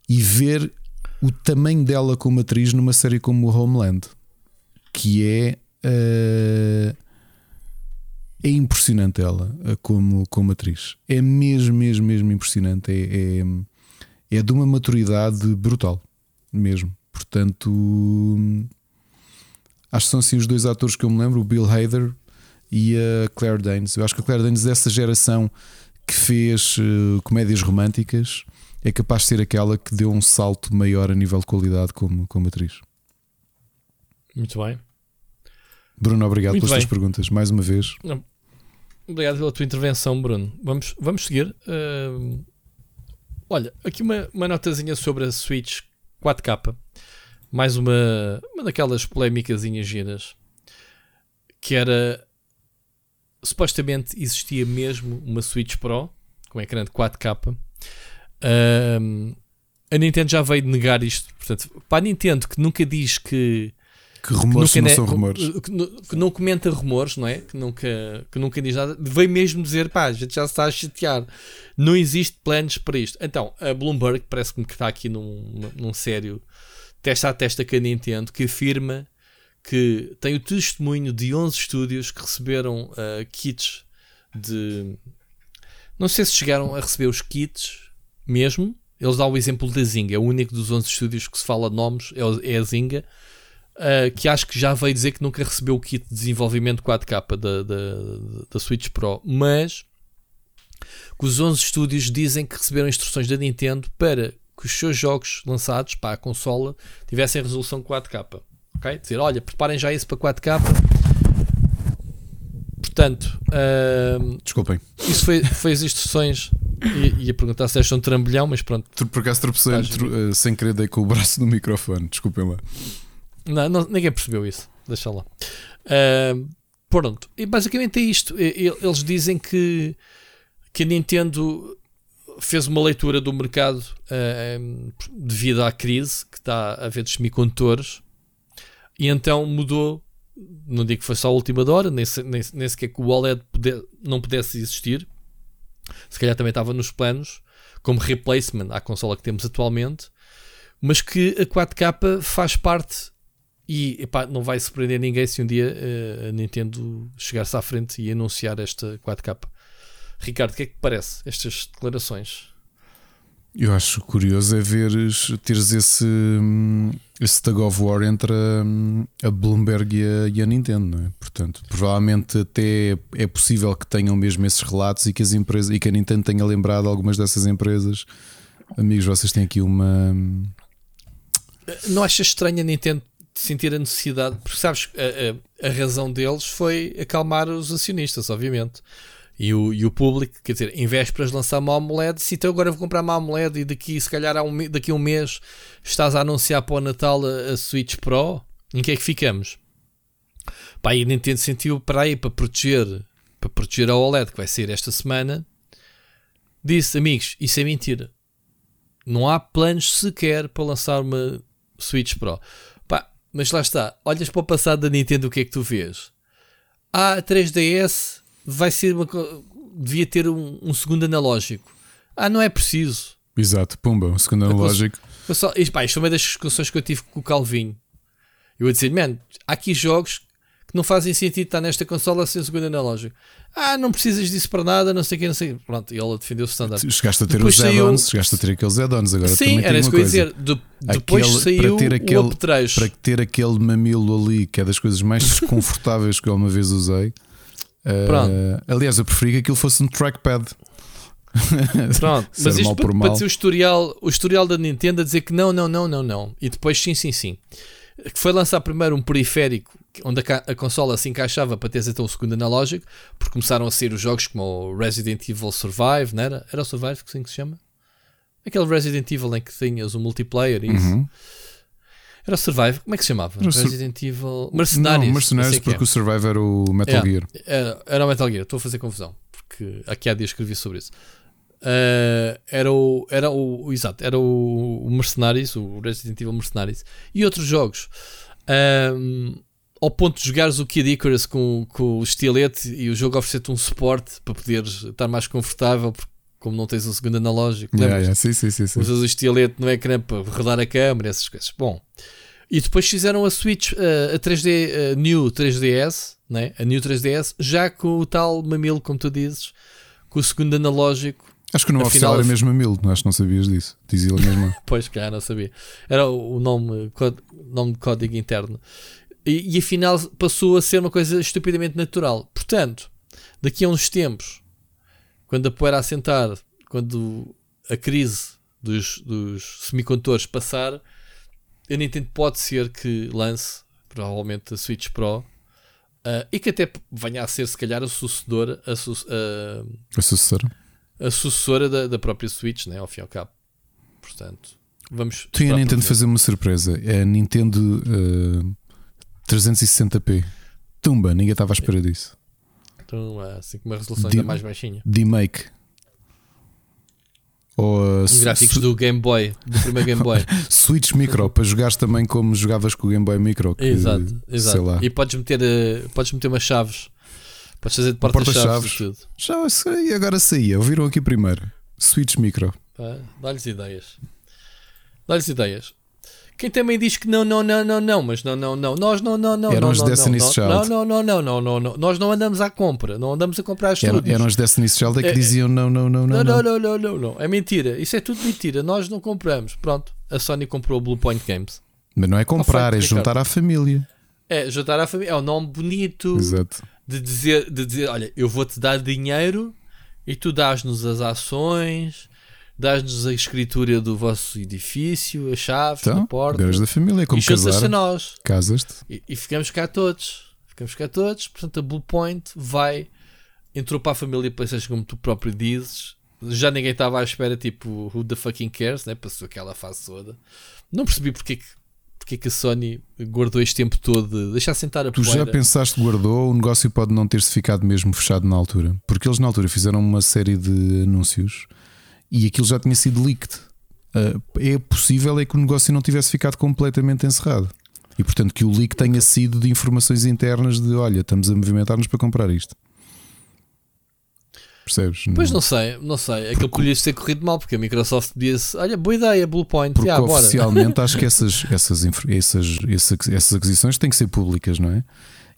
e ver o tamanho dela como atriz numa série como Homeland, que é. Uh, é impressionante ela como, como atriz. É mesmo, mesmo, mesmo impressionante. É, é, é de uma maturidade brutal, mesmo. Portanto, acho que são assim os dois atores que eu me lembro: o Bill Hader e a Claire Danes. Eu acho que a Claire Danes, dessa geração que fez uh, comédias românticas, é capaz de ser aquela que deu um salto maior a nível de qualidade como, como atriz. Muito bem. Bruno, obrigado Muito pelas bem. tuas perguntas, mais uma vez. Não. Obrigado pela tua intervenção, Bruno. Vamos, vamos seguir. Uh, olha, aqui uma, uma notazinha sobre a Switch 4K mais uma, uma daquelas polémicas giras que era supostamente existia mesmo uma Switch Pro com ecrã de 4K. Um, a Nintendo já veio negar isto. Portanto, para a Nintendo que nunca diz que que rumores que não são rumores. Que, que, não comenta rumores, não é? Que nunca, que nunca diz nada. Veio mesmo dizer, pá, a gente já se está a chatear. Não existe planos para isto. Então, a Bloomberg parece-me que está aqui num, num sério testa a testa com a Nintendo, que afirma que tem o testemunho de 11 estúdios que receberam uh, kits de. Não sei se chegaram a receber os kits mesmo. Eles dão o exemplo da Zynga, é o único dos 11 estúdios que se fala de nomes é, é a Zynga. Uh, que acho que já veio dizer que nunca recebeu o kit de desenvolvimento 4K da, da, da Switch Pro, mas que os 11 estúdios dizem que receberam instruções da Nintendo para que os seus jogos lançados para a consola tivessem resolução 4K. Ok? Dizer, olha, preparem já isso para 4K. Portanto, uh, desculpem. Isso foi, foi as instruções. Ia, ia perguntar se és um trambolhão, mas pronto. Por acaso tropecei uh, sem querer dei com o braço no microfone. Desculpem lá. Não, não, ninguém percebeu isso. Deixa lá. Uh, pronto. E basicamente é isto. Eles dizem que, que a Nintendo fez uma leitura do mercado uh, devido à crise que está a haver dos semicondutores e então mudou. Não digo que foi só a última hora, nem, nem, nem sequer que o OLED puder, não pudesse existir. Se calhar também estava nos planos, como replacement à consola que temos atualmente, mas que a 4K faz parte e epá, não vai surpreender ninguém se um dia uh, a Nintendo chegar-se à frente e anunciar esta 4K. Ricardo, o que é que parece estas declarações? Eu acho curioso é veres, teres esse, esse tug of war entre a, a Bloomberg e a, e a, Nintendo, é? Portanto, provavelmente até é possível que tenham mesmo esses relatos e que as empresas e que a Nintendo tenha lembrado algumas dessas empresas. Amigos, vocês têm aqui uma. Não achas estranho a Nintendo sentir a necessidade? Porque sabes, a, a, a razão deles foi acalmar os acionistas, obviamente. E o, e o público, quer dizer, em vésperas lançar uma AMOLED, se então agora vou comprar uma AMOLED e daqui, se calhar, um, daqui a um mês estás a anunciar para o Natal a, a Switch Pro, em que é que ficamos? Pá, a Nintendo sentiu para aí, para proteger, para proteger a OLED que vai ser esta semana, disse, amigos, isso é mentira. Não há planos sequer para lançar uma Switch Pro. Mas lá está, olhas para o passado da Nintendo, o que é que tu vês? Ah, 3DS vai ser uma, devia ter um, um, segundo analógico. Ah, não é preciso. Exato, pumba, um segundo analógico. Só, isto, pá, isto é uma das discussões que eu tive com o Calvinho. Eu ia dizer, man, há aqui jogos que não fazem sentido estar nesta consola sem segundo analógico. Ah, não precisas disso para nada, não sei o que, não sei Pronto, e ele defendeu o standard. Chegaste a ter depois os add-ons, saiu... chegaste a ter aqueles add-ons agora. Sim, era isso que eu ia dizer. De, depois aquele, saiu para ter aquele, o Para ter aquele mamilo ali, que é das coisas mais desconfortáveis que eu uma vez usei. Uh, aliás, eu preferia que aquilo fosse um trackpad. Pronto, mas isto para, para dizer o historial, o historial da Nintendo a dizer que não, não, não, não, não. E depois sim, sim, sim. Que foi lançar primeiro um periférico onde a, a consola se encaixava para ter então o segundo analógico, porque começaram a ser os jogos como o Resident Evil Survive, não era? Era o Survive que assim que se chama? Aquele Resident Evil em que tinhas o multiplayer e isso. Uhum. Era o Survive, como é que se chamava? Era Resident Evil. Mercenários. Não, Mercenários, porque é. o Survive era o Metal Gear. Era, era o Metal Gear, estou a fazer confusão, porque aqui há dias escrevi sobre isso. Uh, era o, era o, exato, era o, o Mercenaries, o Resident Evil Mercenaries e outros jogos. Um, ao ponto de jogares o Kid Icarus com, com o estilete e o jogo oferecer-te um suporte para poderes estar mais confortável, porque como não tens um segundo analógico, yeah, yeah. Sim, sim, sim, usas o estilete no ecrã para rodar a câmera, essas coisas. Bom, e depois fizeram a Switch, uh, a 3D, a New 3DS, né? a New 3DS, já com o tal mamilo, como tu dizes, com o segundo analógico Acho que no oficial era mesmo a mil, acho que não sabias disso. Dizia ele mesmo. pois, cá, não sabia. Era o nome, nome de código interno. E, e afinal passou a ser uma coisa estupidamente natural. Portanto, daqui a uns tempos, quando a poeira assentar, quando a crise dos, dos semicondutores passar, a Nintendo pode ser que lance, provavelmente, a Switch Pro. Uh, e que até venha a ser, se calhar, a sucedora. A, su uh, a sucessora a sucessora da, da própria Switch, né, ao fim e ao cabo. Portanto, vamos. Tu e a Nintendo fazer uma surpresa. É a Nintendo uh, 360p. Tumba, ninguém estava à espera disso. Então, assim com uma resolução ainda mais baixinha. D-Make. Ou uh, gráficos do Game Boy, do primeiro Game Boy. Switch Micro, para jogares também como jogavas com o Game Boy Micro. Que, exato, exato. E podes meter, uh, podes meter umas chaves Podes fazer de porta-chaves porta. Já sei, agora saía. Ouviram aqui primeiro. Switch Micro. Dá-lhes ideias. Dá-lhes ideias. Quem também diz que não, não, não, não, não, mas não, não, não, nós não, não, não, eram não, os não, Destiny's não, Child. Não, não, não, não, não, não, não, nós não andamos à compra, não andamos a comprar as eram, eram os Destiny's Child é que diziam não, não, não, não, não, não, não, não, não, é mentira, isso é tudo mentira, nós não compramos, pronto, a Sony comprou o Blue Point Games. Mas não é comprar, é juntar à família. É, juntar à família, é um nome bonito. Exato de dizer, de dizer olha, eu vou-te dar dinheiro e tu dás-nos as ações, dás-nos a escritura do vosso edifício, as chaves, então, a porta. da família, como e casar. a nós. Casas-te. E, e, ficamos cá todos. Ficamos cá todos. Portanto, a Blue Point vai, entrou para a família PlayStation, como tu próprio dizes. Já ninguém estava à espera, tipo, who the fucking cares, né? Passou aquela fase toda. Não percebi porque que porque é que a Sony guardou este tempo todo de deixar sentar a Tu poeira. já pensaste guardou, o negócio pode não ter-se ficado mesmo fechado na altura, porque eles na altura fizeram uma série de anúncios e aquilo já tinha sido leaked. Uh, é possível é que o negócio não tivesse ficado completamente encerrado. E portanto que o leak tenha sido de informações internas de olha, estamos a movimentar-nos para comprar isto. Percebes? Pois não, não sei, não sei. Aquilo podia ter corrido mal, porque a Microsoft disse: Olha, boa ideia, Blue Point. Porque oficialmente acho que essas, essas, essas, essas, essas aquisições têm que ser públicas, não é?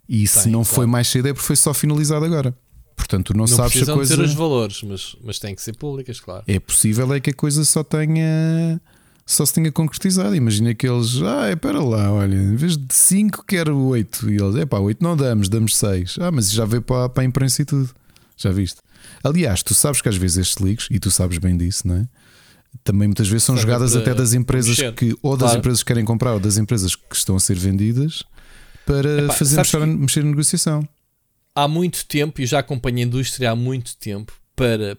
E se não claro. foi mais cedo é porque foi só finalizado agora. Portanto, não, não sabes se a coisa. ter os valores, mas, mas têm que ser públicas, claro. É possível é que a coisa só tenha. Só se tenha concretizado. Imagina que eles. Ah, espera lá, olha, em vez de 5, quero 8. E eles, é pá, 8 não damos, damos 6. Ah, mas já veio para, para a imprensa e tudo. Já viste? Aliás, tu sabes que às vezes estes leaks, e tu sabes bem disso, não é? Também muitas vezes são Sabe jogadas até das empresas mexer. que, ou das claro. empresas que querem comprar, ou das empresas que estão a ser vendidas para Epá, fazer mexer, mexer na negociação. Há muito tempo, e já acompanho a indústria há muito tempo, para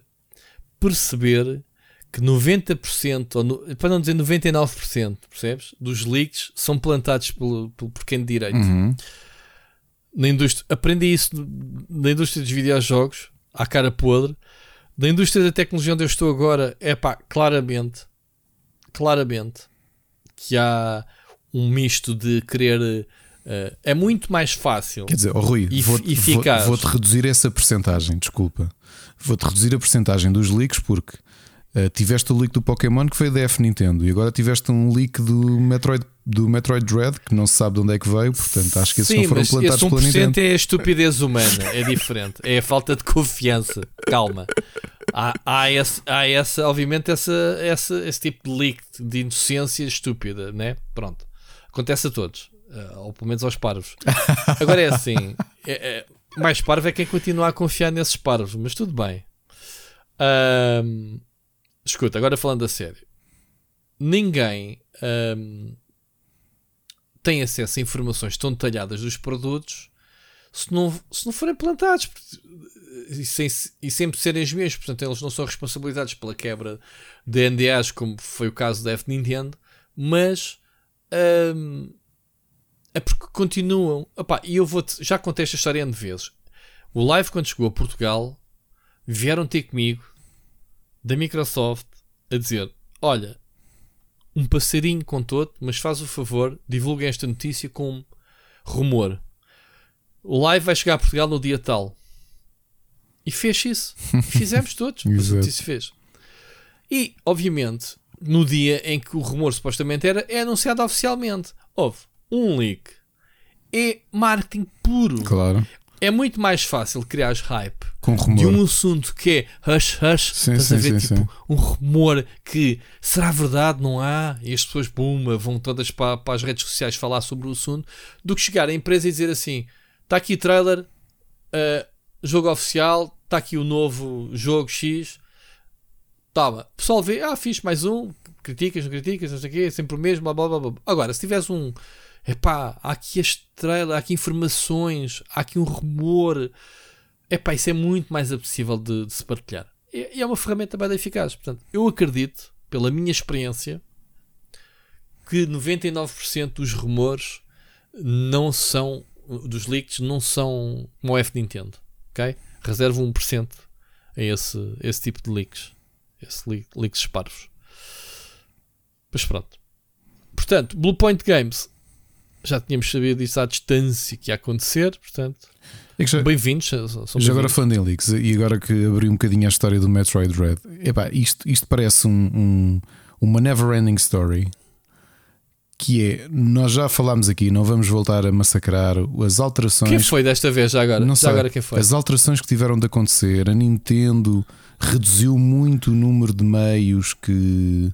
perceber que 90%, ou no, para não dizer 99%, percebes? Dos leaks são plantados pelo, pelo, por quem de direito. Uhum. Na indústria, aprendi isso na indústria dos videojogos à cara podre. Da indústria da tecnologia onde eu estou agora, é pá, claramente, claramente, que há um misto de querer. Uh, é muito mais fácil. Quer dizer, oh, Rui, vou-te vou, vou reduzir essa percentagem, desculpa. Vou-te reduzir a percentagem dos leaks porque uh, tiveste o leak do Pokémon que foi da F Nintendo e agora tiveste um leak do Metroid do Metroid Dread, que não se sabe de onde é que veio, portanto acho que esses Sim, não foram mas plantados esse 1% pela Nintendo. é a estupidez humana, é diferente, é a falta de confiança. Calma. Há, há, esse, há essa, obviamente, essa, essa, esse tipo de leak de inocência estúpida, né? Pronto. Acontece a todos, uh, ou pelo menos aos parvos. Agora é assim: é, é, mais parvo é quem continua a confiar nesses parvos, mas tudo bem. Um, escuta, agora falando a sério, ninguém. Um, têm acesso a informações tão detalhadas dos produtos se não, se não forem plantados e, sem, e sempre serem os mesmos. Portanto, eles não são responsabilizados pela quebra de NDAs, como foi o caso da F Nintendo, mas hum, é porque continuam. Epá, e eu vou já contei esta história N vezes. O live, quando chegou a Portugal, vieram ter comigo da Microsoft a dizer: Olha, um passarinho contou-te, mas faz o favor, divulguem esta notícia com rumor. O live vai chegar a Portugal no dia tal. E fez isso. Fizemos todos. mas a notícia fez. E, obviamente, no dia em que o rumor supostamente era, é anunciado oficialmente. Houve um leak. É marketing puro. Claro. É muito mais fácil criar hype Com rumor. de um assunto que é hush hush, Sim, estás sim, a ver sim, tipo um rumor que será verdade, não há, e as pessoas puma, vão todas para, para as redes sociais falar sobre o assunto, do que chegar à empresa e dizer assim: está aqui trailer, uh, jogo oficial, está aqui o novo jogo X. Toma, o pessoal vê, ah, fiz mais um, criticas, não criticas, não sei o quê, sempre o mesmo, blá blá blá. blá. Agora, se tivesse um, epá, há aqui este trailer, há aqui informações, há aqui um rumor, epá, isso é muito mais apetecível de, de se partilhar. E, é uma ferramenta bem eficaz. Portanto, eu acredito, pela minha experiência, que 99% dos rumores não são, dos leaks, não são como o F Nintendo, ok? Reservo 1% a esse, esse tipo de leaks. Esse leak, leaks parvos. Mas pronto. Portanto, Blue Point Games já tínhamos sabido disso à distância que ia acontecer, portanto, É já, bem-vindos. são já agora falando em leaks, e agora que abri um bocadinho a história do Metroid Dread, epá, isto, isto parece um, um- uma never-ending story. Que é, nós já falámos aqui, não vamos voltar a massacrar as alterações. Quem foi desta vez já agora? Não já sei. agora quem foi? As alterações que tiveram de acontecer, a Nintendo reduziu muito o número de meios que,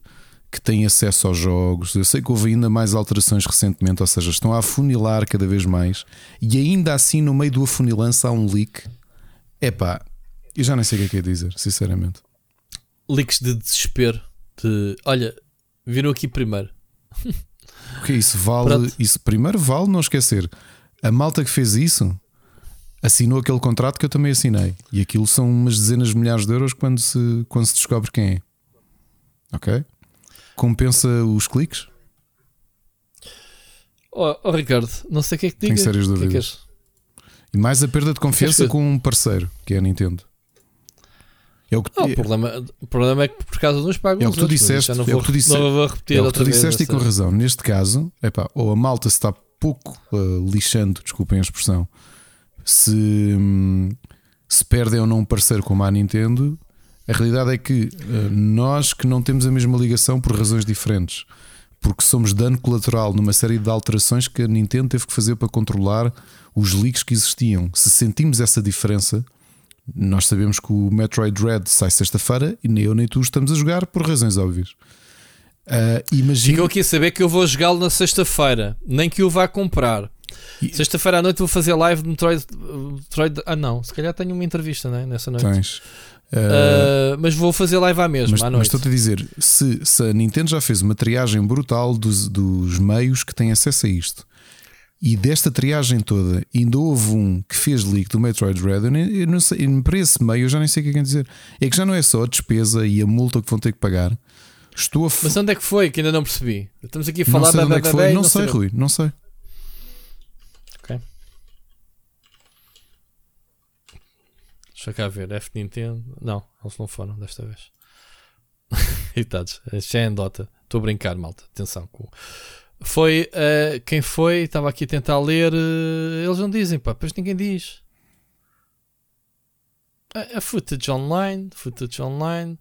que têm acesso aos jogos. Eu sei que houve ainda mais alterações recentemente, ou seja, estão a afunilar cada vez mais. E ainda assim, no meio do afunilança, há um leak. Epá, eu já nem sei o que é que é dizer, sinceramente. Leaks de desespero. De, olha, viram aqui primeiro. O que é isso? Vale. Pronto. Isso primeiro vale não esquecer. A malta que fez isso assinou aquele contrato que eu também assinei. E aquilo são umas dezenas de milhares de euros quando se, quando se descobre quem é. Ok? Compensa os cliques? Oh, oh, Ricardo, não sei o que é que Tenho diga. sérias que é que dúvidas. E mais a perda de confiança que- com um parceiro, que é a Nintendo. É o que, Ah, o, problema, o problema é que por causa de uns pagam É o que tu outros, disseste, já não é o vou, que tu disse- não vou repetir é o que tu disseste e com razão. Neste caso, epá, ou a malta se está pouco uh, lixando, desculpem a expressão, se, hum, se perdem ou não um parceiro como a Nintendo. A realidade é que uh, nós que não temos a mesma ligação por razões diferentes, porque somos dano colateral numa série de alterações que a Nintendo teve que fazer para controlar os leaks que existiam. Se sentimos essa diferença, nós sabemos que o Metroid Dread sai sexta-feira e nem eu nem tu estamos a jogar por razões óbvias. Uh, imagina, Ficam aqui a saber que eu vou jogá-lo na sexta-feira, nem que o vá comprar. E- Sexta-feira à noite vou fazer live de Metroid, Metroid. Ah, não, se calhar tenho uma entrevista né, nessa noite. tens. Uh, mas vou fazer live à mesma, mas, à mas noite. estou-te a dizer: se, se a Nintendo já fez uma triagem brutal dos, dos meios que têm acesso a isto, e desta triagem toda ainda houve um que fez leak do Metroid Red, eu, nem, eu não sei, para esse meio eu já nem sei o que é que é dizer. É que já não é só a despesa e a multa que vão ter que pagar. Estou a f- Mas onde é que foi que ainda não percebi? Estamos aqui a não falar sei da é que foi. Não, sei, sabemos. Rui, não sei. Deixa cá ver, F Nintendo. Não, eles não foram desta vez. Irritados. Já é em Dota. Estou a brincar, malta. Atenção. Foi eh, quem foi? Estava aqui a tentar ler. eh, eles não dizem, pá, depois ninguém diz. A, a footage online, footage online.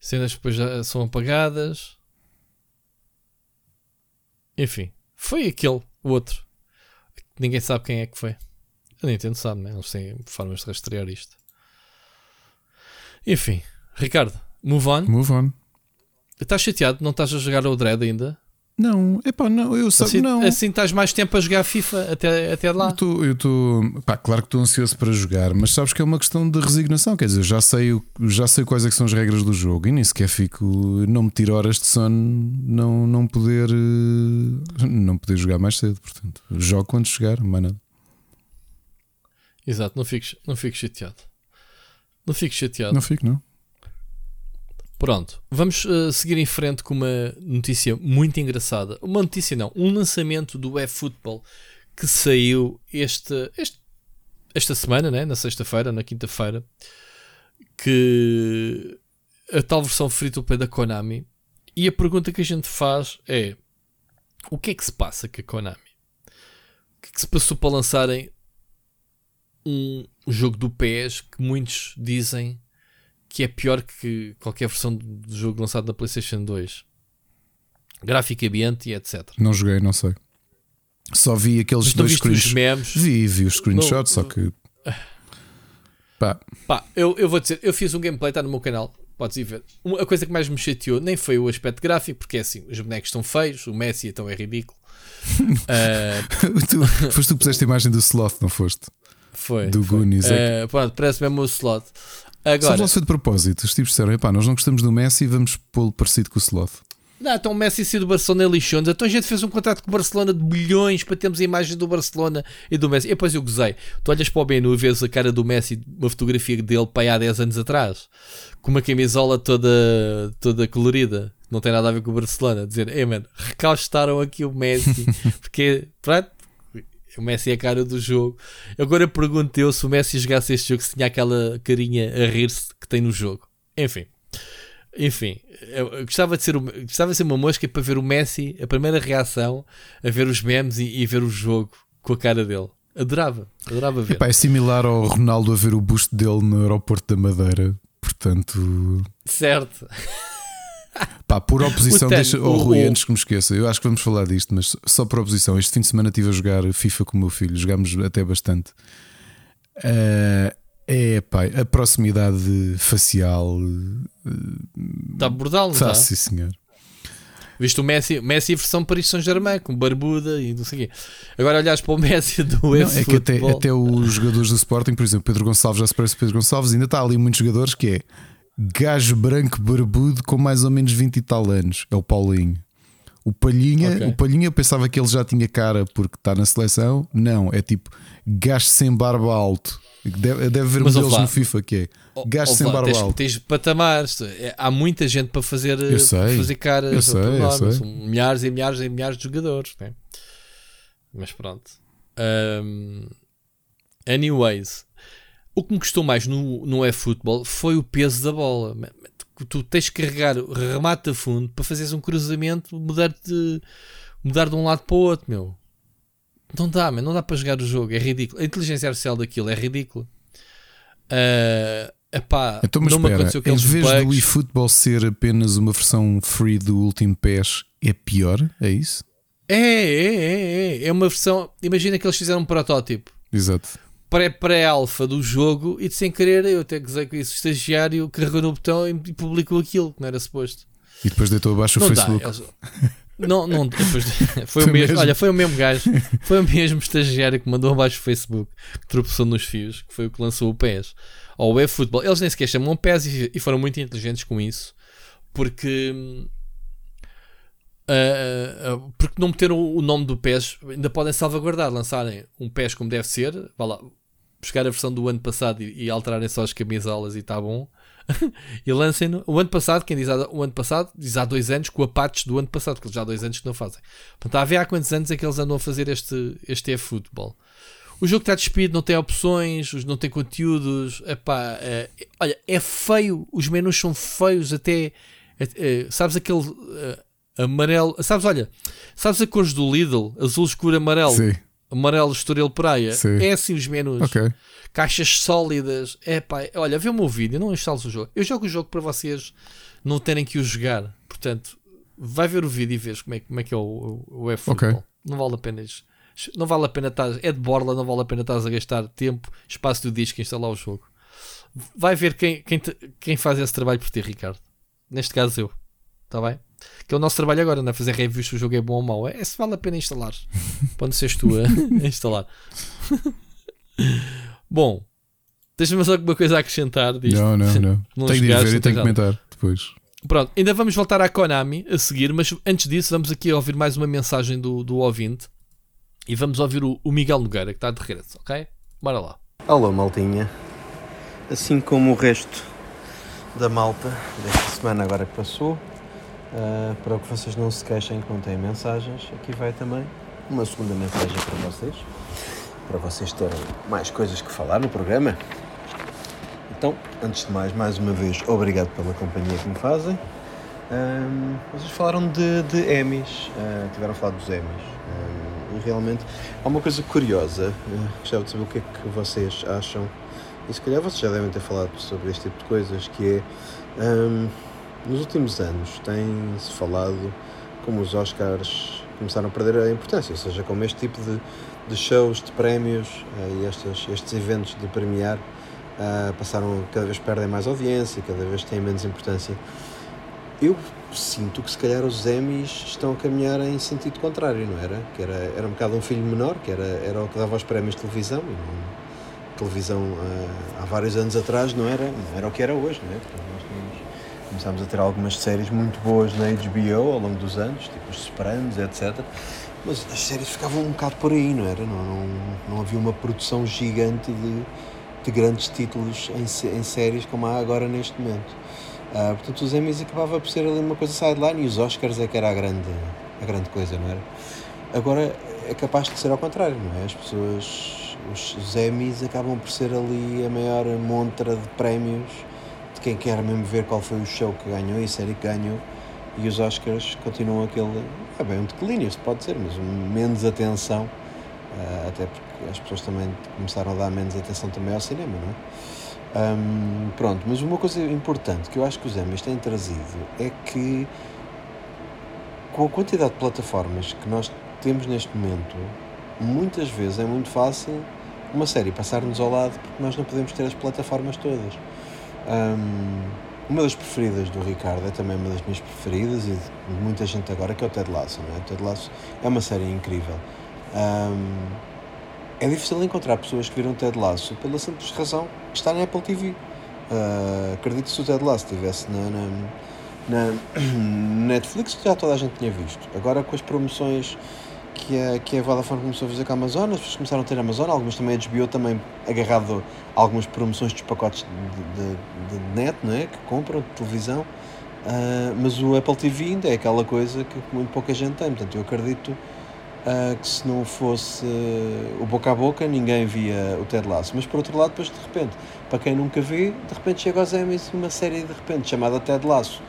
Cenas depois já são apagadas. Enfim, foi aquele, o outro. Ninguém sabe quem é que foi. A Nintendo sabe, né? Eles têm formas de rastrear isto. Enfim, Ricardo, move on. Move on. Estás chateado? Não estás a jogar o Dread ainda? Não, é pá, não, eu sabe, Assim, não. assim estás mais tempo a jogar FIFA até, até lá? Eu estou, claro que estou ansioso para jogar, mas sabes que é uma questão de resignação. Quer dizer, já sei, já sei quais é são as regras do jogo e nem sequer fico, não me tiro horas de sono, não, não poder, não poder jogar mais cedo. Portanto, jogo quando chegar, mais nada. Exato, não fiques, não fiques chateado. Não fiques chateado. Não fico, não. Pronto, vamos uh, seguir em frente com uma notícia muito engraçada. Uma notícia não, um lançamento do eFootball que saiu este, este- esta semana, né? na sexta-feira, na quinta-feira, que a tal versão free to play da Konami. E a pergunta que a gente faz é: o que é que se passa com a Konami? O que é que se passou para lançarem um jogo do PES que muitos dizem que é pior que qualquer versão do jogo lançado na PlayStation 2? Gráfico ambiente e etc. Não joguei, não sei. Só vi aqueles dois screenshots. Vi, vi os screenshots, só que. Pá. Pá, eu, eu vou dizer, eu fiz um gameplay, está no meu canal. Podes ir ver. A coisa que mais me chateou nem foi o aspecto gráfico, porque é assim, os bonecos estão feios, o Messi então é ridículo. uh... tu, foste tu que puseste a imagem do Sloth, não foste? Foi. Do foi. Goonies. Uh, pronto, parece mesmo o Sloth. Agora, Só foi de propósito. Os tipos disseram: nós não gostamos do Messi, vamos pô-lo parecido com o Sloth. Não, então o Messi saiu do Barcelona e lixou Então a gente fez um contrato com o Barcelona de bilhões para termos a imagem do Barcelona e do Messi. E depois eu gozei. Tu olhas para o menu e vês a cara do Messi, uma fotografia dele para aí há 10 anos atrás, com uma camisola toda, toda colorida. Não tem nada a ver com o Barcelona. Dizer, ei, mano, recaustaram aqui o Messi. Porque, pronto, o Messi é a cara do jogo. Agora pergunto eu se o Messi jogasse este jogo, se tinha aquela carinha a rir-se que tem no jogo. Enfim. Enfim, eu gostava de ser, gostava de ser uma mosca para ver o Messi, a primeira reação, a ver os memes e, e ver o jogo com a cara dele. Adorava, adorava ver. Epá, é similar ao Ronaldo a ver o busto dele no aeroporto da Madeira. Portanto. Certo. Pá, por oposição, deixa. Oh, Rui, antes que me esqueça, eu acho que vamos falar disto, mas só por oposição. Este fim de semana estive a jogar FIFA com o meu filho, jogámos até bastante. Uh, é, pai, a proximidade facial está brutal, não está? Sim, senhor. Viste o Messi, Messi versão Paris Saint-Germain, com barbuda e não sei o quê. Agora olhas para o Messi do não, É que até, até, os jogadores do Sporting, por exemplo, Pedro Gonçalves já se parece Pedro Gonçalves, ainda está ali muitos jogadores que é gajo branco barbudo com mais ou menos 20 e tal anos. É o Paulinho. O Palhinha, okay. o Palhinha eu pensava que ele já tinha cara porque está na seleção. Não, é tipo gajo sem barba alto. Deve, deve haver modelos no FIFA que é gajo sem barba tens, alto. Tens patamares, é, há muita gente para fazer, eu sei, para fazer cara. Eu sei, eu sei. São milhares e milhares e milhares de jogadores. Né? Mas pronto. Um, anyways, o que me custou mais no, no e-futebol foi o peso da bola. Tu tens que carregar remate a fundo para fazeres um cruzamento, mudar de, mudar de um lado para o outro, meu. Não dá, man, não dá para jogar o jogo, é ridículo. A inteligência artificial daquilo é ridícula. Uh, epá, então, mas não espera, em vez bugs. do eFootball ser apenas uma versão free do Ultimate PES, é pior? É isso? É, é, é, é. É uma versão. Imagina que eles fizeram um protótipo. Exato. Pré-pré-alfa do jogo e de sem querer eu até gozei com isso. O estagiário carregou no botão e publicou aquilo que não era suposto. E depois deitou abaixo não o Facebook. Dá, eles... Não, não, depois, foi, o mesmo, mesmo, olha, foi o mesmo gajo, foi o mesmo estagiário que mandou abaixo o Facebook, que tropeçou nos fios, que foi o que lançou o PES. Ou o eFootball. Eles nem sequer chamam PES e, e foram muito inteligentes com isso, porque. Uh, uh, porque não meteram o nome do PES, ainda podem salvaguardar, lançarem um PES como deve ser, vá lá, buscar a versão do ano passado e, e alterarem só as camisolas e está bom. e lancem-no. O ano passado, quem diz o ano passado, diz há dois anos com a patch do ano passado, porque eles já há dois anos que não fazem. Portanto, a ver há quantos anos é que eles andam a fazer este, este e-futebol. O jogo está despido, não tem opções, não tem conteúdos. Epá, é, olha, é feio, os menus são feios até. É, é, sabes aquele uh, amarelo? Sabes, olha, sabes a cores do Lidl? Azul escuro amarelo. Sim. Amarelo Estoril Praia. Sim. É assim os menus. Okay caixas sólidas. É pá, olha, vê o meu vídeo, não instales o jogo. Eu jogo o jogo para vocês não terem que o jogar. Portanto, vai ver o vídeo e vês como é, como é que é o, o, o eFootball. Okay. Não vale a pena isso. Não vale a pena estar. É de borla, não vale a pena estar a gastar tempo, espaço do disco a instalar o jogo. Vai ver quem, quem, quem faz esse trabalho por ti, Ricardo. Neste caso eu. Está bem? Que é o nosso trabalho agora, não é fazer reviews se o jogo é bom ou mau. É se vale a pena instalar. Quando seres tu a instalar. Bom, deixa-me só alguma coisa a acrescentar disto. Não, não, não. não tenho de ver e tenho que comentar depois. Pronto, ainda vamos voltar à Konami a seguir, mas antes disso vamos aqui ouvir mais uma mensagem do, do ouvinte e vamos ouvir o, o Miguel Nogueira que está de regresso, ok? Bora lá. Alô, maltinha. Assim como o resto da malta desta semana agora que passou, uh, para que vocês não se queixem quando têm mensagens, aqui vai também uma segunda mensagem para vocês para vocês terem mais coisas que falar no programa. Então, antes de mais, mais uma vez, obrigado pela companhia que me fazem. Um, vocês falaram de, de Emmys, uh, tiveram a falar dos Emmys. E realmente há uma coisa curiosa, uh, gostava de saber o que é que vocês acham, e se calhar vocês já devem ter falado sobre este tipo de coisas, que é, nos últimos anos tem-se falado como os Oscars começaram a perder a importância, ou seja, como este tipo de, de shows, de prémios uh, e estes, estes eventos de premiar uh, passaram, cada vez perdem mais audiência, cada vez têm menos importância eu sinto que se calhar os Emmys estão a caminhar em sentido contrário, não era? Que era, era um bocado um filho menor, que era, era o que dava os prémios de televisão. Televisão uh, há vários anos atrás não era, não era o que era hoje, não é? Começámos a ter algumas séries muito boas na HBO ao longo dos anos, tipo os Sopranos, etc. Mas as séries ficavam um bocado por aí, não era? Não, não, não havia uma produção gigante de, de grandes títulos em, em séries como há agora neste momento. Uh, portanto, os Emmys acabava por ser ali uma coisa sideline e os Oscars é que era a grande, a grande coisa, não era? Agora é capaz de ser ao contrário, não é? As pessoas, os, os Emmys acabam por ser ali a maior montra de prémios quem quer mesmo ver qual foi o show que ganhou e a série que ganhou e os Oscars continuam aquele, é bem um declínio, se pode ser, mas um menos atenção, uh, até porque as pessoas também começaram a dar menos atenção também ao cinema, não é? Um, pronto, mas uma coisa importante que eu acho que os Emmys têm trazido é que com a quantidade de plataformas que nós temos neste momento, muitas vezes é muito fácil uma série passar-nos ao lado porque nós não podemos ter as plataformas todas. Um, uma das preferidas do Ricardo é também uma das minhas preferidas e de muita gente agora, que é o Ted Lasso. Não é? O Ted Lasso é uma série incrível. Um, é difícil encontrar pessoas que viram Ted Lasso pela simples razão que está na Apple TV. Uh, ah, acredito que se o Ted Lasso estivesse na, na, na, Netflix já toda a gente tinha visto. Agora com as promoções que a, que a Vodafone começou a fazer com a Amazon, as pessoas começaram a ter a Amazon, algumas também a HBO também agarrado algumas promoções dos pacotes de, de, de net, não é? que compram, de televisão. Uh, mas o Apple TV ainda é aquela coisa que muito pouca gente tem, portanto eu acredito uh, que se não fosse uh, o boca a boca ninguém via o Ted Lasso. Mas por outro lado, depois de repente, para quem nunca vê, de repente chega aos Emmys uma série de repente chamada Ted Lasso,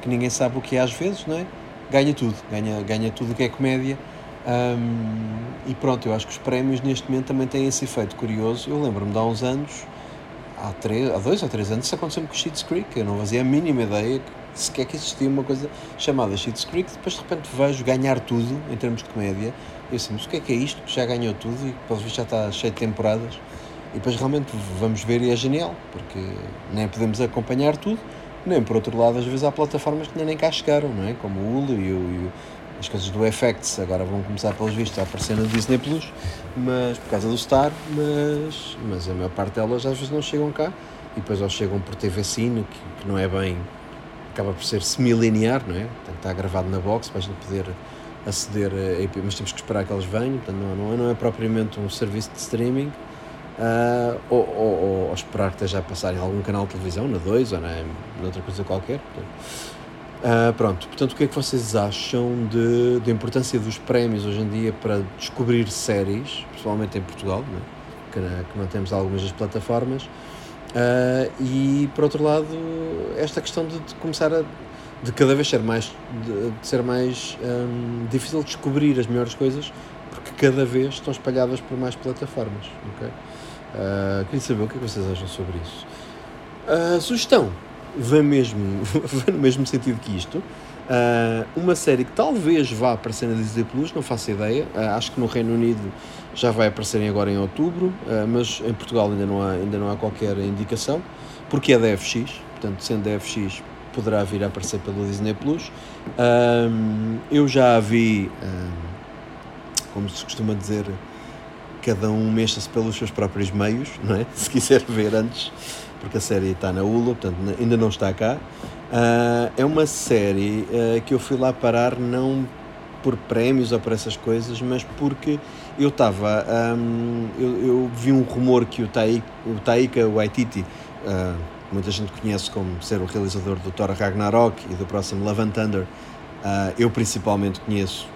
que ninguém sabe o que é às vezes, não é? Ganha tudo, ganha, ganha tudo que é comédia. Um, e pronto, eu acho que os prémios neste momento também têm esse efeito curioso. Eu lembro-me de há uns anos, há, três, há dois ou três anos, isso aconteceu-me com o Sheets Creek. Eu não fazia a mínima ideia que sequer que existia uma coisa chamada Schitt's Creek, depois de repente vejo ganhar tudo em termos de comédia. Eu assim, mas o que é que é isto? Que já ganhou tudo e pelos vistos já está cheio de temporadas. E depois realmente vamos ver e é genial, porque nem podemos acompanhar tudo, nem por outro lado, às vezes há plataformas que nem cá chegaram, não é? Como o Hulu e, o, e o, as coisas do FX agora vão começar pelos vistos a aparecer no Disney Plus, mas por causa do Star, mas, mas a maior parte delas às vezes não chegam cá e depois ou chegam por TV Cine, que, que não é bem acaba por ser semi-linear, não é? Portanto, está gravado na box, vais poder aceder a mas temos que esperar que eles venham, portanto, não, não, é, propriamente um serviço de streaming, uh, ou, ou, ou, esperar que esteja a passar em algum canal de televisão, na 2 ou na, outra coisa qualquer. Uh, pronto, portanto, o que é que vocês acham de, da importância dos prémios hoje em dia para descobrir séries, principalmente em Portugal, não é? que, que não temos algumas das plataformas? Uh, e por outro lado, esta questão de, de começar a de cada vez ser mais de, de ser mais um, difícil descobrir as melhores coisas porque cada vez estão espalhadas por mais plataformas. Okay? Uh, queria saber o que, é que vocês acham sobre isso. Sugestão vai mesmo, vai no mesmo sentido que isto. Uh, uma série que talvez vá aparecer na Disney Plus, não faço ideia. Uh, acho que no Reino Unido já vai aparecer agora em outubro, uh, mas em Portugal ainda não, há, ainda não há qualquer indicação, porque é da FX, portanto, sendo da FX, poderá vir a aparecer pelo Disney Plus. eu já a vi, como se costuma dizer, cada um mexa-se pelos seus próprios meios, não é? Se quiser ver antes, porque a série está na Hulu, portanto ainda não está cá. Uh, é uma série uh, que eu fui lá parar não por prémios ou por essas coisas, mas porque eu estava. Um, eu, eu, vi um rumor que o, Taika, o Taika Waititi, uh, muita gente conhece como ser o realizador do Thor Ragnarok e do próximo Love and Thunder, eu principalmente conheço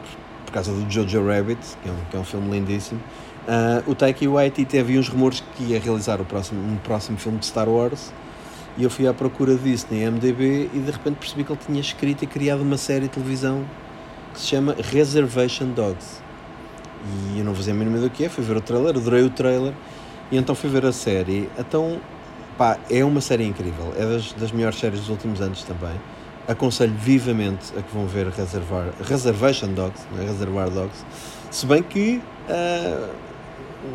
por causa do Jojo Rabbit, que é um, que é um filme lindíssimo. Uh, o Taiki Waititi havia uns rumores que ia realizar o próximo, um próximo filme de Star Wars e eu fui à procura disso na MDB e de repente percebi que ele tinha escrito e criado uma série de televisão que se chama Reservation Dogs. E eu não fazia a mínima do que é, fui ver o trailer, adorei o trailer e então fui ver a série. Então, pá, é uma série incrível, é das, das melhores séries dos últimos anos também. Aconselho vivamente a que vão ver Reservar, Reservation Dogs, não é? Reservoir Dogs. Se bem que uh,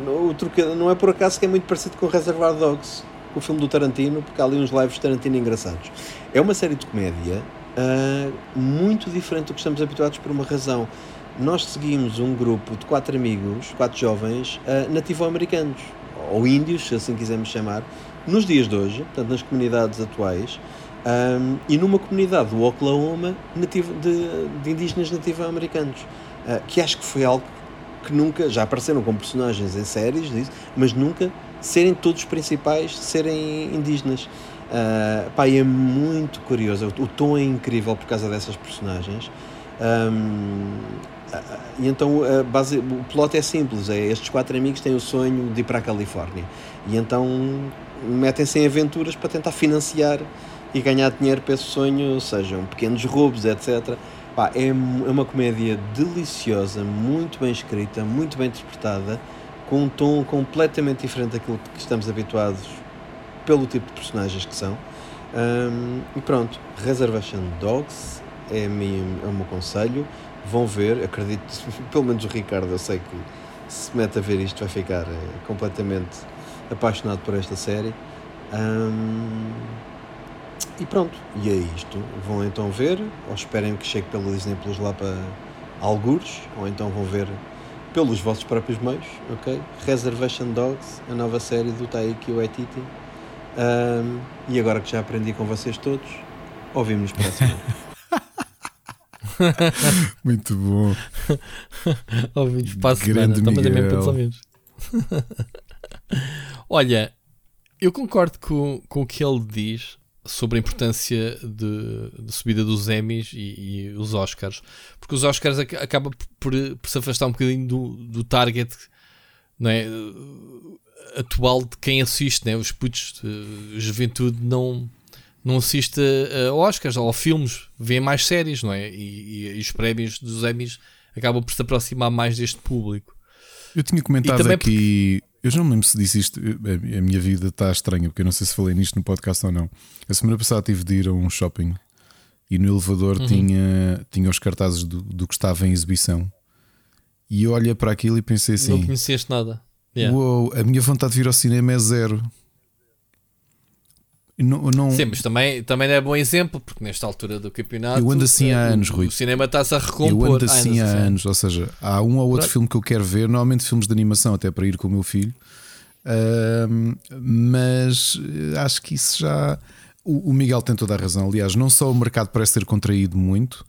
o truque, não é por acaso que é muito parecido com Reservoir Dogs, o filme do Tarantino, porque há ali uns lives de Tarantino engraçados. É uma série de comédia uh, muito diferente do que estamos habituados por uma razão. Nós seguimos um grupo de quatro amigos, quatro jovens, uh, nativo-americanos, ou índios, se assim quisermos chamar, nos dias de hoje, portanto, nas comunidades atuais, um, e numa comunidade do Oklahoma nativo, de, de indígenas nativo-americanos, uh, que acho que foi algo que nunca, já apareceram como personagens em séries disso, mas nunca serem todos principais, serem indígenas. Uh, pá, é muito curioso, o, tom é incrível por causa dessas personagens. Um, uh, e então base, o plot é simples: é estes quatro amigos têm o sonho de ir para a Califórnia e então metem-se em aventuras para tentar financiar e ganhar dinheiro para esse sonho, sejam pequenos roubos, etc. Pá, é, é uma comédia deliciosa, muito bem escrita, muito bem interpretada, com um tom completamente diferente daquilo que estamos habituados pelo tipo de personagens que são. Um, e pronto, Reservation Dogs é, minha, é o meu conselho. Vão ver, acredito, pelo menos o Ricardo, eu sei que se mete a ver isto vai ficar é, completamente apaixonado por esta série. Um, e pronto, e é isto. Vão então ver, ou esperem que chegue pelo Disney Plus lá para algures, ou então vão ver pelos vossos próprios meios, ok? Reservation Dogs, a nova série do Taiki Waititi. Um, e agora que já aprendi com vocês todos, ouvimos para a semana. Muito bom. ouvimos para a semana. Grande Miguel. Também ouvimos. Olha, eu concordo com, com o que ele diz sobre a importância de, de subida dos Emmys e, e, os Oscars, porque os Oscars acaba por, por, se afastar um bocadinho do, do target não é, atual de quem assiste, né? os putos, a juventude não, não assiste a, a Oscars ou a filmes, vê mais séries, não é? E, e, e, os prémios dos Emmys acabam por se aproximar mais deste público. Eu tinha comentado aqui. Porque eu já não me lembro se disse isto. A minha vida está estranha, porque eu não sei se falei nisto no podcast ou não. A semana passada tive de ir a um shopping e no elevador uhum. tinha, tinha os cartazes do, do que estava em exibição. E eu olhei para aquilo e pensei assim: Não conheceste nada. Yeah. Uou, a minha vontade de vir ao cinema é zero. Não, não... Sim, mas também, também é bom exemplo, porque nesta altura do campeonato eu ando assim há anos, Rui. O cinema está-se a recompor. Eu ando assim há assim. anos, ou seja, há um ou outro Pronto. filme que eu quero ver, normalmente filmes de animação, até para ir com o meu filho, uh, mas eh, acho que isso já. O, o, Miguel tem toda a razão. Aliás, não só o mercado parece ter contraído muito,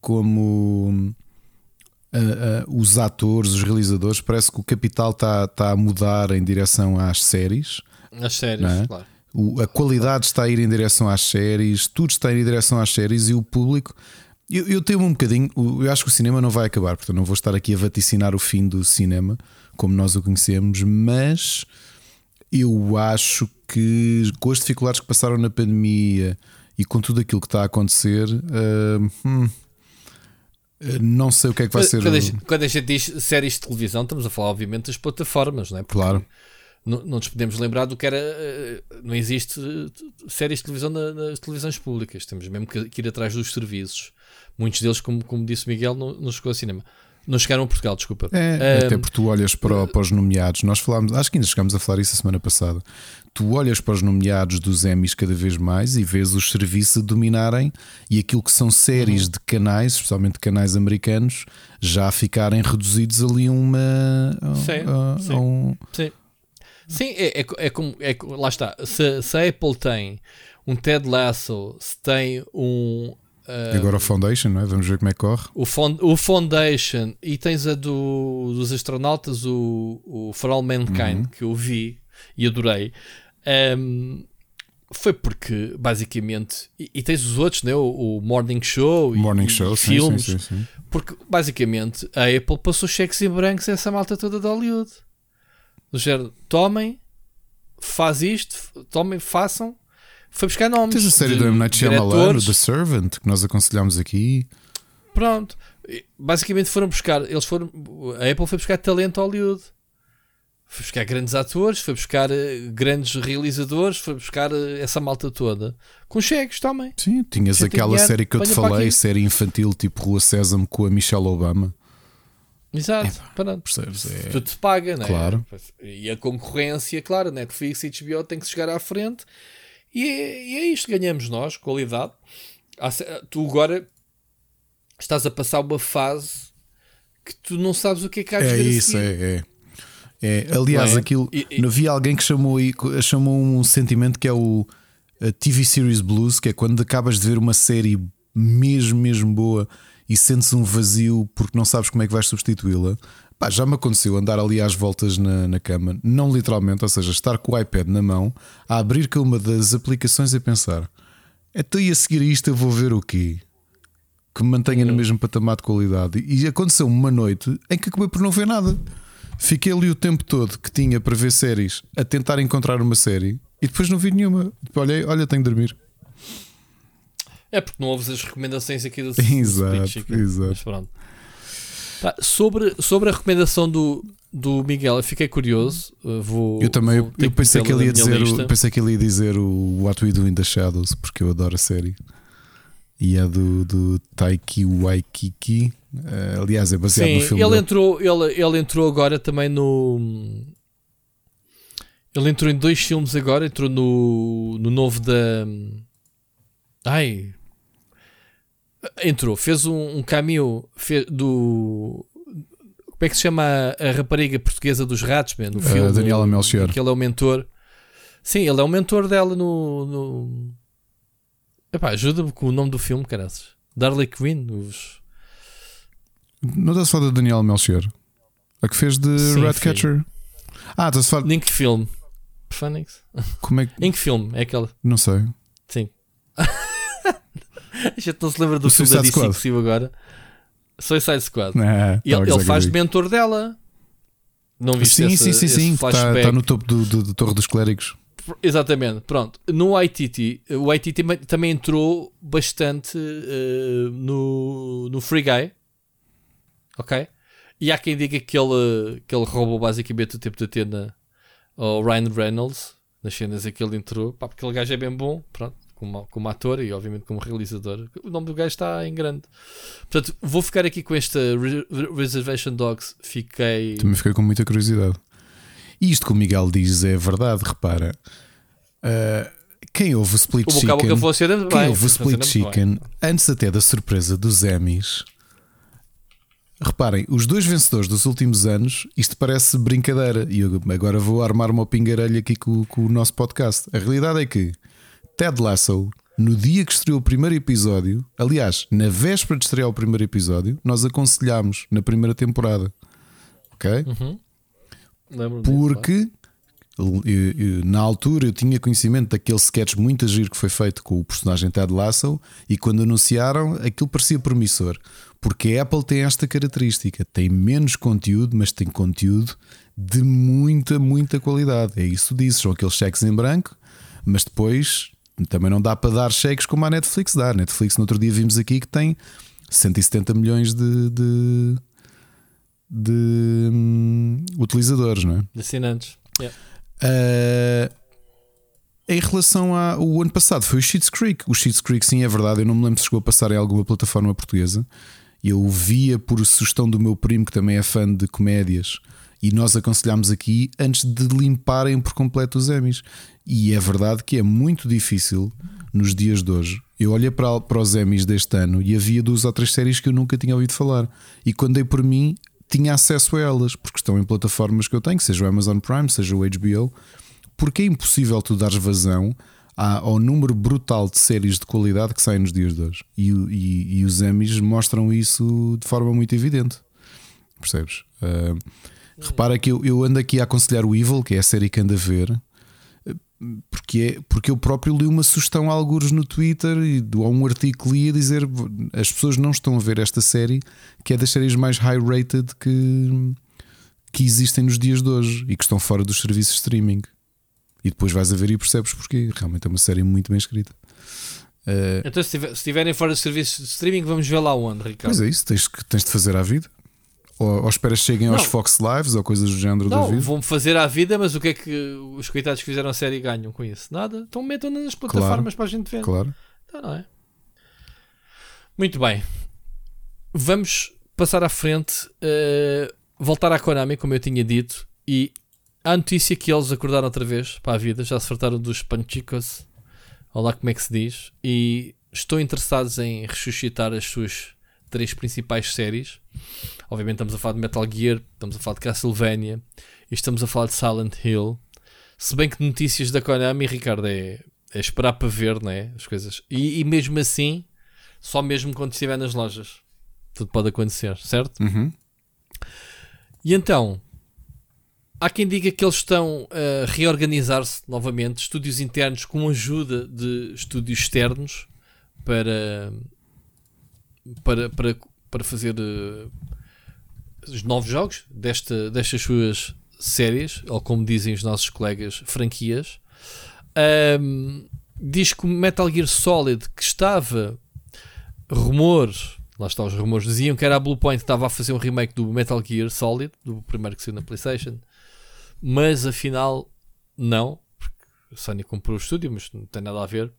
como. Uh, uh, os atores, os realizadores, parece que o capital está tá a mudar em direção às séries. As séries, é? claro o, a qualidade está a ir em direção às séries, tudo está a ir em direção às séries e o público. Eu, eu tenho um bocadinho, eu acho que o cinema não vai acabar, portanto não vou estar aqui a vaticinar o fim do cinema como nós o conhecemos, mas eu acho que com as dificuldades que passaram na pandemia e com tudo aquilo que está a acontecer, uh, hum, não sei o que é que vai quando, ser. Quando a, gente, quando a gente diz séries de televisão, estamos a falar, obviamente, das plataformas, não é? Porque claro não, não nos podemos lembrar do que era. Eh, não existe séries de televisão nas televisões públicas. Temos mesmo que ir atrás dos serviços. Muitos deles, como, como disse o Miguel, não, não chegou ao cinema. Não chegaram a Portugal, desculpa. É, um, até porque tu olhas para, para, os nomeados, nós falámos, acho que ainda chegámos a falar isso a semana passada. Tu olhas para os nomeados dos Emmys cada vez mais e vês os serviços a dominarem e aquilo que são séries uhum. de canais, especialmente canais americanos, já ficarem reduzidos ali uma. Sim, a, sim. A um, sim. Sim, é, é, é, como. É, lá está. Se, se, a Apple tem um Ted Lasso, se tem um. Uh, Agora o Foundation, não é? Vamos ver como é que corre. O, fond, o Foundation e tens a do, dos astronautas, o, o For All Mankind, uhum. que eu vi e adorei. Um, foi porque, basicamente, e, e, tens os outros, né? o, o Morning Show Morning e, Show, e sim, filmes, sim, sim, porque basicamente a Apple passou cheques em brancos a essa malta toda de Hollywood. Do género, tomem, faz isto, tomem, façam. Foi buscar nomes. Tens a série de do M. Night Shyamalan. The Servant, que nós aconselhámos aqui. Pronto. Basicamente foram buscar, eles foram, a Apple foi buscar talento a Hollywood. Foi buscar grandes atores, foi buscar eh, grandes realizadores, foi buscar eh, essa malta toda. Com cheques também. Sim, tinhas Você aquela dinheiro, série que eu te falei, série infantil tipo Rua Sésamo com a Michelle Obama. Exato. Pronto. Percebes? É... Tudo se paga, né? Claro. E a concorrência, claro, Netflix e HBO tem que chegar à frente. E é, e é isto, ganhamos nós, qualidade. Tu agora estás a passar uma fase que tu não sabes o que é que há de É isso, é, é. É, aliás, Não é? aquilo. E- e- Não havia alguém que chamou, chamou um sentimento que é o TV Series Blues, que é quando acabas de ver uma série mesmo, mesmo boa e sentes um vazio porque não sabes como é que vais substituí-la. Pá, já me aconteceu andar ali às voltas na, na cama, não literalmente, ou seja, estar com o iPad na mão, a abrir com uma das aplicações e a pensar: até e a seguir isto eu vou ver o quê? Que me mantenha no mesmo patamar de qualidade. E aconteceu uma noite em que acabei por não ver nada. Fiquei ali o tempo todo que tinha para ver séries a tentar encontrar uma série e depois não vi nenhuma. Olhei, olha, tenho de dormir. É porque não ouves as recomendações aqui do, Exato, exato. Mas pronto. Pá, sobre, sobre a recomendação do, do Miguel, eu fiquei curioso. uh, Vou, Eu também vou eu pensei, que ele ia dizer o, pensei que ele ia dizer o What We Do in the Shadows, porque eu adoro a série. E é do, do Taiki Waikiki. Eh, aliás, é baseado Sim, no filme. ele entrou, ele, ele entrou agora também no. Ele entrou em dois filmes agora. Entrou no, no novo da. Ai. Entrou, fez um, um cameo do. Como é que se chama a, a rapariga portuguesa dos ratos, man, no filme? Daniela Melchior. Que ele é o mentor. Sim, ele é o mentor dela no. no... Epá, ajuda-me com o nome do filme, caras. Darley Quinn, os. Não estás a falar da Daniela Melchior? A que fez de Sim, Ratcatcher? Ah, estás a falar. Em que filme? Phoenix? Como é que. Em que filme? É aquela. Não sei. A gente não se lembra do O filme da DC Squad. que saiu agora. Suicide Squad. Ah, E ele, ele faz de mentor dela. Não viste Sim, esse, sim, sim, sim. Está está no topo do, do, do Torre dos Clérigos. Exatamente, pronto. No ITT, o ITT também- entrou bastante eh, no, no Free Guy. Ok? E há quem diga que ele, que ele roubou basicamente o tempo de antena ao Ryan Reynolds nas cenas em que ele entrou. Pá, porque aquele gajo é bem bom, pronto, como, como ator e obviamente como realizador. O nome do gajo está em grande. Portanto, vou ficar aqui com esta Re- Re- Reservation Dogs. Fiquei. Também fiquei com muita curiosidade. E isto que o Miguel diz é verdade, repara. Ah, quem ouve o Split O boca a boca Chicken, quem bem. ouve o Split bem. Chicken, antes até da surpresa dos Emmys, reparem, os dois vencedores dos últimos anos, isto parece brincadeira. E eu agora vou armar uma pingarelha aqui com, com o nosso podcast. A realidade é que Ted Lasso, no dia que estreou o primeiro episódio, aliás, na véspera de estrear o primeiro episódio, nós aconselhámos na primeira temporada. Ok? Disso, Porque eu- eu- na altura eu tinha conhecimento daquele sketch muito giro que foi feito com o personagem Ted Lasso e quando anunciaram aquilo parecia promissor. Porque a Apple tem esta característica: tem menos conteúdo, mas tem conteúdo de muita, muita qualidade. É isso que dizes, são aqueles cheques em branco, mas depois também não dá para dar cheques como a Netflix dá. A Netflix, no outro dia, vimos aqui que tem 170 milhões de, de, de, hum, utilizadores, não é? De assinantes. Yeah. Uh, em relação ao ano passado, foi o Sheets Creek. O Sheets Creek, sim, é verdade. Eu não me lembro se chegou a passar em alguma plataforma portuguesa. Eu via por sugestão do meu primo, que também é fã de comédias, e nós aconselhámos aqui antes de limparem por completo os Emmys. E é verdade que é muito difícil nos dias de hoje. Eu olhei para, para os Emmys deste ano e havia duas ou três séries que eu nunca tinha ouvido falar. E quando dei por mim, tinha acesso a elas, porque estão em plataformas que eu tenho, seja o Amazon Prime, seja o HBO, porque é impossível tu dares vazão ao número brutal de séries de qualidade que saem nos dias de hoje. E, e- e os Emmys mostram isso de forma muito evidente. Percebes? Ah, repara que eu, eu ando aqui a aconselhar o Evil, que é a série que anda a ver, porque, é, porque eu próprio li uma sugestão a alguns no Twitter e ou um artigo li a dizer as pessoas não estão a ver esta série, que é das séries mais high rated que, que existem nos dias de hoje e que estão fora dos serviços de streaming. E depois vais a ver e percebes porque realmente é uma série muito bem escrita. Uh, então, se estiverem fora dos serviços de streaming, vamos ver lá onde, Ricardo. Pois é, isso, tens, que, tens de fazer à vida. Ou, ou esperas que cheguem não. aos Fox Lives ou coisas do género não, da vida? vão fazer à vida, mas o que é que os coitados que fizeram a série ganham com isso? Nada. Então metam nas plataformas claro, para a gente ver. Claro. Então, não é? Muito bem. Vamos passar à frente. Uh, voltar à Konami, como eu tinha dito. E a notícia que eles acordaram outra vez para a vida. Já se fartaram dos panchicos. Olá, como é que se diz? E estou interessados em ressuscitar as suas três principais séries. Obviamente estamos a falar de Metal Gear, estamos a falar de Castlevania e estamos a falar de Silent Hill. Se bem que notícias da Konami, Ricardo, é, é esperar para ver, né? As coisas. E, e, mesmo assim, só mesmo quando estiver nas lojas. Tudo pode acontecer, certo? Uhum. E então, há quem diga que eles estão a reorganizar-se novamente, estúdios internos com ajuda de estúdios externos para para, para, para fazer uh, os novos jogos desta, destas suas séries, ou como dizem os nossos colegas, franquias. Um, diz que o Metal Gear Solid, que estava rumores, lá está os rumores, diziam que era a Bluepoint que estava a fazer um remake do Metal Gear Solid, do primeiro que saiu na PlayStation, mas afinal não, porque a Sony comprou o estúdio, mas não tem nada a ver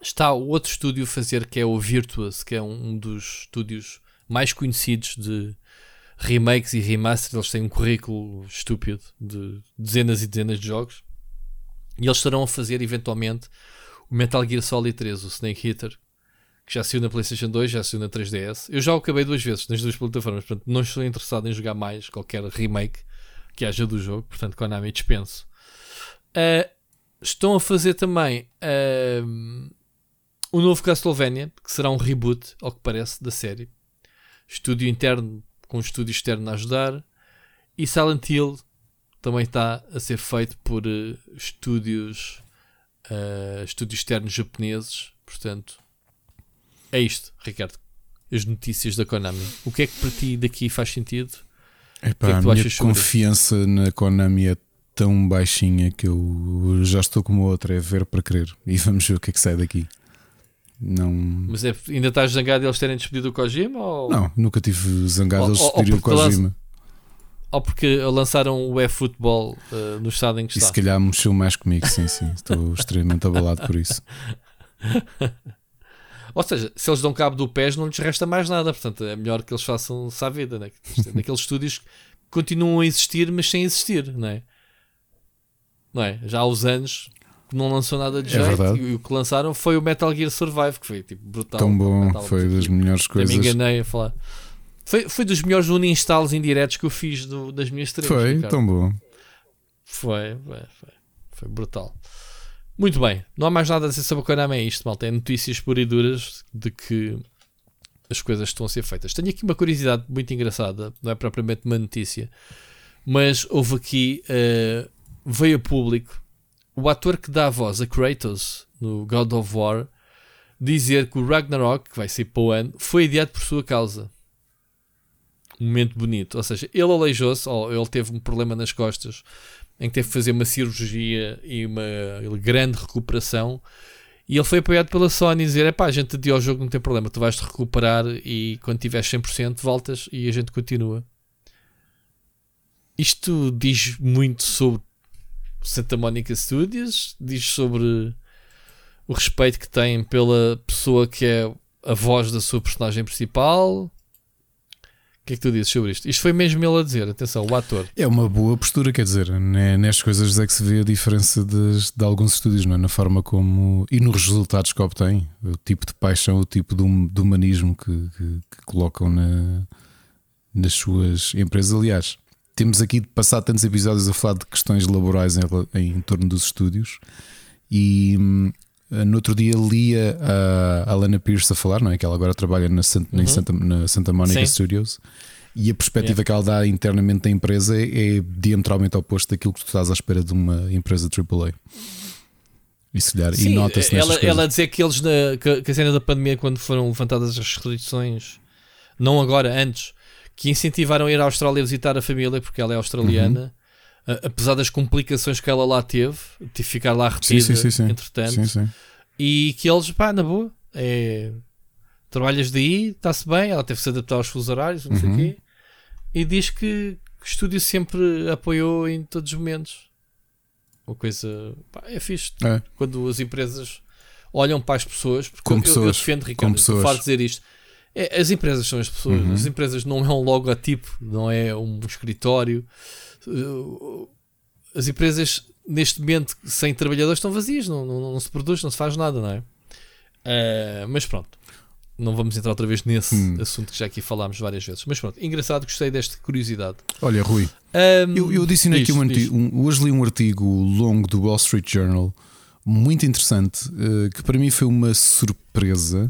está o outro estúdio a fazer que é o Virtuous, que é um, dos estúdios mais conhecidos de remakes e remasters. Eles têm um currículo estúpido de dezenas e dezenas de jogos. E eles estarão a fazer eventualmente o Metal Gear Solid 3, o Snake Hitter, que já saiu na PlayStation 2, já saiu na 3DS. Eu já o acabei duas vezes nas duas plataformas, portanto não estou interessado em jogar mais qualquer remake que haja do jogo, portanto Konami dispenso. Uh, estão a fazer também uh, o novo Castlevania, que será um reboot, ao que parece, da série. Estúdio interno com estúdio externo a ajudar. E Silent Hill também está a ser feito por uh, estúdios, uh, estúdios externos japoneses. Portanto, é isto, Ricardo. As notícias da Konami. O que é que para ti daqui faz sentido? Epá, que é que a minha confiança na Konami é tão baixinha que eu já estou como outra, é ver para crer. E vamos ver o que é que sai daqui. Não... Mas é, ainda estás zangado de eles terem despedido o Kojima? Ou... Não, nunca tive zangado de eles despedirem o Kojima. Ou porque lançaram o eFootball uh, no estado em que está. E se calhar mexeu mais comigo, sim, sim. Estou extremamente abalado por isso. Ou seja, se eles dão cabo do PES, não lhes resta mais nada. Portanto, é melhor que eles façam-se à vida. Né? Naqueles estúdios que continuam a existir, mas sem existir, não é? Não é? Já há uns anos que não lançou nada de é jeito verdade. e o que lançaram foi o Metal Gear Survive, que foi tipo brutal. Tão bom, foi das melhores coisas. me enganei a falar. Foi, foi dos melhores uninstalls indiretos que eu fiz do, das minhas streams. Foi, cara. tão bom. Foi, foi, foi, foi, brutal. Muito bem, não há mais nada a dizer sobre o Konami, é isto, malta. É notícias pura e duras de que as coisas estão a ser feitas. Tenho aqui uma curiosidade muito engraçada, não é propriamente uma notícia, mas houve aqui, uh, veio a público o ator que dá a voz a Kratos no God of War dizer que o Ragnarok, que vai ser para o ano, foi adiado por sua causa. Um momento bonito. Ou seja, ele aleijou-se, ou ele teve um problema nas costas, em que teve que fazer uma cirurgia e uma grande recuperação. E ele foi apoiado pela Sony dizer: é pá, a gente te o jogo, não tem problema, tu vais te recuperar e quando tiveres 100% voltas e a gente continua. Isto diz muito sobre Santa Monica Studios, diz sobre o respeito que tem pela pessoa que é a voz da sua personagem principal. O que é que tu dizes sobre isto? Isto foi mesmo ele a dizer, atenção, o ator. É uma boa postura, quer dizer, né, nestas coisas é que se vê a diferença de, de alguns estúdios, não é? na forma como e nos resultados que obtêm, o tipo de paixão, o tipo de, hum, humanismo que, que, que colocam na, nas suas empresas. Aliás, temos aqui passado tantos episódios a falar de questões laborais em, em torno dos estúdios e hum, no outro dia lia a Alana Pierce a falar, não é? Que ela agora trabalha na Santa, uhum. Santa, na Santa Monica Sim. Studios e a perspectiva yeah. que ela dá internamente da empresa é, é diametralmente oposto daquilo que tu estás à espera de uma empresa AAA. E, se calhar, Sim, e nota-se ela, ela dizer que eles, na, que a cena da pandemia, quando foram levantadas as restrições, não agora, antes, que incentivaram a ir à Austrália visitar a família, porque ela é australiana. Uhum. apesar das complicações que ela lá teve, de ficar lá retida, sim, sim, sim, entretanto, e que eles, pá, na boa, é, trabalhas daí, está-se bem, ela teve que se adaptar aos fusos horários, não uhum. sei o quê, e diz que o estúdio sempre apoiou em todos os momentos. Uma coisa pá, é fixe é. quando as empresas olham para as pessoas, porque Como eu, pessoas. eu defendo, Ricardo, farto de dizer isto. É, as empresas são as pessoas, uhum. as empresas não é um logotipo, não é um escritório. As empresas, neste momento, sem trabalhadores, estão vazias, não, não, não se produz, não se faz nada, não é? Uh, mas pronto, não vamos entrar outra vez nesse hum. assunto que já aqui falámos várias vezes. Mas pronto, engraçado, gostei desta curiosidade. Olha, Rui, um, eu, eu disse aqui um artigo, um, hoje li um artigo longo do Wall Street Journal, muito interessante, uh, que para mim foi uma surpresa.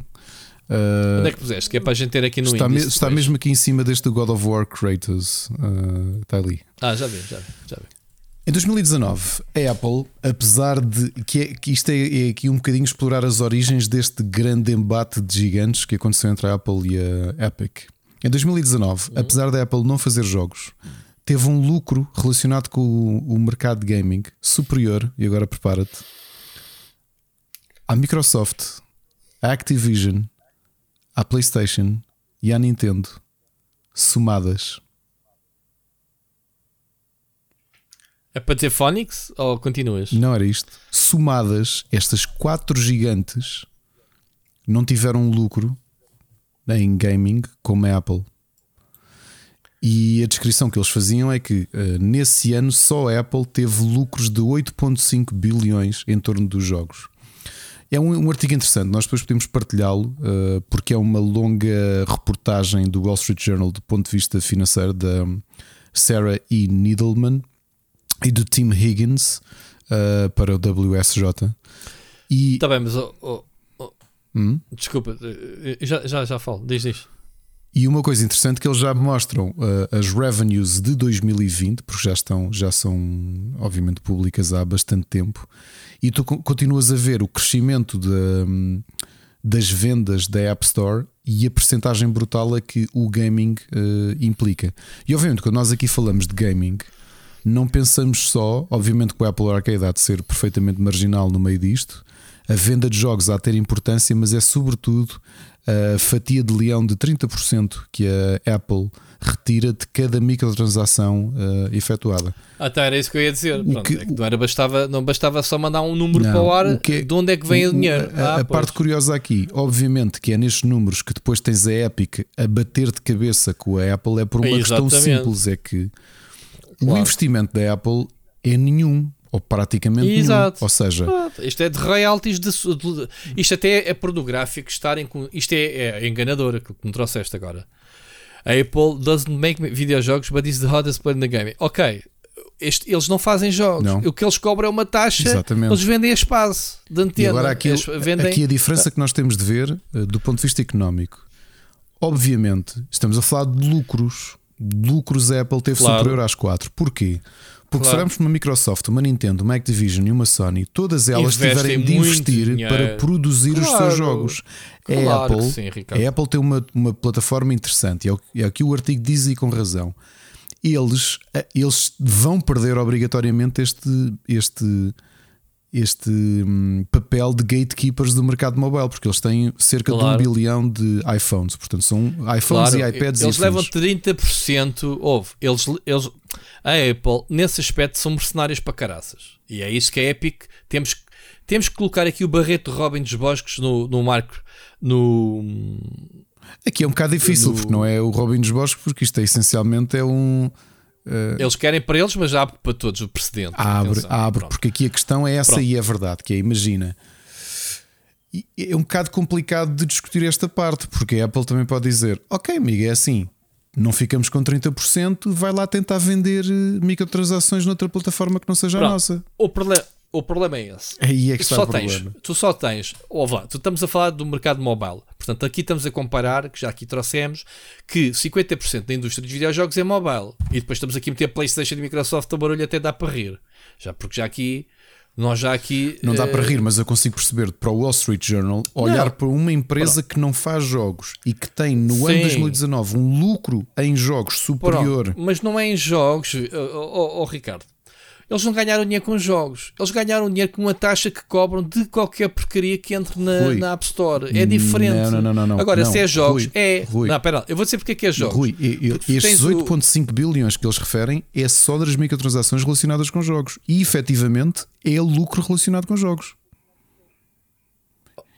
Uh, Onde é que puseste? Que é para a gente ter aqui no Está, me, está mesmo aqui em cima deste God of War Kratos. Uh, está ali. Ah, já vi, já vi. Já vi. Em 2019, a Apple, apesar de que, é, que isto é, é, aqui um bocadinho explorar as origens deste grande embate de gigantes que aconteceu entre a Apple e a Epic. Em 2019, uhum. apesar da Apple não fazer jogos, teve um lucro relacionado com o, o mercado de gaming superior, e agora prepara-te, à Microsoft, à Activision, à PlayStation e à Nintendo, somadas. É para ter Phonics ou continuas? Não era isto. Somadas, estas quatro gigantes não tiveram lucro em gaming como a Apple. E a descrição que eles faziam é que uh, nesse ano só a Apple teve lucros de 8,5 bilhões em torno dos jogos. É um, um artigo interessante, nós depois podemos partilhá-lo, uh, porque é uma longa reportagem do Wall Street Journal do ponto de vista financeiro da Sarah E. Needleman e do Tim Higgins uh, para o WSJ. E... Está bem, mas oh, oh, oh. Hum? desculpa, eh, já, já, já falo, diz isto. E uma coisa interessante é que eles já mostram uh, as revenues de 2020, porque já estão, já são obviamente públicas há bastante tempo, e tu continuas a ver o crescimento de, das vendas da App Store e a percentagem brutal a que o gaming uh, implica. E obviamente, quando nós aqui falamos de gaming, não pensamos só, obviamente, que o Apple Arcade há de ser perfeitamente marginal no meio disto, a venda de jogos há de ter importância, mas é sobretudo a fatia de leão de 30% que a Apple retira de cada microtransação uh, efetuada. Ah, tá, era isso que eu ia dizer. Pronto, que, é que não, era, bastava, não bastava só mandar um número não, para o ar que é, de onde é que vem o, o dinheiro. A, ah, a parte curiosa aqui, obviamente, que é nestes números que depois tens a Epic a bater de cabeça com a Apple, é por uma é questão simples: é que Claro. O investimento da Apple é nenhum. Ou praticamente Exato. nenhum. Ou seja, isto é de royalties. De, de, isto até é pornográfico. Estarem com, isto é, é enganador aquilo que me trouxeste agora. A Apple doesn't make videojogos, but is the hottest player in the game. Ok, este, eles não fazem jogos. Não. O que eles cobram é uma taxa. Exatamente. Eles vendem espaço de antena. E agora aqui, vendem... aqui a diferença que nós temos de ver eh, do ponto de vista económico. Obviamente, estamos a falar de lucros lucros a Apple teve claro. superior às quatro. Porquê? Porque claro. se olharmos para uma Microsoft, uma Nintendo, uma Activision e uma Sony, todas elas Investem tiverem de investir dinheiro. para produzir claro. os seus jogos. Claro a Apple, sim, a Apple tem uma, uma plataforma interessante, é o, é que o artigo diz e com razão. Eles, eh, eles vão perder obrigatoriamente este, este este hum, papel de gatekeepers do mercado mobile, porque eles têm cerca claro. de um bilhão de iPhones, portanto são iPhones claro. e iPads. Eles e levam 30%, houve, eles, eles, a Apple nesse aspecto são mercenários para caraças, e é isso que é Epic. Temos, temos que colocar aqui o Barreto Robin dos Bosques no, no marco, no. Aqui é um bocado difícil, no... porque não é o Robin dos Bosques, porque isto é essencialmente é um eles querem para eles, mas abre para todos o precedente. Abre, Atenção. abre, porque aqui a questão é essa Pronto. e é verdade, que é, imagina. É um bocado complicado de discutir esta parte, porque a Apple também pode dizer: Ok, amigo, é assim, não ficamos com 30%, vai lá tentar vender eh, microtransações noutra plataforma que não seja Pronto. a nossa. O problema, o problema é esse. Aí é que está só o problema. Tens, tu só tens, ou lá, tu estamos a falar do mercado mobile. Portanto, aqui estamos a comparar, que já aqui trouxemos, que 50% da indústria dos videojogos é mobile. E depois estamos aqui a meter PlayStation e Microsoft, o barulho até dá para rir. Já porque já aqui Nós já aqui. Não dá eh, para rir, mas eu consigo perceber para o Wall Street Journal olhar Não. para uma empresa que não faz jogos e que tem no ano Sim. 2019 um lucro em jogos superior. Pronto, mas não é em jogos, ó Ricardo. Eles não ganharam dinheiro com jogos. Eles ganharam dinheiro com uma taxa que cobram de qualquer porcaria que entre na, Rui. na App Store. É diferente. Não, não, não, não, Agora, não. se é jogos, Rui, é. Rui. Não, pera, eu vou dizer porque é que é jogos. Rui, estes tens o- 8,5 bilhões que eles referem é só das microtransações relacionadas com jogos e efetivamente é lucro relacionado com jogos.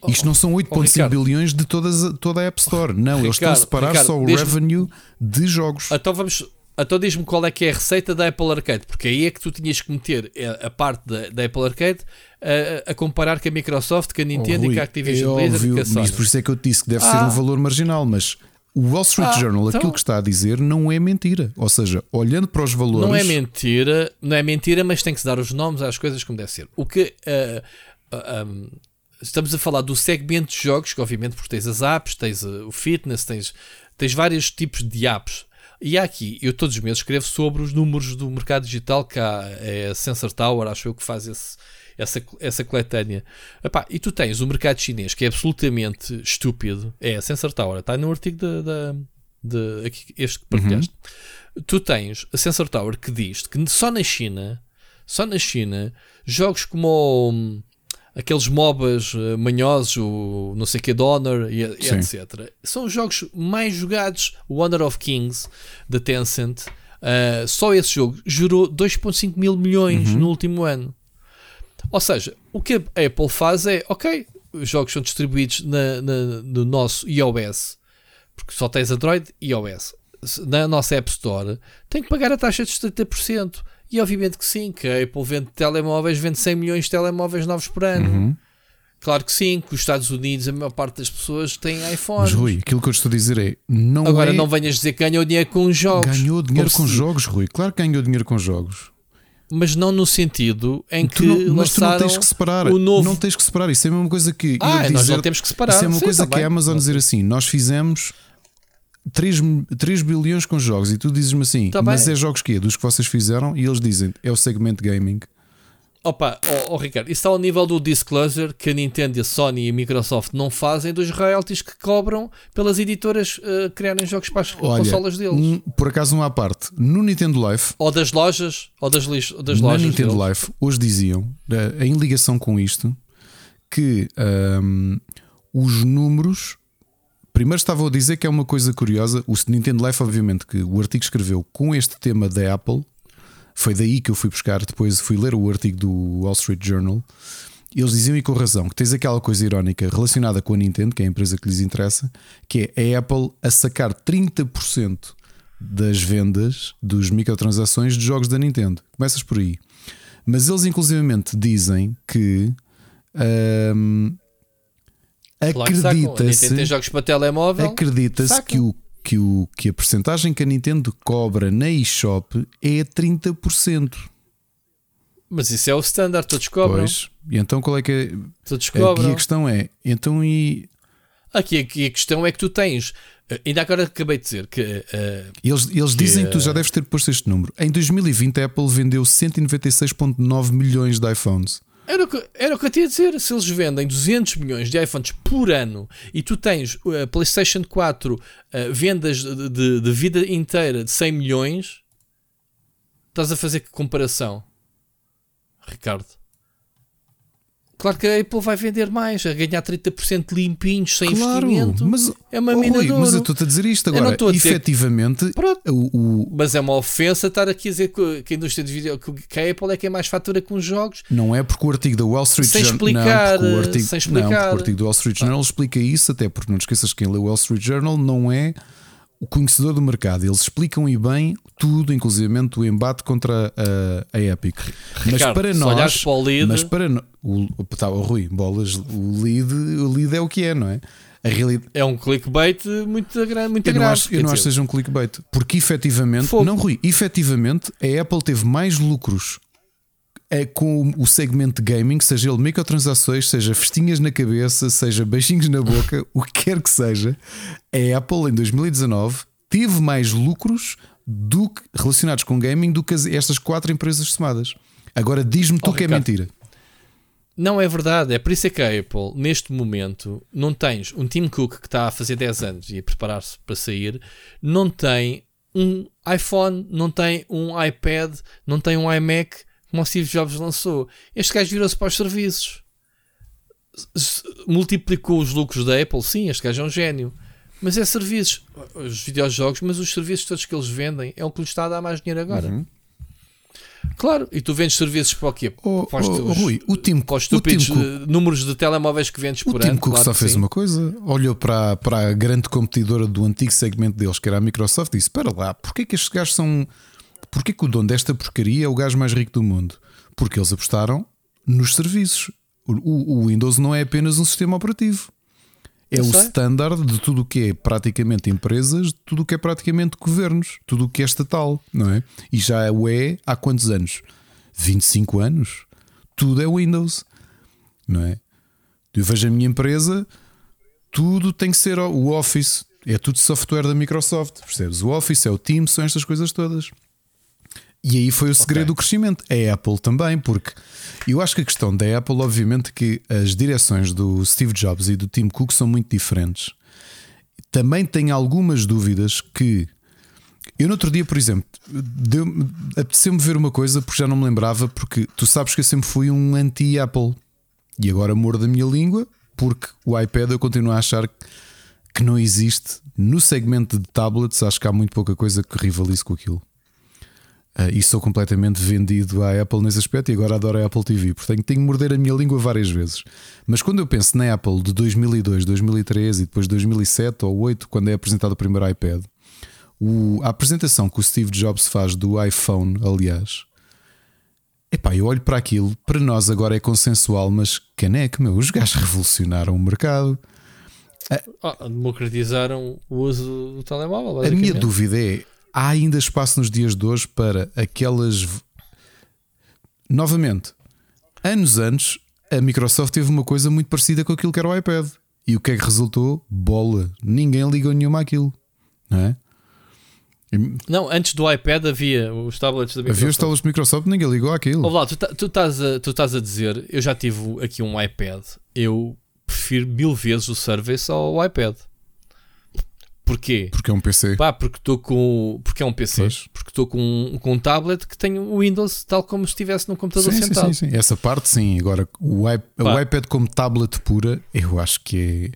Isto não são 8,5 Ricardo. bilhões de todas, toda a App Store. Não, eles estão a Ricardo, separar Ricardo, só o revenue de jogos. Então vamos. Então diz-me qual é que é a receita da Apple Arcade, porque aí é que tu tinhas que meter a, a parte da, da Apple Arcade a, a comparar com a Microsoft, com a Nintendo Oh, e Rui, com a Activision é Blizzard e óbvio, mas por isso é que eu te disse que deve ser Ah. um valor marginal, mas o Wall Street Ah, Journal, então- aquilo que está a dizer, não é mentira. Ou seja, olhando para os valores. Não é mentira, não é mentira, mas tem que se dar os nomes às coisas como deve ser. O que ah, ah, um, estamos a falar do segmento de jogos, que obviamente porque tens as apps, tens ah, o fitness, tens, tens vários tipos de apps. E há aqui, eu todos os meses escrevo sobre os números do mercado digital, que há, é a Sensor Tower, acho eu que faz esse, essa, essa coletânea. Epá, e tu tens o mercado chinês, que é absolutamente estúpido, é a Sensor Tower, está no artigo da, da, de, aqui, este que partilhaste. Tu tens a Sensor Tower que diz que só na China, só na China, jogos como hum, aqueles MOBAs eh, manhosos, o não sei que Honor e, e etc. São os jogos mais jogados. O Honor of Kings da Tencent, eh, só esse jogo gerou 2,5 mil milhões no último ano. Ou seja, o que a Apple faz é, ok, os jogos são distribuídos na- na- no nosso iOS, porque só tens Android e iOS. Na nossa App Store, tem que pagar a taxa de 70%. E obviamente que sim, que a Apple vende telemóveis, vende 100 milhões de telemóveis novos por ano. Uhum. Claro que sim, que os Estados Unidos, a maior parte das pessoas têm iPhone. Mas Rui, aquilo que eu estou a dizer é. Não Agora é... não venhas dizer que ganhou dinheiro com os jogos. Ganhou dinheiro Como com se- jogos, Rui. Claro que ganhou dinheiro com jogos. Mas não no sentido em que Tu não- mas tu não tens que separar. o novo... Não tens que separar. Isso é a mesma coisa que. Ah, eu nós dizer, não temos que separar. Isso é uma Sim, coisa tá que bem. a Amazon dizer assim: nós fizemos 3, 3 bilhões com jogos e tu dizes-me assim, Tá mas bem. é jogos que Dos que vocês fizeram? E eles dizem: é o segmento gaming. Opa, ó ó, Ricardo, isso está ao nível do disclosure que a Nintendo, a Sony e a Microsoft não fazem dos royalties que cobram pelas editoras eh, criarem jogos para as Olha, consolas deles. um- por acaso, uma à parte, no Nintendo Life, Ou das lojas, ou das, lix- ou das na lojas Nintendo deles. Life, hoje diziam, eh, em ligação com isto, que ahm, os números. Primeiro estavam a dizer que é uma coisa curiosa. O Nintendo Life, obviamente, que o artigo escreveu com este tema da Apple, foi daí que eu fui buscar. Depois fui ler o artigo do Wall Street Journal. Eles diziam, e com razão, que tens aquela coisa irónica relacionada com a Nintendo, que é a empresa que lhes interessa, que é a Apple a sacar 30% das vendas dos microtransações de jogos da Nintendo. Começas por aí. Mas eles, inclusivamente, dizem que. ahm, Que tem acredita-se jogos para telemóvel. acredita-se que, o, que, o, que a percentagem que a Nintendo cobra na eShop é 30%. Mas isso é o standard, todos cobram. Pois. E então qual é que é? Todos Aqui cobram. a questão é: então e. Aqui, aqui a questão é que tu tens. eh, Ainda agora acabei de dizer que eh, Eles, eles dizem que tu já deves ter posto este número. Em 2020, a Apple vendeu 196,9 milhões de iPhones. Era o, que, era o que eu tinha a dizer. Se eles vendem 200 milhões de iPhones por ano e tu tens a PlayStation 4 eh, vendas de, de- de vida inteira de 100 milhões, estás a fazer que comparação, Ricardo? Claro que a Apple vai vender mais, a ganhar 30% limpinhos, sem investimento. mas, é uma oh, mina Rui, mas eu estou-te a dizer isto agora. dizer- Efetivamente, o, o- Mas é uma ofensa estar aqui a dizer que, que a indústria de vídeo, que, a Apple é quem mais fatura com os jogos. Não é porque o artigo da Wall Street Sem Journal. explicar, não, porque o artigo, sem Não, porque explicar. o artigo do Wall Street Journal explica isso, até porque não te esqueças que quem lê o Wall Street Journal não é o conhecedor do mercado. Eles explicam e bem tudo, inclusive o embate contra a, a Epic. mas Ricardo, para se nós. para o lead- mas para no- o, tá, o Rui, bolas, o lead, o lead é o que é, não é? Realidade. É um clickbait muito, gra- muito Eu não acho, eu não acho que seja um clickbait, porque efetivamente, Fogo. não, Rui, efetivamente a Apple teve mais lucros com o segmento de gaming, seja ele microtransações, seja festinhas na cabeça, seja beijinhos na boca, o que quer que seja. A Apple em 2019 teve mais lucros do que, relacionados com gaming do que as- estas quatro empresas somadas. Agora diz-me tu Oh, que é mentira. Não é verdade, é por isso é que a Apple, neste momento, não tens um Tim Cook que está a fazer 10 anos e a preparar-se para sair, não tem um iPhone, não tem um iPad, não tem um iMac como o Steve Jobs lançou. Este gajo virou-se para os serviços. Multiplicou os lucros da Apple, sim, este gajo é um gênio. Mas é serviços, os videojogos, mas os serviços todos que eles vendem é o que lhes está a dar mais dinheiro agora. Uhum. Claro, e tu vendes serviços para o quê? Oh, para os oh, oh, Rui, o Tim, para os estúpidos o Tim números de telemóveis que vendes por ano. O Tim Cook claro só fez sim. uma coisa, olhou para, para a grande competidora do antigo segmento deles, que era a Microsoft, e disse: Espera lá, porquê que estes gajos são. Porquê que o dono desta porcaria é o gajo mais rico do mundo? Porque eles apostaram nos serviços. O, o Windows não é apenas um sistema operativo. É Eu o sei. standard de tudo o que é praticamente empresas, de tudo o que é praticamente governos, tudo o que é estatal, não é? E já o é há quantos anos? 25 anos? Tudo é Windows, não é? Eu vejo a minha empresa, tudo tem que ser o Office, é tudo software da Microsoft, percebes? O Office é o Teams, são estas coisas todas. E aí foi o segredo okay. do crescimento. A Apple também, porque eu acho que a questão da Apple, obviamente, que as direções do Steve Jobs e do Tim Cook são muito diferentes. Também tenho algumas dúvidas que. Eu no outro dia, por exemplo, apeteceu-me ver uma coisa porque já não me lembrava, porque tu sabes que eu sempre fui um anti-Apple. E agora mordo a minha língua, porque o iPad eu continuo a achar que não existe. No segmento de tablets, acho que há muito pouca coisa que rivalize com aquilo. Uh, e sou completamente vendido à Apple nesse aspecto e agora adoro a Apple TV. Portanto, tenho que morder a minha língua várias vezes. Mas quando eu penso na Apple de 2002, 2003 e depois 2007 ou 2008, quando é apresentado o primeiro iPad, o, a apresentação que o Steve Jobs faz do iPhone, aliás, epá, eu olho para aquilo, para nós agora é consensual, mas caneco, meu, os gajos revolucionaram o mercado. Ah, democratizaram o uso do telemóvel. A minha dúvida é há ainda espaço nos dias de hoje para aquelas. Novamente, anos antes, a Microsoft teve uma coisa muito parecida com aquilo que era o iPad. E o que é que resultou? Bola. Ninguém ligou nenhuma àquilo. Não é? Não, antes do iPad havia os tablets da Microsoft. Havia os tablets da Microsoft, ninguém ligou àquilo. Olá, tu, tu, estás a, tu estás a dizer, eu já tive aqui um iPad, eu prefiro mil vezes o service ao iPad. Porquê? Porque é um PC. Pá, porque estou com. Porque é um PC. Pois. Porque estou com, com um tablet que tem o Windows tal como se estivesse num computador sim, sentado. Sim, sim, sim. Essa parte sim. Agora, o, iP o iPad como tablet pura, eu acho que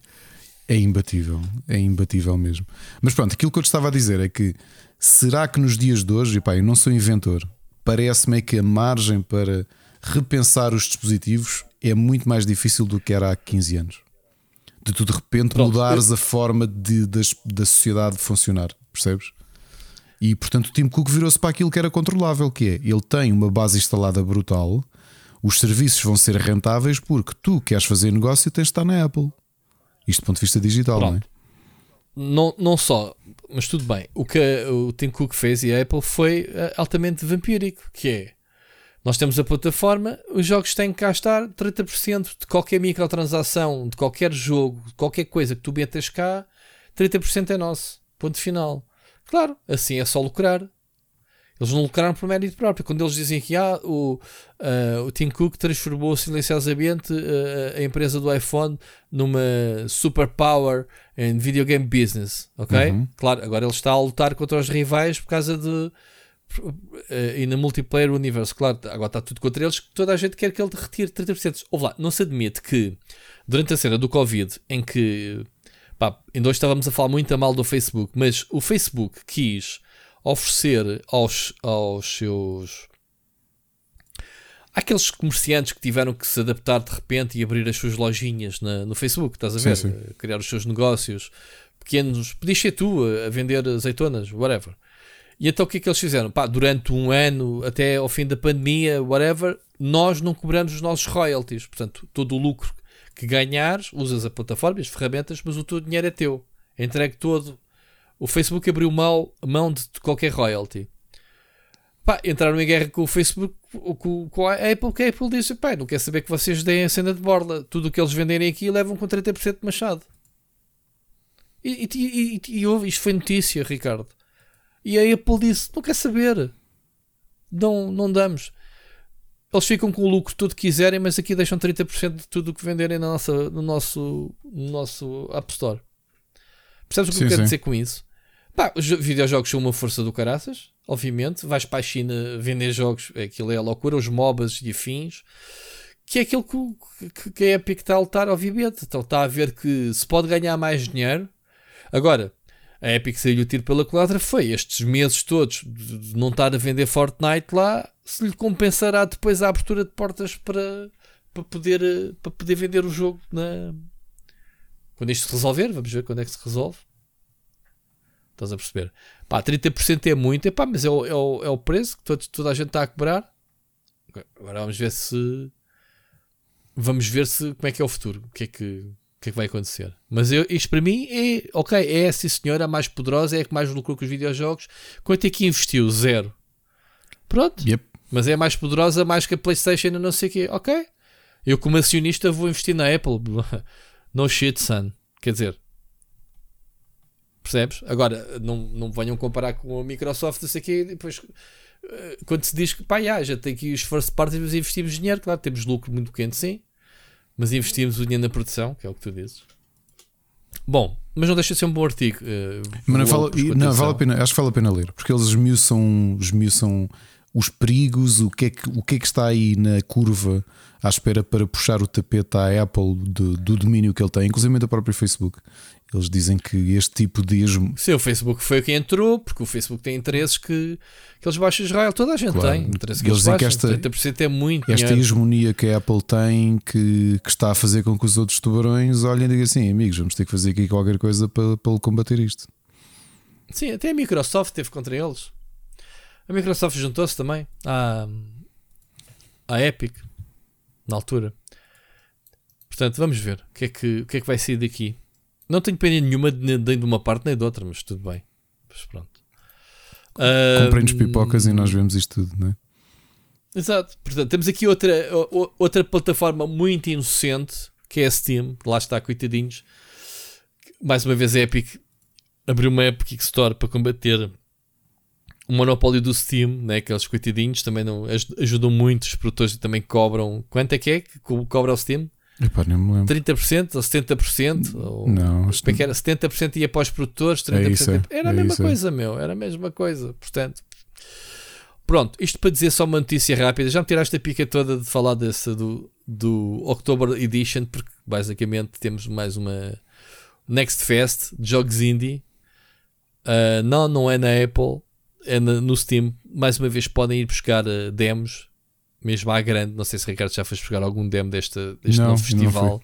é, é imbatível. É imbatível mesmo. Mas pronto, aquilo que eu te estava a dizer é que será que nos dias de hoje, e pá, eu não sou inventor, parece-me que a margem para repensar os dispositivos é muito mais difícil do que era há 15 anos de tu de repente Pronto, mudares eu... a forma de, da, da sociedade funcionar, percebes? E portanto o Tim Cook virou-se para aquilo que era controlável, que é ele tem uma base instalada brutal, os serviços vão ser rentáveis porque tu queres fazer negócio e tens de estar na Apple. Isto do ponto de vista digital, Pronto. não é? Não, não só, mas tudo bem. O que o Tim Cook fez e a Apple foi eh, altamente vampírico, que é nós temos a plataforma, os jogos têm que cá estar 30% de qualquer microtransação, de qualquer jogo, de qualquer coisa que tu metas cá, 30% é nosso. Ponto final. Claro, assim é só lucrar. Eles não lucraram por mérito próprio. Quando eles dizem que ah, o, uh, o Tim Cook transformou silenciosamente uh, a empresa do iPhone numa superpower em videogame business, ok? Uhum. Claro, agora ele está a lutar contra os rivais por causa de e na multiplayer universe, claro, agora está tudo contra eles, toda a gente quer que ele retire 30%. Ouve lá, não se admite que durante a cena do Covid, em que pá, ainda hoje estávamos a falar muito a mal do Facebook, mas o Facebook quis oferecer aos, aos seus aqueles comerciantes que tiveram que se adaptar de repente e abrir as suas lojinhas na, no Facebook, estás a ver? Sim, sim. Criar os seus negócios pequenos, podias ser tu a vender azeitonas, whatever. E então o que é que eles fizeram? Pá, durante um ano, até ao fim da pandemia, whatever, nós não cobramos os nossos royalties. Portanto, todo o lucro que ganhares, usas a plataforma, as ferramentas, mas o teu dinheiro é teu. Entregue todo. O Facebook abriu mão, mão de qualquer royalty. Pá, entraram em guerra com o Facebook, com, com a Apple, que a Apple disse: pá, não quer saber que vocês deem a cena de borla. Tudo o que eles venderem aqui levam com 30% de machado. E, e, e, e isto foi notícia, Ricardo. E a Apple disse: não quer saber. Não, não damos. eles ficam com o lucro todo que quiserem, mas aqui deixam 30% de tudo o que venderem na nossa, no, nosso, no nosso App Store. Percebes o que sim, eu quero sim. dizer com isso? Pá, os videojogos são uma força do caraças, obviamente. Vais para a China vender jogos, aquilo é a loucura, os MOBAs e afins, que é aquilo que, que, que a Epic está a lutar, obviamente. Então está a ver que se pode ganhar mais dinheiro. Agora, a Epic saiu o tiro pela culatra foi estes meses todos de não estar a vender Fortnite lá, se lhe compensará depois a abertura de portas para, para, poder, para poder vender o jogo na... quando isto se resolver. Vamos ver quando é que se resolve. Estás a perceber? Pá, 30% é muito, epá, mas é o, é, o, é o preço que todo, toda a gente está a cobrar. Agora vamos ver se. Vamos ver se como é que é o futuro. O que é que, o que, é que vai acontecer. Mas eu, isto para mim é. Ok, é essa senhora a mais poderosa, é a que mais lucrou com os videojogos. Quanto é que investiu? Zero. Pronto. Yep. Mas é a mais poderosa, mais que a PlayStation e não sei o quê. Ok. Eu, como acionista, vou investir na Apple. no shit, son. Quer dizer, Percebes? Agora, não, não venham comparar com a Microsoft, não sei o quê, depois eh, quando se diz que pá, já, já tem aqui os first parties, mas investimos dinheiro, claro, temos lucro muito pequeno, sim, mas investimos o dinheiro na produção, que é o que tu dizes. Bom, mas não deixa de ser um bom artigo. Uh, mas não, fala, não vale a pena, acho que vale a pena ler, porque eles esmiuçam, esmiuçam os perigos, o que, é que, o que é que está aí na curva à espera para puxar o tapete à Apple do, do domínio que ele tem, inclusive da própria Facebook. Eles dizem que este tipo de esmo. Sim, o Facebook foi quem entrou, porque o Facebook tem interesses que, que eles baixam Israel. Toda a gente claro. tem que eles, eles baixam. Que esta, 30% é muito Esta dinheiro. hegemonia que a Apple tem, que, que está a fazer com que os outros tubarões olhem e digam assim: amigos, vamos ter que fazer aqui qualquer coisa para, para combater isto. Sim, até a Microsoft teve contra eles. A Microsoft juntou-se também à, à Epic na altura. Portanto, vamos ver o que é que, o que, é que vai sair daqui. Não tenho pena nenhuma nem de uma parte nem de outra, mas tudo bem. Mas pronto. Comprem-nos pipocas e nós vemos isto tudo, não é? Exato. Portanto, temos aqui outra, outra plataforma muito inocente que é a Steam. Lá está, coitadinhos. Mais uma vez a Epic abriu uma Epic Store para combater o monopólio do Steam, né? aqueles coitadinhos também não ajudam muito. Os produtores também cobram. Quanto é que é que cobra o Steam? Epá, nem me lembro. 30% ou 70%? Ou, não, acho que era 70% ia para os produtores, 30% é isso, é, era a é mesma isso, é. coisa, meu. Era a mesma coisa. Portanto, pronto. Isto para dizer só uma notícia rápida. Já me tiraste a pica toda de falar desse do, do October Edition, porque basicamente temos mais uma Next Fest de jogos indie. Uh, não, não é na Apple, é na, no Steam. Mais uma vez podem ir buscar uh, demos mesmo à grande. Não sei se Ricardo já foi buscar algum demo deste, deste não, novo festival.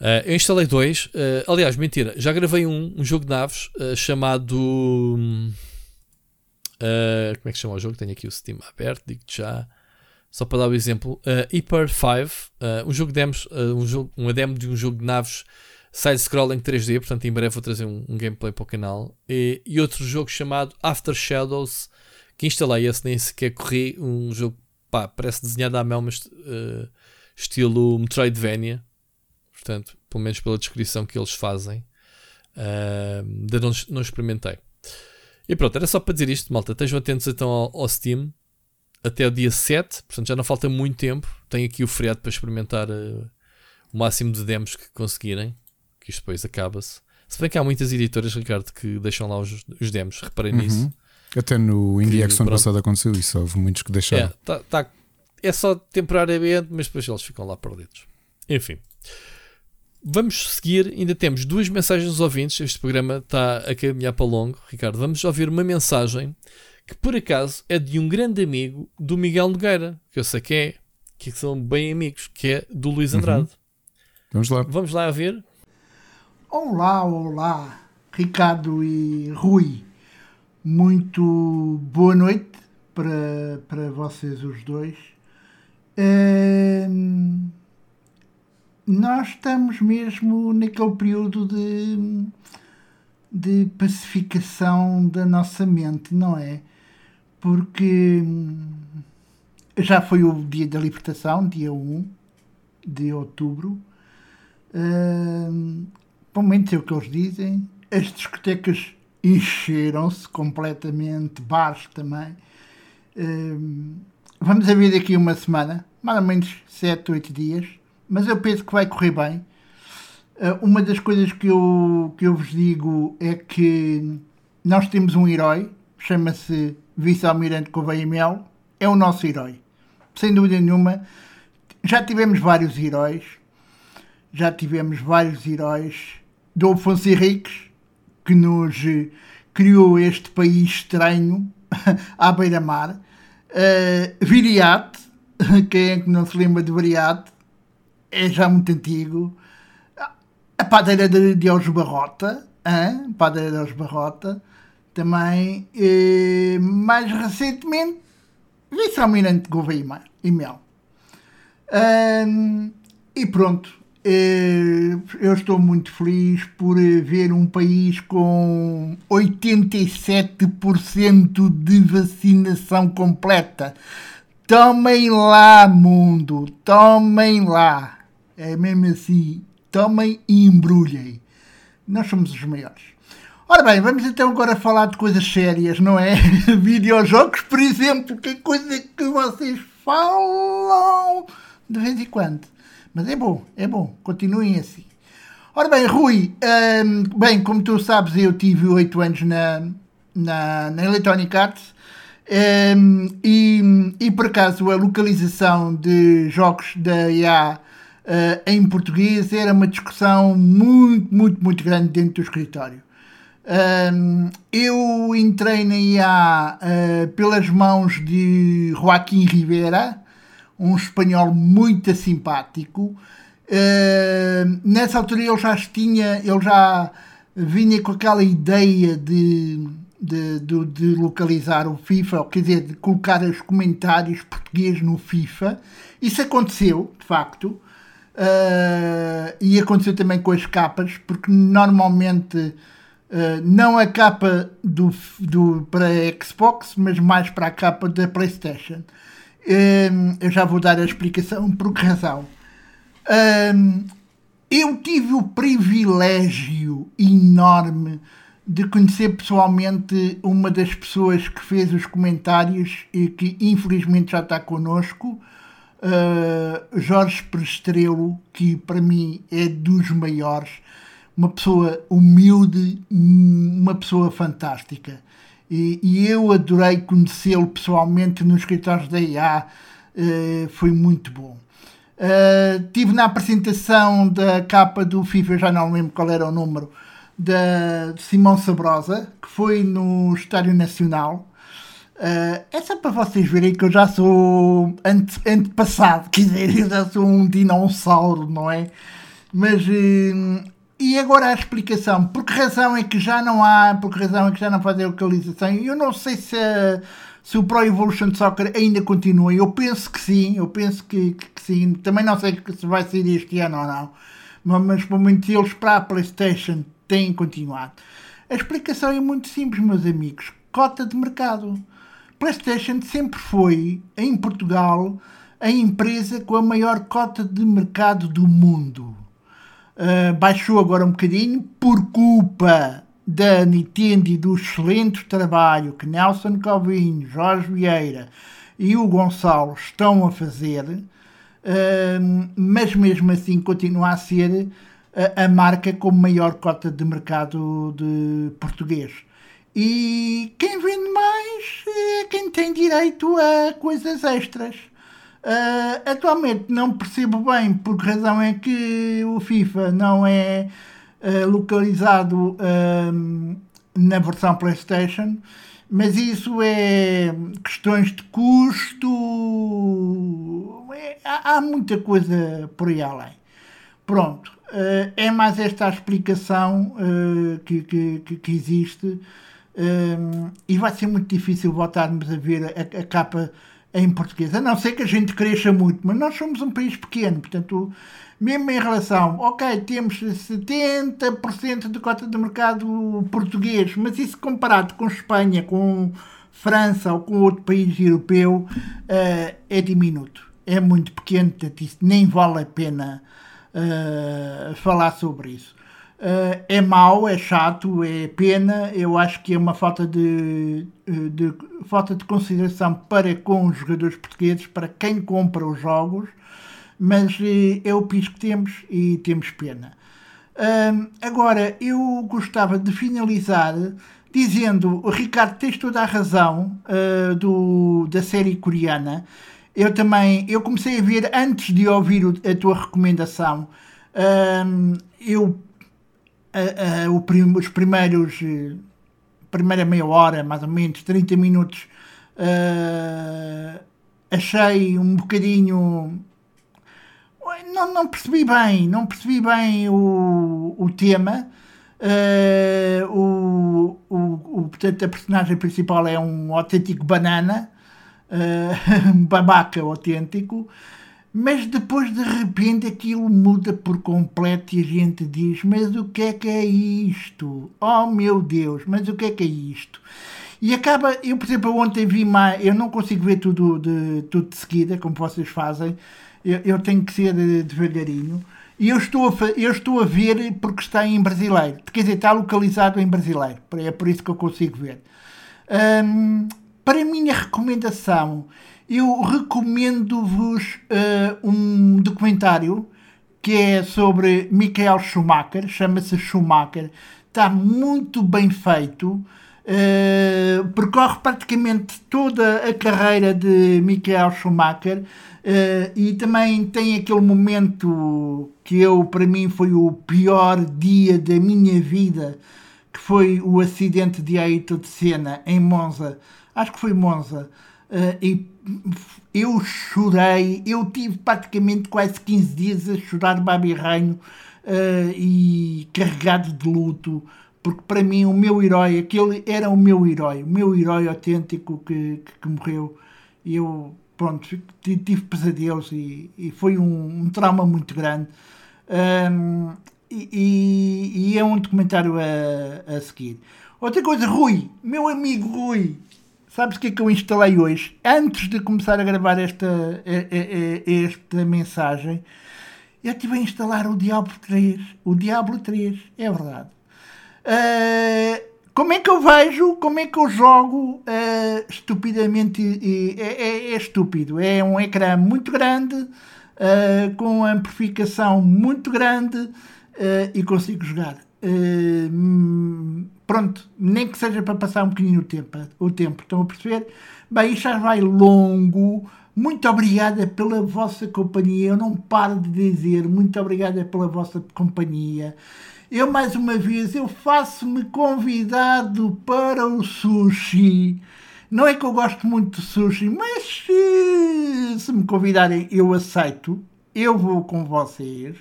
Uh, eu instalei dois. Uh, aliás, mentira, já gravei um, um jogo de naves uh, chamado. como é que chama o jogo? Tenho aqui o Steam aberto, digo-te já. Só para dar o exemplo, uh, Hyper 5, um jogo de demos, um jogo, uma demo de um jogo de naves side-scrolling 3D. Portanto, em breve vou trazer um, um gameplay para o canal. E, e, outro jogo chamado After Shadows, que instalei esse nem sequer corri. Um jogo pá, parece desenhado à mão, mas uh, estilo Metroidvania. Portanto, pelo menos pela descrição que eles fazem, uh, ainda não, não experimentei. E pronto, era só para dizer isto, malta. Estejam atentos então ao, ao, Steam até o dia 7, portanto já não falta muito tempo. Tenho aqui o feriado para experimentar uh, o máximo de demos que conseguirem, que isto depois acaba-se. Se bem que há muitas editoras, Ricardo, que deixam lá os, os demos, reparem uhum. nisso. Até no IndieX ano passado aconteceu isso, houve muitos que deixaram. É, tá, tá, é só temporariamente, mas depois eles ficam lá perdidos. Enfim. Vamos seguir, ainda temos duas mensagens dos ouvintes. Este programa está a caminhar para longo, Ricardo. Vamos ouvir uma mensagem que por acaso é de um grande amigo do Miguel Nogueira, que eu sei que é, que são bem amigos, que é do Luís Andrade. Uhum. Vamos lá. Vamos lá ver. Olá, olá, Ricardo e Rui. Muito boa noite para, para vocês os dois. Nós estamos mesmo naquele período de, de pacificação da nossa mente, não é? Porque já foi o dia da libertação, dia 1 de outubro. Uh, pelo menos é o que eles dizem. As discotecas encheram-se completamente, bares também. Vamos a ver daqui uma semana, mais ou menos 7, 8 dias, mas eu penso que vai correr bem. Uh, uma das coisas que eu, que eu vos digo é que nós temos um herói, chama-se Vice-Almirante Gouveia Mel, é o nosso herói. Sem dúvida nenhuma, já tivemos vários heróis, já tivemos vários heróis. Do Afonso Henriques, que nos criou este país estranho à beira-mar. Uh, Viriate, quem é que não se lembra de Viriate? É já muito antigo. A padeira de Deus Barrota, hein? padeira de Deus Barrota, também. Uh, mais recentemente, vice-almirante Gouveia e Mel. Uh, e pronto, eh, eu estou muito feliz por ver um país com 87% de vacinação completa. Tomem lá, mundo, tomem lá. É mesmo assim, tomem e embrulhem. Nós somos os maiores. Ora bem, vamos então agora falar de coisas sérias, não é? Videojogos, por exemplo, que é coisa que vocês falam de vez em quando. Mas é bom, é bom, continuem assim. Ora bem, Rui, hum, bem, como tu sabes, eu tive oito anos na, na, na Electronic Arts hum, e, e por acaso a localização de jogos da IA uh, eh, em português era uma discussão muito, muito, muito grande dentro do escritório. Um, eu entrei na IA uh, pelas mãos de Joaquim Rivera, um espanhol muito simpático. Uh, nessa altura ele já tinha, ele já vinha com aquela ideia de, de, de, de, localizar o FIFA, quer dizer, de colocar os comentários portugueses no FIFA. Isso aconteceu, de facto. Uh, e aconteceu também com as capas, porque normalmente uh, não a capa do, do, para Xbox, mas mais para a capa da PlayStation. Um, eu já vou dar a explicação por que razão. Um, eu tive o privilégio enorme de conhecer pessoalmente uma das pessoas que fez os comentários e que infelizmente já está connosco, uh, Jorge Prestrelo, que para mim é dos maiores, uma pessoa humilde, uma pessoa fantástica. E, e eu adorei conhecê-lo pessoalmente nos escritórios da IA, uh, eh, foi muito bom. Uh, tive na apresentação da capa do FIFA, já não lembro qual era o número, da Simão Sabrosa, que foi no Estádio Nacional. Uh, é só para vocês verem que eu já sou ante, antepassado, quer dizer, eu já sou um dinossauro, não é? Mas e agora a explicação. Por que razão é que já não há, por que razão é que já não fazem localização? Eu não sei se, se o Pro Evolution Soccer ainda continua. Eu penso que sim, eu penso que, que, que sim. Também não sei se vai ser este ano ou não. Mas, pelo menos eles para a Playstation têm continuado. A explicação é muito simples, meus amigos. Cota de mercado. PlayStation sempre foi, em Portugal, a empresa com a maior cota de mercado do mundo. Uh, baixou agora um bocadinho por culpa da Nintendo e do excelente trabalho que Nelson Calvinho, Jorge Vieira e o Gonçalo estão a fazer, uh, mas mesmo assim continua a ser a, a marca com maior cota de mercado de português. E quem vende mais é quem tem direito a coisas extras. Uh, atualmente não percebo bem por que razão é que o FIFA não é uh, localizado uh, na versão PlayStation, mas isso é questões de custo. É, há, há, muita coisa por aí além. Pronto, é mais esta a explicação que, que, que, existe. e vai ser muito difícil voltarmos a ver a, a capa em português, a não ser que a gente cresça muito, mas nós somos um país pequeno, portanto, mesmo em relação, ok, temos 70% de cota de mercado português, mas isso comparado com Espanha, com França ou com outro país europeu, uh, é diminuto, é muito pequeno, portanto, isso nem vale a pena uh, falar sobre isso. Uh, é mau, é chato, é pena. Eu acho que é uma falta de, de, falta de consideração para com os jogadores portugueses, para quem compra os jogos, mas uh, é o piso que temos e temos pena. Uh, agora, eu gostava de finalizar dizendo, Ricardo, tens toda a razão do, da série coreana. Eu também, eu comecei a ver antes de ouvir a tua recomendação. eu a, a, prim, os primeiros eh, primeira meia hora, mais ou menos, 30 minutos, uh, achei um bocadinho. Não, não percebi bem, não percebi bem o, o tema. Uh, o, o, o, portanto, a personagem principal é um autêntico banana, uh, um babaca autêntico. Mas depois de repente aquilo muda por completo e a gente diz: Mas o que é que é isto? Oh meu Deus, mas o que é que é isto? E acaba, eu por exemplo, ontem vi mais, eu não consigo ver tudo de, tudo de seguida, como vocês fazem, eu, eu tenho que ser devagarinho. E eu estou, a, eu estou a ver porque está em brasileiro, quer dizer, está localizado em brasileiro, é por isso que eu consigo ver. Um, para a minha recomendação, eu recomendo-vos uh, um documentário que é sobre Michael Schumacher, chama-se Schumacher, está muito bem feito, uh, percorre praticamente toda a carreira de Michael Schumacher uh, e também tem aquele momento que eu, para mim, foi o pior dia da minha vida, que foi o acidente de Ayrton de Senna em Monza, acho que foi Monza, e eu chorei, eu tive praticamente quase 15 dias a chorar babirranho uh, e carregado de luto, porque para mim o meu herói, aquele era o meu herói, o meu herói autêntico que, que, que morreu. Eu, pronto, tive pesadelos e, e foi um, um, trauma muito grande. Um, e, e, é um documentário a, a seguir. Outra coisa, Rui, meu amigo Rui, Sabes o que é que eu instalei hoje? Antes de começar a gravar esta, esta mensagem, eu estive a instalar o Diablo 3. O Diablo 3, é verdade. Uh, como é que eu vejo, como é que eu jogo uh, estupidamente? É, é, é, estúpido. É um ecrã muito grande, uh, com amplificação muito grande e consigo jogar. Pronto, nem que seja para passar um bocadinho o tempo, o tempo, estão a perceber? Bem, isto já vai longo. Muito obrigada pela vossa companhia. Eu não paro de dizer muito obrigada pela vossa companhia. Eu, mais uma vez, eu faço-me convidado para o sushi. Não é que eu gosto muito de sushi, mas se, se me convidarem, eu aceito. Eu vou com vocês.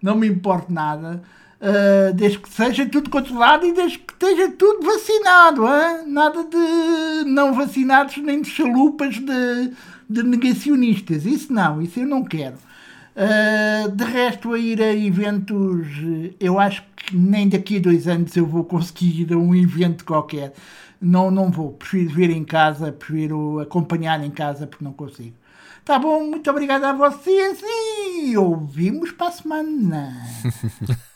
Não me importa nada. Uh, desde que seja tudo controlado e desde que esteja tudo vacinado, hein? nada de não vacinados nem de chalupas de, de negacionistas, isso não, isso eu não quero. Uh, de resto, a ir a eventos, eu acho que nem daqui a dois anos eu vou conseguir ir a um evento qualquer. Não, não vou. Prefiro ver em casa, prefiro acompanhar em casa porque não consigo. Tá bom, muito obrigado a vocês e ouvimos para a semana.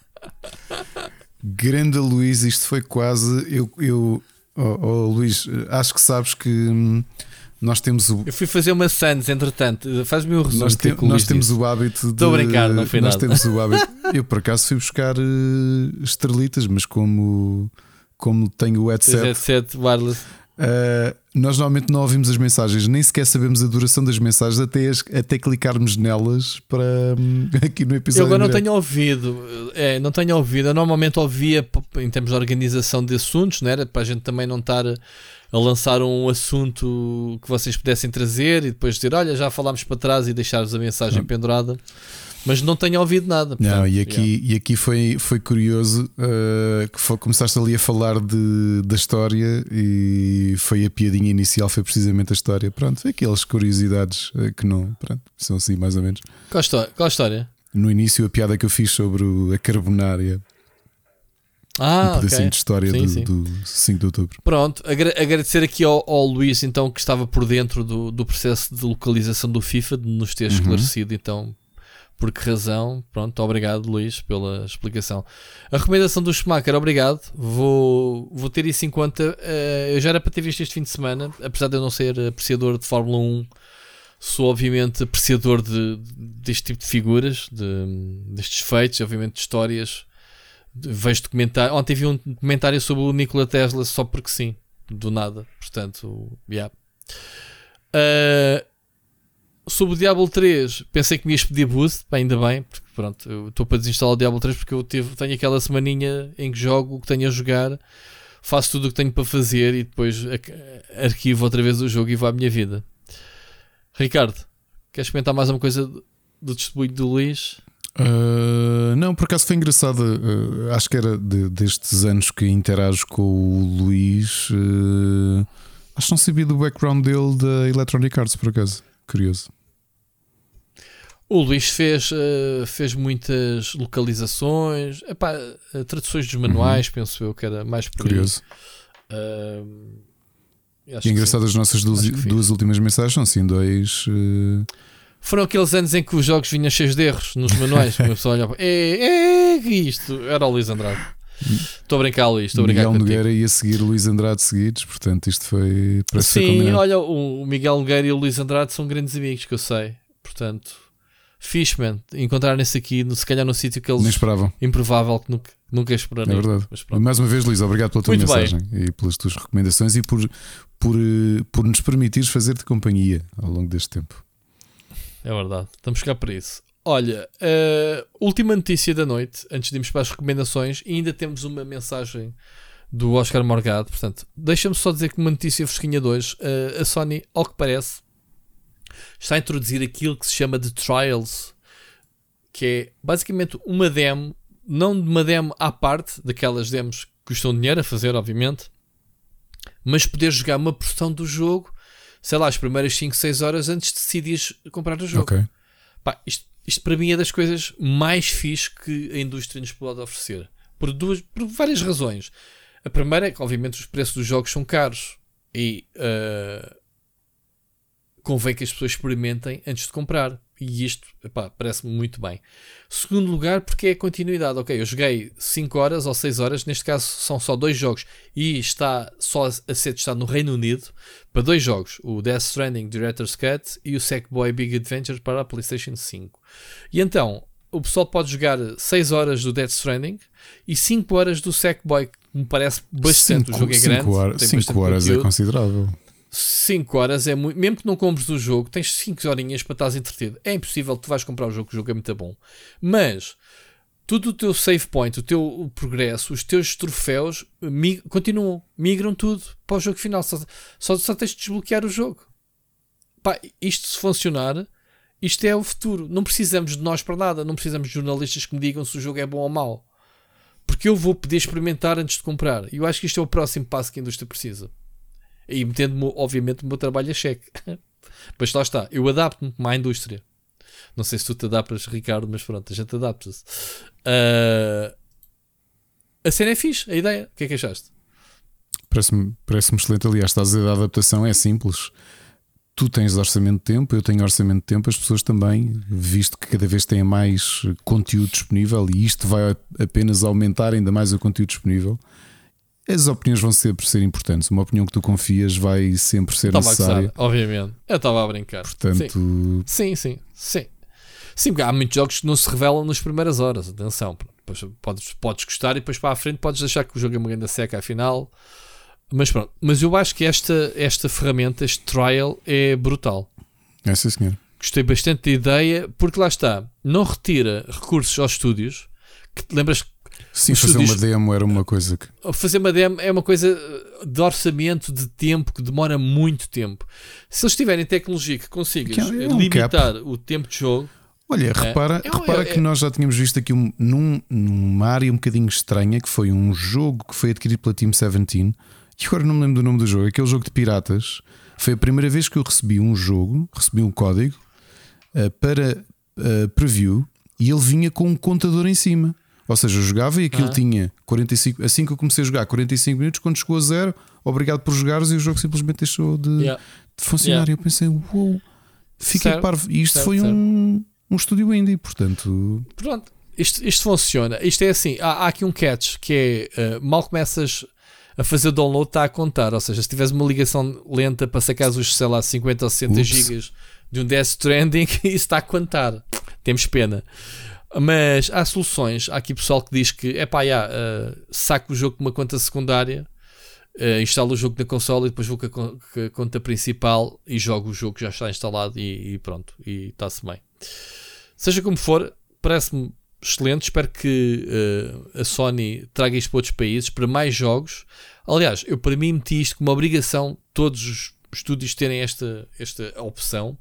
Grande Luís, isto foi quase. Eu, eu oh, oh, Luís, acho que sabes que hum, nós temos o. Eu fui fazer uma Sans, entretanto, faz-me o resumo. Nós, te, nós temos o hábito de. Estou a brincar, não foi Nós nada. temos o hábito. Eu por acaso fui buscar uh, estrelitas, mas como, como tenho o headset. headset wireless. Uh, nós normalmente não ouvimos as mensagens, nem sequer sabemos a duração das mensagens até, as, até clicarmos nelas para um, aqui no episódio. Eu agora não tenho ouvido, é, não tenho ouvido. Eu normalmente ouvia em termos de organização de assuntos, não era? Para a gente também não estar a lançar um assunto que vocês pudessem trazer e depois dizer, olha, já falámos para trás e deixar-vos a mensagem não. pendurada mas não tenho ouvido nada. Portanto, não, e aqui, yeah. e aqui foi, foi curioso uh, que foi, começaste ali a falar de, da história e foi a piadinha inicial, foi precisamente a história. Pronto, aquelas curiosidades uh, que não, pronto, são assim mais ou menos. Qual história? Qual história? No início, a piada que eu fiz sobre a carbonária. Ah, um pedacinho okay. de história sim, do, sim. do 5 de outubro. Pronto, agradecer aqui ao, ao, Luís, então, que estava por dentro do, do processo de localização do FIFA, de nos ter Uhum. esclarecido, então, por que razão. Pronto, obrigado, Luís, pela explicação. A recomendação do Schumacher, obrigado. Vou, vou ter isso em conta. Uh, eu já era para ter visto este fim de semana, apesar de eu não ser apreciador de Fórmula 1. Sou obviamente apreciador de, deste tipo de figuras, de, destes feitos, obviamente de histórias. Vejo documentário. Ontem vi um comentário sobre o Nikola Tesla só porque sim, do nada. Portanto, yeah. Uh, sobre o Diablo 3, pensei que me ias pedir boost, ainda bem, porque pronto, eu estou para desinstalar o Diablo 3 porque eu tive, tenho aquela semaninha em que jogo o que tenho a jogar, faço tudo o que tenho para fazer e depois arquivo outra vez o jogo e vou à minha vida. Ricardo, queres comentar mais uma coisa do testemunho do Luís? Uh, não, por acaso foi engraçado. Uh, acho que era de, destes anos que interajo com o Luís. Uh, acho que não sabia do background dele da Electronic Arts, por acaso. Curioso. O Luís fez, uh, fez muitas localizações, epá, uh, traduções dos manuais, uhum. penso eu que era mais por Curioso. Uh, e engraçado, as nossas duas, duas, últimas mensagens são assim dois. Foram aqueles anos em que os jogos vinham cheios de erros nos manuais. a pessoa olhava, é, é, isto era o Luís Andrade. Estou a brincar, Luís. Estou a brincar Miguel Nogueira ia seguir Luís Andrade seguidos, portanto, isto foi. Sim, olha, o Miguel Nogueira e o Luís Andrade são grandes amigos que eu sei. Portanto, Fishman, encontrarem-se aqui, se calhar no sítio que eles. Nem esperavam. Improvável que nunca, nunca esperaram. É verdade. Mais uma vez, Luís, obrigado pela tua Muito mensagem bem. e pelas tuas recomendações e por, por, eh, por nos permitires fazer-te companhia ao longo deste tempo. É verdade, estamos cá para isso. Olha, uh, última notícia da noite, antes de irmos para as recomendações, ainda temos uma mensagem do Oscar Morgado. Portanto, deixa-me só dizer que uma notícia fresquinha de hoje: uh, a Sony, ao que parece, está a introduzir aquilo que se chama de Trials, que é basicamente uma demo, não de uma demo à parte, daquelas demos que custam dinheiro a fazer, obviamente, mas poder jogar uma porção do jogo, sei lá, as primeiras 5, 6 horas antes de decidires comprar o jogo. Okay. Pá, isto isto para mim é das coisas mais fixe que a indústria nos pode oferecer. Por, duas, por várias razões. A primeira é que, obviamente, os preços dos jogos são caros e uh, convém que as pessoas experimentem antes de comprar. E isto, parece-me muito bem. Segundo lugar, porque é a continuidade. Ok, eu joguei 5 horas ou 6 horas, neste caso são só dois jogos, e está só a ser testado no Reino Unido para dois jogos: o Death Stranding Director's Cut e o Sackboy Big Adventure para a PlayStation 5. E então, o pessoal pode jogar 6 horas do Death Stranding e 5 horas do Sackboy, que me parece bastante. Cinco, o jogo é grande. 5 horas é considerável. 5 horas é muito. Mesmo que não compres o jogo, tens 5 horinhas para estás entretido. É impossível tu vais comprar o jogo, o jogo é muito bom. Mas tudo o teu save point, o teu progresso, os teus troféus mig continuam, migram tudo para o jogo final. Só, só, só tens de desbloquear o jogo. Pá, isto se funcionar, isto é o futuro. Não precisamos de nós para nada. Não precisamos de jornalistas que me digam se o jogo é bom ou mau. Porque eu vou poder experimentar antes de comprar. E eu acho que isto é o próximo passo que a indústria precisa. E metendo, obviamente, o meu trabalho a cheque. mas lá está, eu adapto-me à indústria. Não sei se tu te adaptas, Ricardo, mas pronto, a gente adapta-se. Uh, a cena é fixe, a ideia. O que é que achaste? Parece-me parece excelente. Aliás, estás a dizer a adaptação é simples. Tu tens orçamento de tempo, eu tenho orçamento de tempo, as pessoas também, visto que cada vez têm mais conteúdo disponível e isto vai apenas aumentar ainda mais o conteúdo disponível as opiniões vão sempre ser importantes. Uma opinião que tu confias vai sempre ser estava necessária. A obviamente. Eu estava a brincar. Portanto, sim, sim, sim. Sim, porque há muitos jogos que não se revelam nas primeiras horas. Atenção, depois podes, podes gostar e depois para a frente podes deixar que o jogo é uma grande seca afinal. Mas pronto, mas eu acho que esta, esta ferramenta, este trial, é brutal. É sim, senhor. Gostei bastante da ideia, porque lá está, não retira recursos aos estúdios. Que, lembras Sim, fazer uma demo era uma coisa que. Fazer uma demo é uma coisa de orçamento, de tempo, que demora muito tempo. Se eles tiverem tecnologia que consiga é, é um limitar cap. o tempo de jogo. Olha, é, repara, é, repara é, que nós já tínhamos visto aqui um, num, numa área um bocadinho estranha que foi um jogo que foi adquirido pela Team 17 e agora não me lembro do nome do jogo, aquele jogo de piratas. Foi a primeira vez que eu recebi um jogo, recebi um código uh, para uh, preview e ele vinha com um contador em cima. Ou seja, eu jogava e aquilo ah. tinha 45. Assim que eu comecei a jogar, 45 minutos, quando chegou a zero, obrigado por jogares, e o jogo simplesmente deixou de, yeah. de funcionar. Yeah. E eu pensei, uou, wow, fiquei parvo. E isto certo, foi certo. um. um estúdio indie, portanto. Pronto, isto, isto funciona. Isto é assim: há, há aqui um catch que é uh, mal começas a fazer o download, está a contar. Ou seja, se tiveres uma ligação lenta para sacar os, sei lá, 50 ou 60 gigas de um Death Stranding, isso está a contar. Temos pena. Mas há soluções. Há aqui pessoal que diz que é pá, uh, saco o jogo com uma conta secundária, uh, instalo o jogo na console e depois vou com a, com a, conta principal e jogo o jogo que já está instalado e, e pronto. E está-se bem. Seja como for, parece-me excelente. Espero que uh, a Sony traga isto para outros países, para mais jogos. Aliás, eu para mim meti isto como obrigação todos os estúdios terem esta, esta opção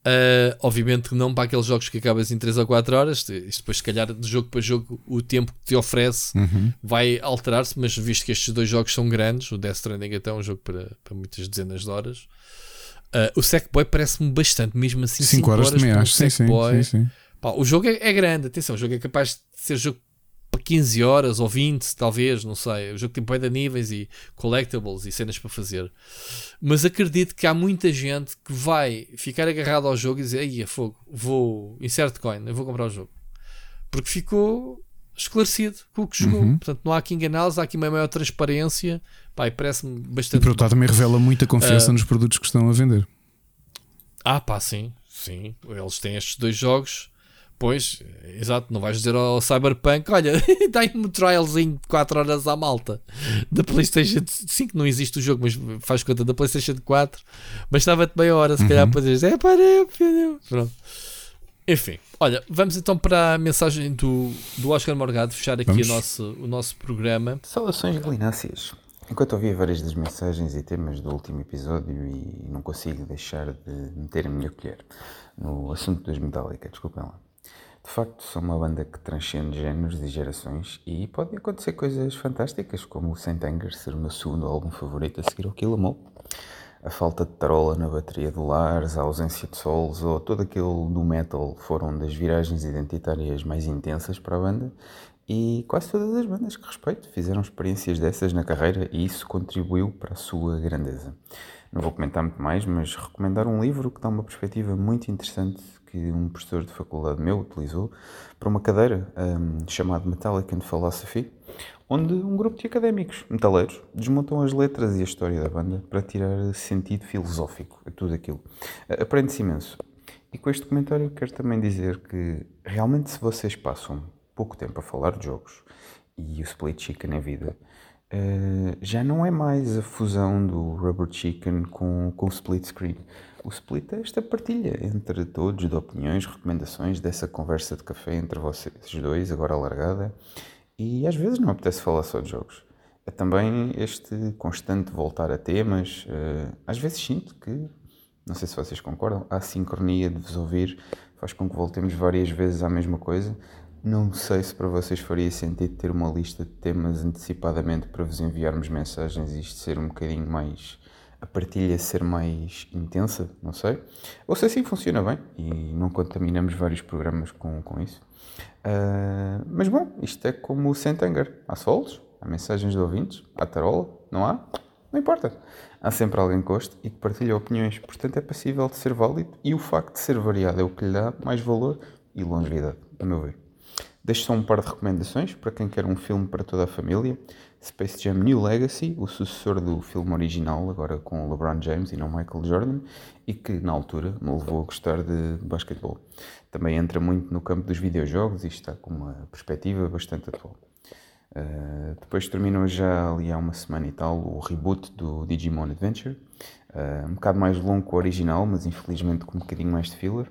Uh, obviamente não para aqueles jogos que acabas em 3 ou 4 horas. Isto depois, se calhar, de jogo para jogo, o tempo que te oferece uhum. vai alterar-se. Mas visto que estes dois jogos são grandes, o Death Stranding até é um jogo para, para muitas dezenas de horas. Uh, o Sackboy parece-me bastante, mesmo assim. 5 horas, horas também acho. Sim, sim, sim, sim. Pá, o jogo é, é, grande, atenção, o jogo é capaz de ser jogo para 15 horas ou 20, talvez, não sei. O jogo tem de níveis e collectibles e cenas para fazer. Mas acredito que há muita gente que vai ficar agarrado ao jogo e dizer: Aí, é fogo, vou insert coin, eu vou comprar o jogo. Porque ficou esclarecido com o que jogou. Uhum. Portanto, não há aqui enganá-los, há aqui uma maior transparência. Pá, parece-me bastante. E por outro lado, também revela muita confiança uh, nos produtos que estão a vender. Ah, pá, sim, sim. Eles têm estes dois jogos Pois, exato, não vais dizer ao Cyberpunk, olha, dá-me um trialzinho de 4 horas à malta da PlayStation 5, não existe o jogo, mas faz conta da PlayStation 4, bastava-te meia hora se uhum. calhar para dizer, é para Pronto. Enfim, olha, vamos então para a mensagem do, do Oscar Morgado, fechar aqui o nosso, o nosso programa. Saudações galináceas. Enquanto ouvia várias das mensagens e temas do último episódio e não consigo deixar de meter a minha colher no assunto dos Metallica, desculpem lá. De facto, são uma banda que transcende géneros e gerações e podem acontecer coisas fantásticas, como o Saint Anger ser o meu segundo álbum favorito a seguir ao Kill Em All. A falta de tarola na bateria do Lars, a ausência de solos ou todo aquele do metal foram das viragens identitárias mais intensas para a banda e quase todas as bandas que respeito fizeram experiências dessas na carreira e isso contribuiu para a sua grandeza. Não vou comentar muito mais, mas recomendar um livro que dá uma perspectiva muito interessante que um professor de faculdade meu utilizou para uma cadeira um, chamada Metallic and Philosophy, onde um grupo de académicos metaleiros desmontam as letras e a história da banda para tirar sentido filosófico a tudo aquilo. Aprende-se imenso. E com este comentário quero também dizer que realmente se vocês passam pouco tempo a falar de jogos e o Split Chicken é vida, uh, já não é mais a fusão do Rubber Chicken com, com o Split Screen o split é esta partilha entre todos de opiniões, recomendações dessa conversa de café entre vocês dois, agora alargada. E às vezes não apetece falar só de jogos. É também este constante voltar a temas. Eh, às vezes sinto que, não sei se vocês concordam, a sincronia de vos ouvir faz com que voltemos várias vezes à mesma coisa. Não sei se para vocês faria sentido ter uma lista de temas antecipadamente para vos enviarmos mensagens e isto ser um bocadinho mais a partilha ser mais intensa, não sei. Ou se assim funciona bem e não contaminamos vários programas com, com isso. Uh, mas bom, isto é como o Sentenger. Há solos, há mensagens de ouvintes, há tarola, não há? Não importa. Há sempre alguém que goste e que partilha opiniões, portanto é passível de ser válido e o facto de ser variado é o que lhe dá mais valor e longevidade, a meu ver. Deixo só um par de recomendações para quem quer um filme para toda a família. Space Jam New Legacy, o sucessor do filme original, agora com LeBron James e não Michael Jordan, e que na altura me levou a gostar de basquetebol. Também entra muito no campo dos videojogos e está com uma perspectiva bastante atual. Uh, depois terminou já ali há uma semana e tal o reboot do Digimon Adventure, uh, um bocado mais longo que o original, mas infelizmente com um bocadinho mais de filler.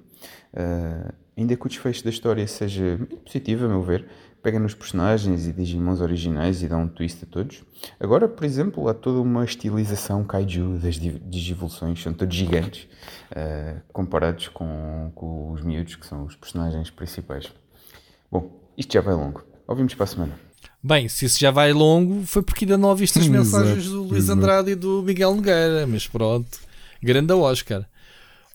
Uh, ainda que o desfecho da história seja positivo, a meu ver, pega nos personagens e Digimons originais e dá um twist a todos. Agora, por exemplo, há toda uma estilização kaiju das digivoluções, são todos gigantes, uh, comparados com, com os miúdos, que são os personagens principais. Bom, isto já vai longo. Ouvimos para a semana. Bem, se isso já vai longo, foi porque ainda não ouviste as mensagens do Luís Andrade e do Miguel Nogueira, mas pronto. Grande Oscar.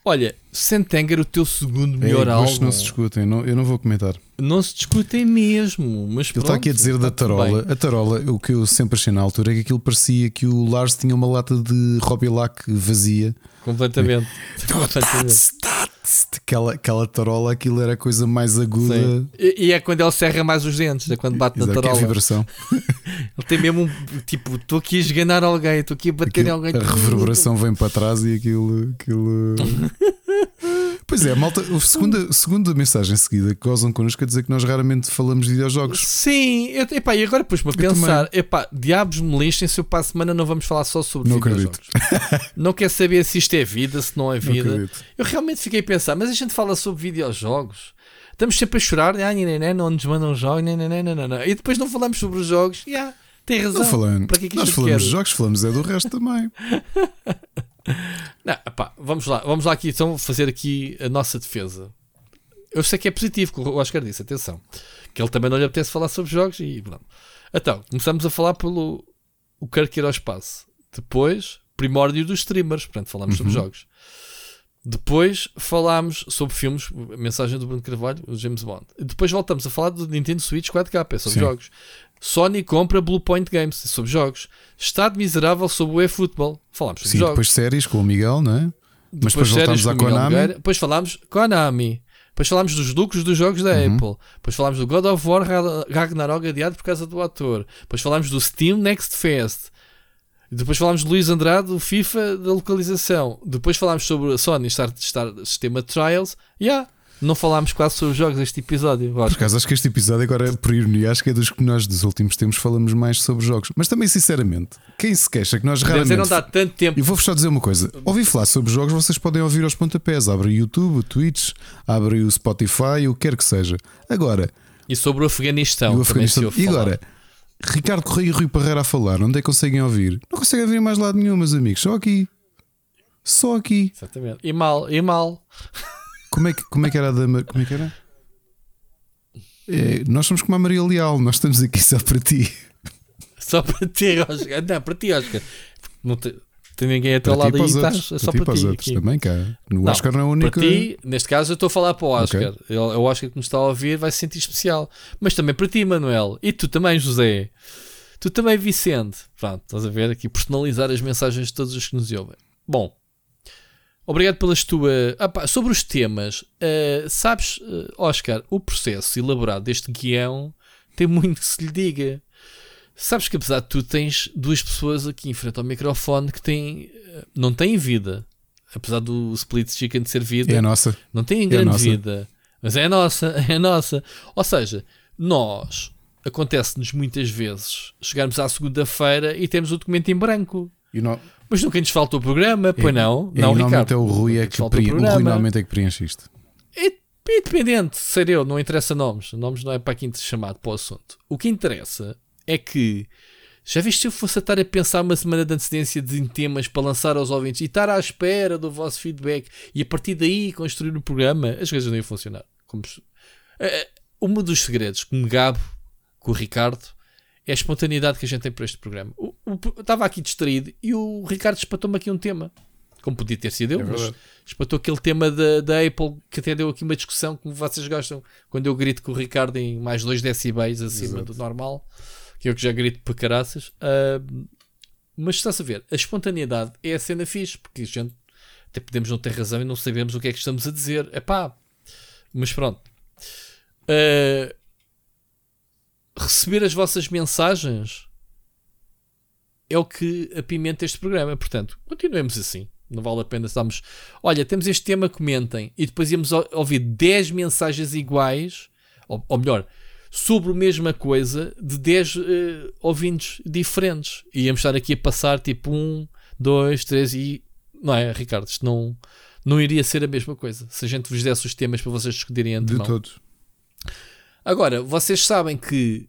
Olha, Sentenger, o teu segundo melhor é, álbum. não se discutem, não, eu não vou comentar. Não se discutem mesmo, mas Ele está aqui a dizer da tarola. bem. A tarola, o que eu sempre achei na altura é que aquilo parecia que o Lars tinha uma lata de Robilac vazia. Completamente. Completamente. Aquela, aquela tarola, aquilo era a coisa mais aguda. E, e é quando ele serra mais os dentes, é quando bate na Exato, que é a tarola. vibração. Ele tem mesmo um tipo, estou aqui a esganar alguém, estou aqui a bater em Aquilo- alguém. a reverberação vem para trás e aquilo. aquilo... pois é, malta, a segunda, segunda mensagem seguida que gozam connosco a dizer que nós raramente falamos de videojogos. Sim, eu, epá, e agora pus-me a pensar: epá, diabos me lixem se eu para a semana não vamos falar só sobre Não videojogos. não quer saber se isto é vida, se não é Não vida. acredito. Eu realmente fiquei a pensar, mas a gente fala sobre videojogos. Estamos sempre a chorar, ah, né, né, não nos mandam jogos, né, né, né, né, né, né. e depois não falamos sobre os jogos. Yeah, tem razão. Não falando. Para que é que nós falamos de jogos, falamos é do resto também. Não, epá, vamos lá, vamos lá aqui então fazer aqui a nossa defesa. Eu sei que é positivo, que o Oscar disse, atenção, que ele também não lhe apetece falar sobre jogos e pronto. Então, começamos a falar pelo o Kirk ir ao espaço. Depois, primórdio dos streamers, portanto, falámos sobre jogos. Depois falámos sobre filmes, a mensagem do Bruno Carvalho, o James Bond. Depois voltamos a falar do Nintendo Switch 4K, é sobre Sim. jogos. Sony compra Blue Point Games, sobre jogos. Estado miserável sobre o eFootball, falámos sobre Sim, jogos. depois séries com o Miguel, não é? Mas depois séries voltámos à com o Miguel Konami. Nogueira. Depois falámos Konami. Depois falámos dos lucros dos jogos da Uhum. Apple. Depois falámos do God of War Ra- Ragnarok adiado por causa do ator. Depois falámos do Steam Next Fest. Depois falámos de Luís Andrade, do FIFA da localização. Depois falámos sobre a Sony estar o sistema de Trials. Yeah. Não falámos quase sobre jogos este episódio. Por acaso, acho que este episódio, agora, por ironia, acho que é dos que nós dos últimos tempos falamos mais sobre jogos. Mas também, sinceramente, quem se queixa que nós raramente. não dá tanto tempo. Eu vou-vos só dizer uma coisa: ouvi falar sobre jogos, vocês podem ouvir aos pontapés. Abre o YouTube, o Twitch, abre o Spotify, o que quer que seja. Agora, E sobre o Afeganistão. e o Afeganistão. E agora, Ricardo Correia e Rui Parreira a falar, onde é que conseguem ouvir? Não conseguem ouvir mais lado nenhum, meus amigos, só aqui. Só aqui. Exatamente. E mal, e mal. Como é que, como é que era da. Como é que era? É, nós somos como a Maria Leal, nós estamos aqui só para ti. Só para ti, Oscar. Não, para ti, Oscar. Não te- tem ninguém a teu Para lado aí, estás. É só Para ti para ti. outros aqui. também, cá. No Não, Oscar não é a única. Para ti, neste caso, eu estou a falar para o Oscar. Ok. Ele- É o Oscar que nos está a ouvir, vai se sentir especial. Mas também para ti, Manuel. E tu também, José. Tu também, Vicente. Pronto, estás a ver aqui, personalizar as mensagens de todos os que nos ouvem. Bom, obrigado pelas tuas. Ah, pá, sobre os temas, ah, sabes, ah, Oscar, o processo elaborado deste guião tem muito que se lhe diga. Sabes que apesar de tu tens duas pessoas aqui em frente ao microfone que têm, ah, não têm vida. Apesar do Split Chicken ser vida, É a nossa. não tem a grande nossa. vida, mas é a nossa, é a nossa. Ou seja, nós acontece-nos muitas vezes chegarmos à segunda-feira e temos o documento em branco. E não, Mas nunca nos falta o programa, pois não? e não, normalmente Ricardo. é o Rui, é que o Rui normalmente é que preenche isto. É é independente, ser eu, não interessa nomes. Nomes não é para quem te chamado para o assunto. O que interessa é que já viste se eu fosse a estar a pensar uma semana de antecedência de temas para lançar aos ouvintes e estar à espera do vosso feedback e a partir daí construir o programa, as coisas não iam funcionar. Como se- Eh, um dos segredos que me gabo com o Ricardo é a espontaneidade que a gente tem para este programa. O- o- eu estava aqui distraído e o Ricardo espatou-me aqui um tema. Como podia ter sido eu, É mas espatou aquele tema da, da Apple que até deu aqui uma discussão como vocês gostam quando eu grito com o Ricardo em mais 2 decibéis acima do normal, que eu que já grito para caraças. Ah, mas estás a ver, a espontaneidade é a cena fixe, porque a gente até podemos não ter razão e não sabemos o que é que estamos a dizer. É pá, mas pronto. Ah, receber as vossas mensagens é o que apimenta este programa. Portanto, continuemos assim. Não vale a pena estarmos. Olha, temos este tema, comentem. E depois íamos ou- ouvir 10 mensagens iguais, ou, ou melhor, sobre a mesma coisa, de 10 eh, ouvintes diferentes. E íamos estar aqui a passar tipo 1, 2, 3 e. Não é, Ricardo? Isto não, não iria ser a mesma coisa. Se a gente vos desse os temas para vocês discutirem De antemão. Agora, vocês sabem que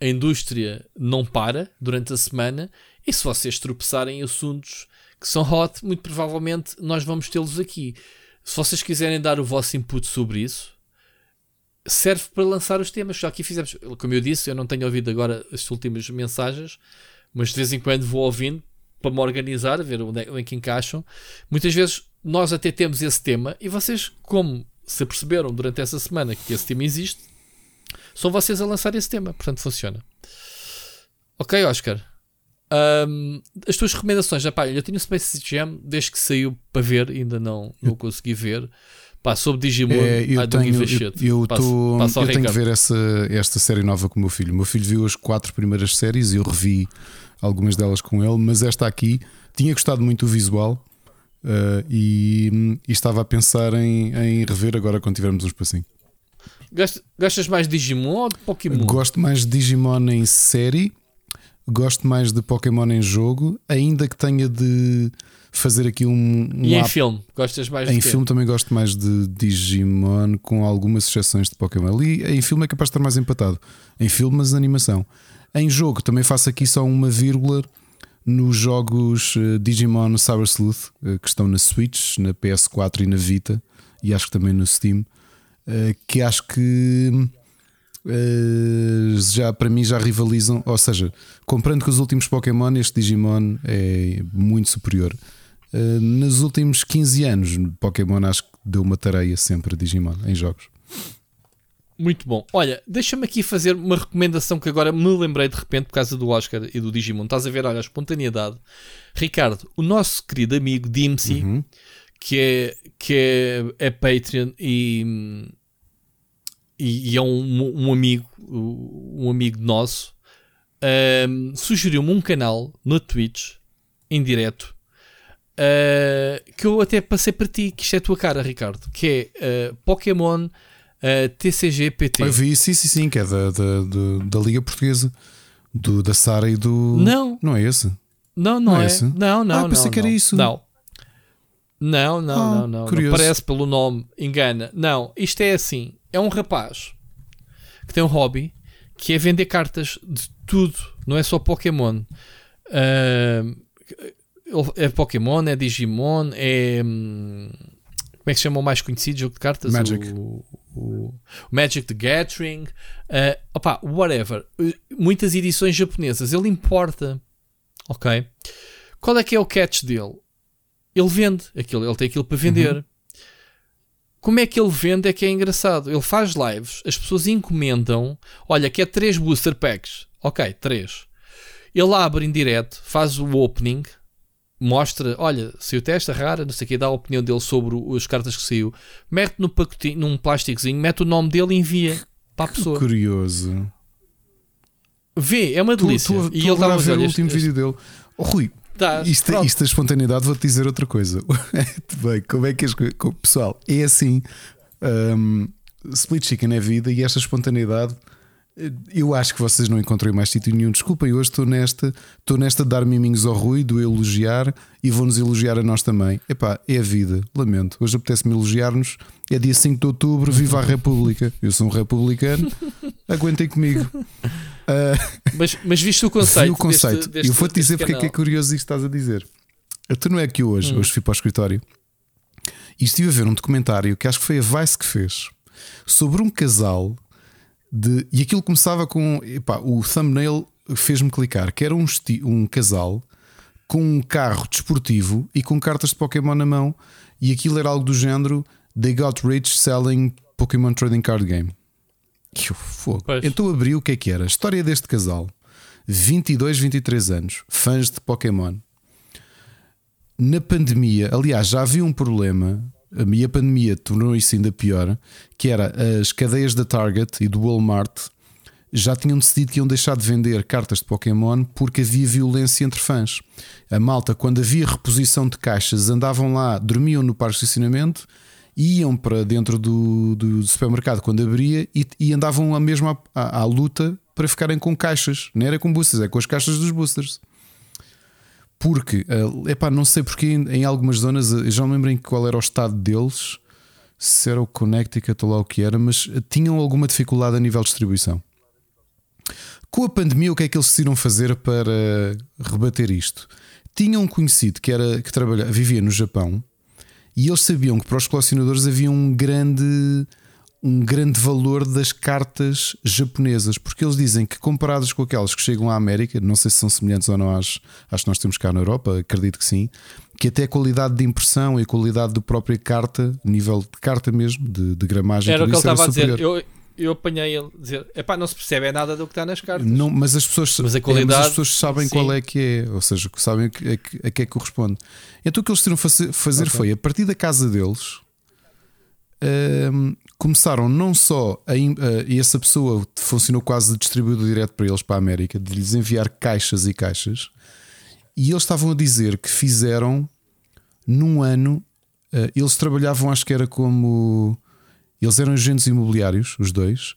a indústria não para durante a semana e se vocês tropeçarem em assuntos que são hot, muito provavelmente nós vamos tê-los aqui. Se vocês quiserem dar o vosso input sobre isso, serve para lançar os temas. Já aqui fizemos, como eu disse, eu não tenho ouvido agora as últimas mensagens, mas de vez em quando vou ouvindo para me organizar, ver onde é, onde é que encaixam. Muitas vezes nós até temos esse tema e vocês, como se aperceberam durante essa semana que esse tema existe, São vocês a lançar esse tema, portanto funciona. Ok, Oscar. Um, as tuas recomendações, já, pá, eu tenho o Space Jam desde que saiu para ver, ainda não, não consegui ver. Pá, sobre Digimon, É, eu tenho, eu, eu, Passo- tô- passo eu tenho que ver essa, esta série nova com o meu filho. O meu filho viu as quatro primeiras séries e eu revi algumas delas com ele, mas esta aqui tinha gostado muito do visual eh, e, e estava a pensar em, em rever agora quando tivermos um espacinho. Gostas, mais de Digimon ou de Pokémon? Gosto mais de Digimon em série, gosto mais de Pokémon em jogo, ainda que tenha de fazer aqui um, um e em filme? Gostas mais de Em filme também gosto mais de Digimon, com algumas exceções de Pokémon. Ali em filme é capaz de estar mais empatado. Em filme, mas animação. Em jogo também faço aqui só uma vírgula nos jogos eh, Digimon Cyber Sleuth, eh, que estão na Switch, na PS4 e na Vita, e acho que também no Steam, que acho que eh, já para mim já rivalizam, ou seja, comparando com os últimos Pokémon, este Digimon é muito superior. Uh, nos últimos 15 anos, Pokémon acho que deu uma tareia sempre a Digimon em jogos. Muito bom. Olha, deixa-me aqui fazer uma recomendação que agora me lembrei de repente por causa do Oscar e do Digimon. Estás a ver, olha, a espontaneidade. Ricardo, o nosso querido amigo Dimsy, Uhum. que, é, que é, é Patreon e, e, e é um, um amigo, um amigo nosso, ahm, sugeriu-me um canal no Twitch, em direto, ah, que eu até passei para ti, que isto é a tua cara, Ricardo, que é ah, Pokémon ah, TCG PT. Eu vi, sim, sim, sim, que é da, da, do- da Liga Portuguesa, do, da Sara e do. Não. Não é esse? Não, não, Não é é. esse? Não, não, Ah, não. pensei que era não. isso. Não. Não, não, Ah, não, não. Não parece pelo nome, engana. Não, isto é assim: é um rapaz que tem um hobby que é vender cartas de tudo, não é só Pokémon. Ah, é Pokémon, é Digimon, é. hum, Como é que se chama o mais conhecido jogo de cartas? Magic. O, o- o Magic the Gathering. Ah, opá, whatever. Uh, Muitas edições japonesas. Ele importa. Ok? Qual é que é o catch dele? Ele vende aquilo, ele tem aquilo para vender. Como é que ele vende? É que é engraçado. Ele faz lives, as pessoas encomendam. Olha, quer 3 booster packs. Ok, 3. Ele abre em direto, faz o opening, mostra, olha, saiu testa rara, não sei o que, dá a opinião dele sobre o- as cartas que saiu, mete no pacotinho, num plásticozinho, mete o nome dele e envia para a pessoa. Curioso. Vê, é uma Tu, delícia. tu, e tu ele agora dá a ver o último vídeo dele. Oh, Rui, Tá, isto, pronto. isto da espontaneidade, vou-te dizer outra coisa. Bem, como é que as coisas. Pessoal, é assim. hum, split chicken é vida e esta espontaneidade. Eu acho que vocês não encontrei mais sítio nenhum. Desculpem, hoje estou nesta, estou nesta de dar miminhos ao Rui, do elogiar e vão-nos elogiar a nós também. Epá, é a vida, lamento. Hoje apetece-me elogiar-nos. É dia 5 de outubro, viva a República. Eu sou um republicano, aguentem comigo. Mas, mas viste o conceito. Vi o conceito. deste- deste- eu vou-te dizer porque é que é curioso isto que estás a dizer. Tu não é que hoje, Hum. hoje fui para o escritório e estive a ver um documentário que acho que foi a Vice que fez sobre um casal de. E aquilo começava com. Epá, o thumbnail fez-me clicar, que era um, um casal com um carro desportivo e com cartas de Pokémon na mão, e aquilo era algo do género They got rich selling Pokémon Trading Card Game. Que fogo. Pois. Então abri o que é que era. A história deste casal, 22, 23 anos, fãs de Pokémon. Na pandemia, aliás, já havia um problema, a pandemia tornou isso ainda pior, que era as cadeias da Target e do Walmart já tinham decidido que iam deixar de vender cartas de Pokémon porque havia violência entre fãs. A malta, quando havia reposição de caixas, andavam lá, dormiam no parque de estacionamento, iam para dentro do, do supermercado quando abria e, e andavam a mesmo à, à- luta para ficarem com caixas. Não era com boosters, é com as caixas dos boosters. Porque, é epá, não sei porque em, algumas zonas, eu já não lembro em qual era o estado deles, se era o Connecticut ou lá o que era, mas eh, tinham alguma dificuldade a nível de distribuição. Com a pandemia, o que é que eles decidiram fazer para rebater isto? Tinham um conhecido que, era, que trabalha, vivia no Japão e eles sabiam que para os colecionadores havia um grande, um grande valor das cartas japonesas, porque eles dizem que comparadas com aquelas que chegam à América, não sei se são semelhantes ou não às, às que nós temos cá na Europa, acredito que sim, que até a qualidade de impressão e a qualidade da própria carta, nível de carta mesmo, de, de gramagem, Era o que ele estava a dizer. Eu, eu apanhei ele dizer: epá, não se percebe é nada do que está nas cartas. Não, mas as pessoas, Mas a é, qualidade, as pessoas sabem sim. qual é que é, ou seja, sabem a que, a que, a é que corresponde. Então o que eles tiveram fazer, fazer Ok. foi, a partir da casa deles, hum, começaram não só a, a- e essa pessoa funcionou quase de distribuidor direto para eles, para a América, de lhes enviar caixas e caixas, e eles estavam a dizer que fizeram num ano, eh, eles trabalhavam, acho que era como. Eles eram agentes imobiliários, os dois.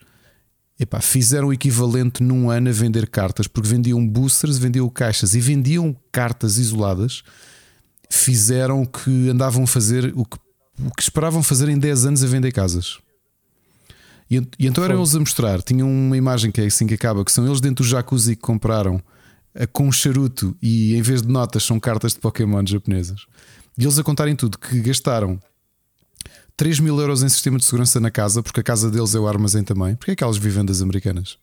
Epá, fizeram o equivalente num ano a vender cartas, porque vendiam boosters, vendiam caixas e vendiam cartas isoladas. Fizeram o que andavam a fazer, o que, o que esperavam fazer em 10 anos a vender casas. E, e então eram eles a mostrar. Tinham uma imagem que é assim que acaba, que são eles dentro do jacuzzi que compraram com um charuto e em vez de notas são cartas de Pokémon japonesas. E eles a contarem tudo que gastaram 3 mil euros em sistema de segurança na casa, porque a casa deles é o armazém também. Porque é aquelas vivendas americanas.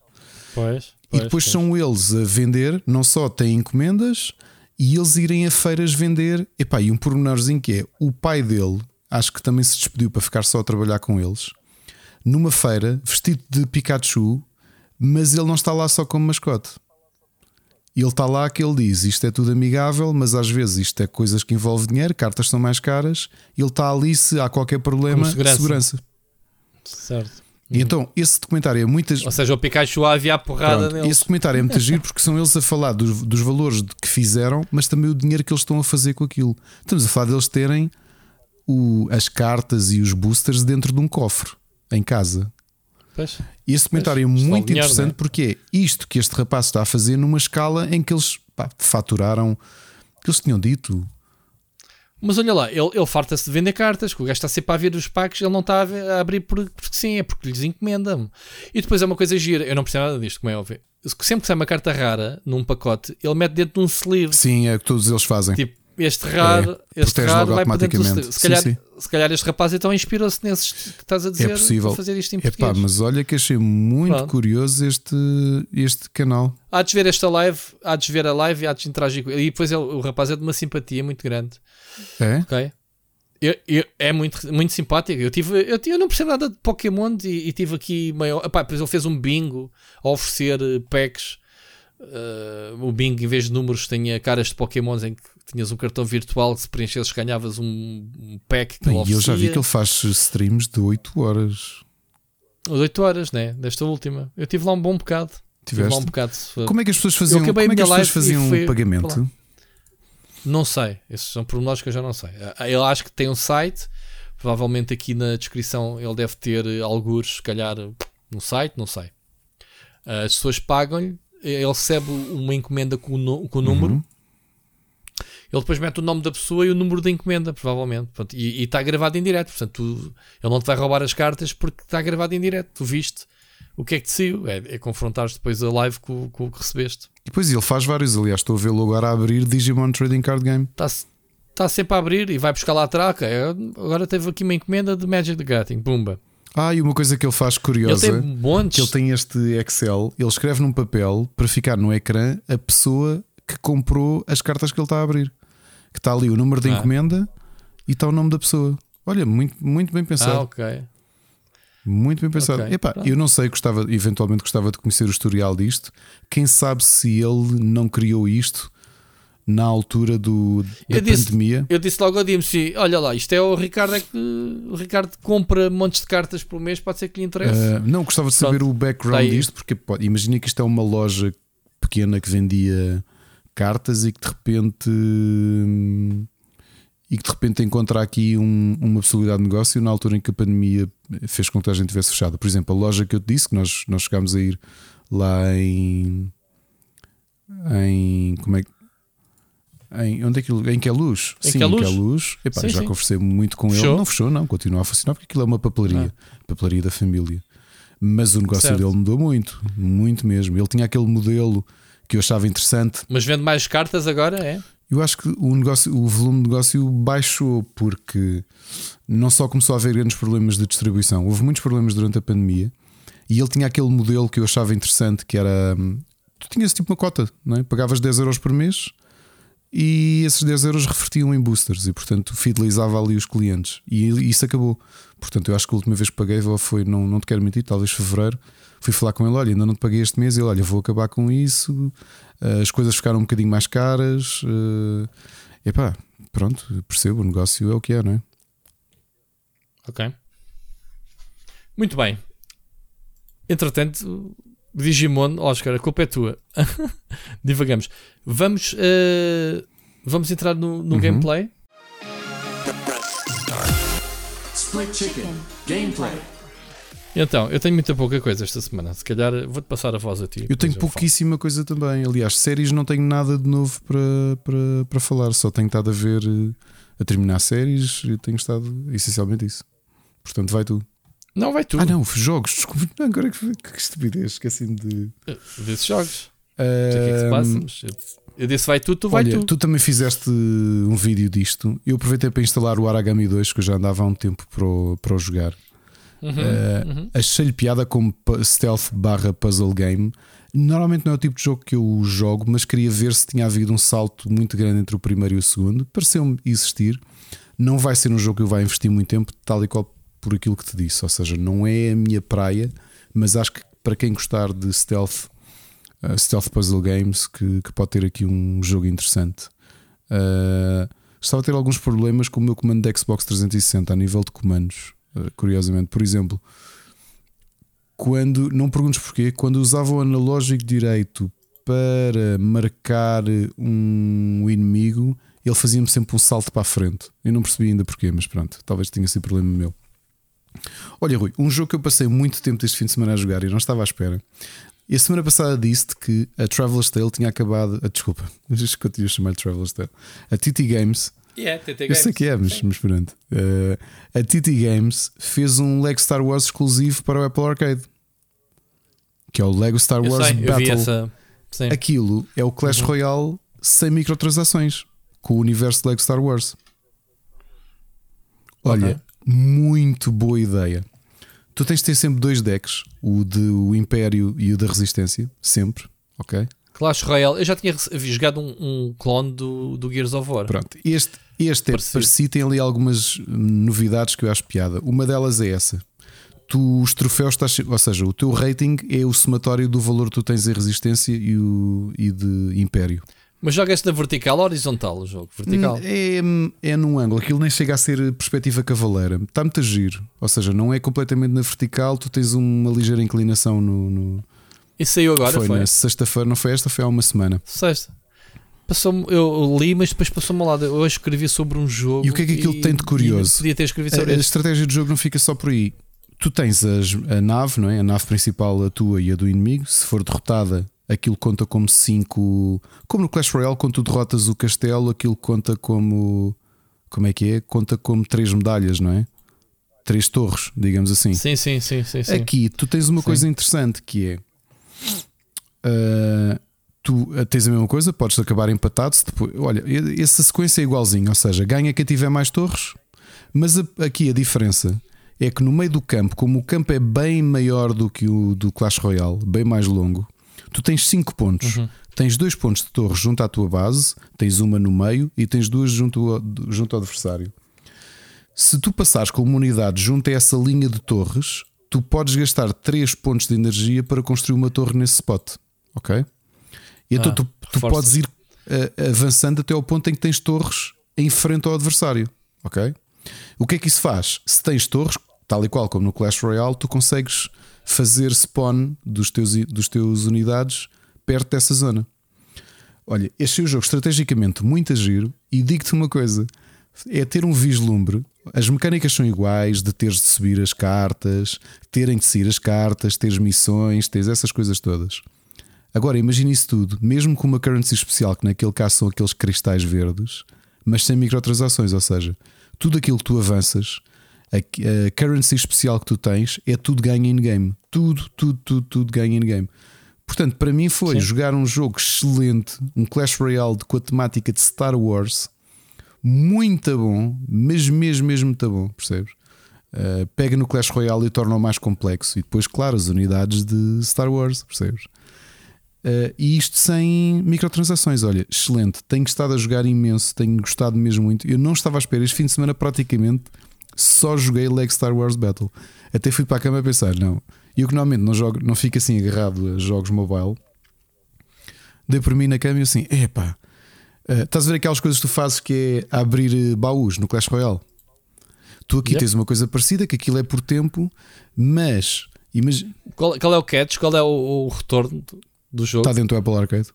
Pois, e depois são eles a vender, não só têm encomendas, e eles irem a feiras vender. Epá, e um pormenorzinho que é o pai dele, acho que também se despediu para ficar só a trabalhar com eles, numa feira, vestido de Pikachu, mas ele não está lá só como mascote. Ele está lá que ele diz: Isto é tudo amigável, mas às vezes isto é coisas que envolvem dinheiro, cartas são mais caras. Ele está ali se há qualquer problema, Como segurança. segurança. Certo. E então, esse documentário é muitas. Ou seja, o Pikachu havia a porrada Pronto, esse comentário é muito giro porque são eles a falar dos, dos valores que fizeram, mas também o dinheiro que eles estão a fazer com aquilo. Estamos a falar deles terem o- as cartas e os boosters dentro de um cofre em casa. Pois. E esse comentário é Pois, isto muito dinheiro, interessante é? porque é isto que este rapaz está a fazer numa escala em que eles pá, faturaram que eles tinham dito. Mas olha lá, ele, ele farta-se de vender cartas, que o gajo está sempre a ver os packs, ele não está a, abrir por- porque sim, é porque lhes encomendam. E depois é uma coisa gira, eu não percebo nada disto, como é óbvio. Sempre que sai uma carta rara num pacote, ele mete dentro de um sleeve. Sim, é o que todos eles fazem. Tipo, este raro, este protege raro logo vai do automaticamente. sleeve. Se calhar, Sim, se calhar este rapaz então inspirou-se nesses que estás a dizer é possível. fazer isto em Epá, português. mas olha que achei muito curioso este, este canal. Há de ver esta live, há de ver a live e há de interagir com ele. E depois ele- o rapaz é de uma simpatia muito grande. É? Ok? Eu- eu- é muito, muito simpático. Eu, tive, eu, eu não percebo nada de Pokémon e, e tive aqui meio. Epá, depois ele fez um bingo a oferecer eh, packs. Eh, o bingo, em vez de números, tinha caras de Pokémons em que tinhas um cartão virtual que se preenchesse ganhavas um, pack que E eu já vi que ele faz streams de 8 horas. Às 8 horas, né? Desta última. Eu tive lá um bom bocado. Tive lá um bocado. Como é que as pessoas faziam, como é que as pessoas faziam fui o pagamento? Não sei. Esses são pormenores que eu já não sei. Ah, Ele acho que tem um site. Provavelmente aqui na descrição ele deve ter eh, algures, se calhar, no site, não sei. Ah, As pessoas pagam-lhe, ele recebe uma encomenda com o, nu- com o número. Uhum. Ele depois mete o nome da pessoa e o número da encomenda, provavelmente. Portanto, e está gravado em direto. Portanto, tu- ele não te vai roubar as cartas porque está gravado em direto. Tu viste o que é que te saiu. É, é confrontares depois a live com, com o que recebeste. E depois ele faz vários, aliás, estou a vê-lo agora a abrir Digimon Trading Card Game. está tá sempre a abrir e vai buscar lá atrás. ok, agora teve aqui uma encomenda de Magic the Gathering, pumba. Ah, e uma coisa que ele faz Ele curiosa, tem montes. que ele tem este Excel, ele escreve num papel para ficar no ecrã a pessoa que comprou as cartas que ele está a abrir. Que está ali o número da Ah. encomenda e está o nome da pessoa. Olha, muito, muito bem pensado. Ah, ok. Muito bem pensado. Ok, Epá, pronto. eu não sei, gostava, eventualmente gostava de conhecer o historial disto. Quem sabe se ele não criou isto na altura do, da Eu disse- pandemia. Eu disse logo ao DMC: Olha lá, isto é o Ricardo é que o Ricardo compra montes de cartas por mês, pode ser que lhe interesse. Uh, não, gostava de saber Pronto, o background tá disto, porque imagina que isto é uma loja pequena que vendia cartas e que de repente hum, e que de repente encontra aqui um- uma possibilidade de negócio na altura em que a pandemia fez com que a gente tivesse fechado. Por exemplo, a loja que eu te disse que nós, nós chegámos a ir lá em em como é que em, onde é que, em que é luz? Em Sim, Queluz? em que é luz. Epá, Sim, já sim. conversei muito com ele. Fechou? Não fechou, não, continua a funcionar porque aquilo é uma papelaria, papelaria da família. Mas o negócio Certo. dele mudou muito, muito mesmo. Ele tinha aquele modelo que eu achava interessante. Mas vende mais cartas agora, é? Eu acho que o, negócio, o volume de negócio baixou porque não só começou a haver grandes problemas de distribuição, houve muitos problemas durante a pandemia. E ele tinha aquele modelo que eu achava interessante que era. hum, Tu tinhas tipo uma cota, não é? pagavas 10 euros por mês e esses 10 euros revertiam em boosters e, portanto, fidelizava ali os clientes. E isso acabou. Portanto, eu acho que a última vez que paguei foi, não, não te quero mentir, talvez fevereiro. Fui falar com ele: olha, ainda não te paguei este mês. Ele: olha, vou acabar com isso. Eh, as coisas ficaram um bocadinho mais caras. Uh, epá, pronto, percebo, o negócio é o que é, não é? Ok. Muito bem. Entretanto, Digimon, Oscar, a culpa é tua. Divagamos. Vamos, uh, vamos entrar no, no uhum. gameplay. Split Chicken Gameplay. Então, eu tenho muita pouca coisa esta semana. Se calhar vou-te passar a voz a ti. Eu tenho pouquíssima eu coisa também. Aliás, séries não tenho nada de novo para, para, para falar. Só tenho estado a ver, eh, a terminar séries e tenho estado essencialmente isso. Portanto, vai tu. Não, vai tu. Ah, não, jogos. Desculpa. Agora que, que estupidez. Esqueci-me de. Desses jogos. Uh, não o que é que se passa, mas eu disse vai tu, tu vai Olha, tu. Tu também fizeste um vídeo disto. Eu aproveitei para instalar o Aragami 2, que eu já andava há um tempo para o, para o jogar. Uhum, uh, uhum. Achei-lhe piada como stealth barra puzzle game. Normalmente não é o tipo de jogo que eu jogo, mas queria ver se tinha havido um salto muito grande entre o primeiro e o segundo. Pareceu-me existir. Não vai ser um jogo que eu vá investir muito tempo, tal e qual por aquilo que te disse. Ou seja, não é a minha praia, mas acho que para quem gostar de stealth uh, stealth puzzle games que, que, pode ter aqui um jogo interessante. Uh, estava a ter alguns problemas com o meu comando de Xbox 360 a nível de comandos, curiosamente. Por exemplo, quando, não perguntes porquê, quando usava o analógico direito para marcar um inimigo, ele fazia-me sempre um salto para a frente. Eu não percebi ainda porquê, mas pronto, talvez tenha sido problema meu. Olha, Rui, um jogo que eu passei muito tempo este fim de semana a jogar e não estava à espera e a semana passada disse-te que a Traveler's Tale tinha acabado. A, desculpa, continuo a chamar Traveler's Tale. A TT Games. Yeah, TT Games. Eu sei que é, mas, mas pronto. Uh, a TT Games fez um Lego Star Wars exclusivo para o Apple Arcade. Que é o Lego Star eu Wars sei, Battle. Essa... Aquilo é o Clash uhum. Royale sem microtransações. Com o universo de Lego Star Wars. Olha, okay. muito boa ideia. Tu tens de ter sempre dois decks, o do Império e o da Resistência, sempre, ok? Clash Royale, eu já tinha jogado um, um clone do, do Gears of War. Pronto, este, este é parecido, tem ali algumas novidades que eu acho piada. Uma delas é essa. Tu, os troféus, estás, ou seja, o teu rating é o somatório do valor que tu tens em resistência e, o, e de império. Mas joga-se na vertical ou horizontal o jogo? Vertical? É, é num ângulo, aquilo nem chega a ser perspectiva cavaleira. Está muito a giro. Ou seja, não é completamente na vertical, tu tens uma ligeira inclinação no. no... E saiu agora? Foi, foi? na sexta-feira, não foi esta, foi há uma semana. Sexta. Passou eu li, mas depois passou-me ao lado. Eu escrevi sobre um jogo. E o que é que aquilo tem de curioso? Podia ter escrevido sobre a, a estratégia do jogo não fica só por aí. Tu tens as, a nave, não é? A nave principal, a tua e a do inimigo. Se for derrotada, aquilo conta como 5. Como no Clash Royale, quando tu derrotas o castelo, aquilo conta como. Como é que é? Conta como 3 medalhas, não é? Três torres, digamos assim. Sim, sim, sim. sim, sim. Aqui tu tens uma sim. coisa interessante que é. Uh, tu tens a mesma coisa, podes acabar empatado. Depois, olha, essa sequência é igualzinha, ou seja, ganha quem tiver mais torres, mas a, aqui a diferença é que no meio do campo, como o campo é bem maior do que o do Clash Royale, bem mais longo, Tu tens 5 pontos. Uhum. Tens dois pontos de torre junto à tua base, tens uma no meio e tens duas junto ao, junto ao adversário. Se tu passares com uma unidade junto a essa linha de torres, tu podes gastar 3 pontos de energia para construir uma torre nesse spot. Ok? E então ah, tu, tu podes ir uh, avançando até ao ponto em que tens torres em frente ao adversário. Ok? O que é que isso faz? Se tens torres, tal e qual como no Clash Royale, tu consegues fazer spawn dos teus, dos teus unidades perto dessa zona. Olha, este é um jogo estrategicamente muito giro e digo-te uma coisa: é ter um vislumbre. As mecânicas são iguais, de teres de subir as cartas, terem de sair as cartas, teres missões, teres essas coisas todas. Agora imagine isso tudo, mesmo com uma currency especial, que naquele caso são aqueles cristais verdes, mas sem microtransações, ou seja, tudo aquilo que tu avanças a, a currency especial que tu tens é tudo ganho in-game. Tudo, tudo, tudo, tudo ganho in-game. Portanto, para mim foi Sim. jogar um jogo excelente, um Clash Royale com a temática de Star Wars, muito bom, mas mesmo, mesmo muito bom, percebes? Uh, pega no Clash Royale e torna-o mais complexo. E depois, claro, as unidades de Star Wars, percebes? Uh, e isto sem microtransações. Olha, excelente. Tenho estado a jogar imenso, tenho gostado mesmo muito. Eu não estava à espera. Este fim de semana, praticamente, só joguei Lego Star Wars Battle. Até fui para a cama a pensar: não. Eu que normalmente não, jogo, não fico assim agarrado a jogos mobile. Dei por mim na cama e assim: epá, uh, estás a ver aquelas coisas que tu fazes que é abrir eh, baús no Clash Royale? Tu aqui yep. tens uma coisa parecida, que aquilo é por tempo, mas. Imag... Qual, qual é o catch? Qual é o, o retorno do jogo? Está dentro do Apple Arcade.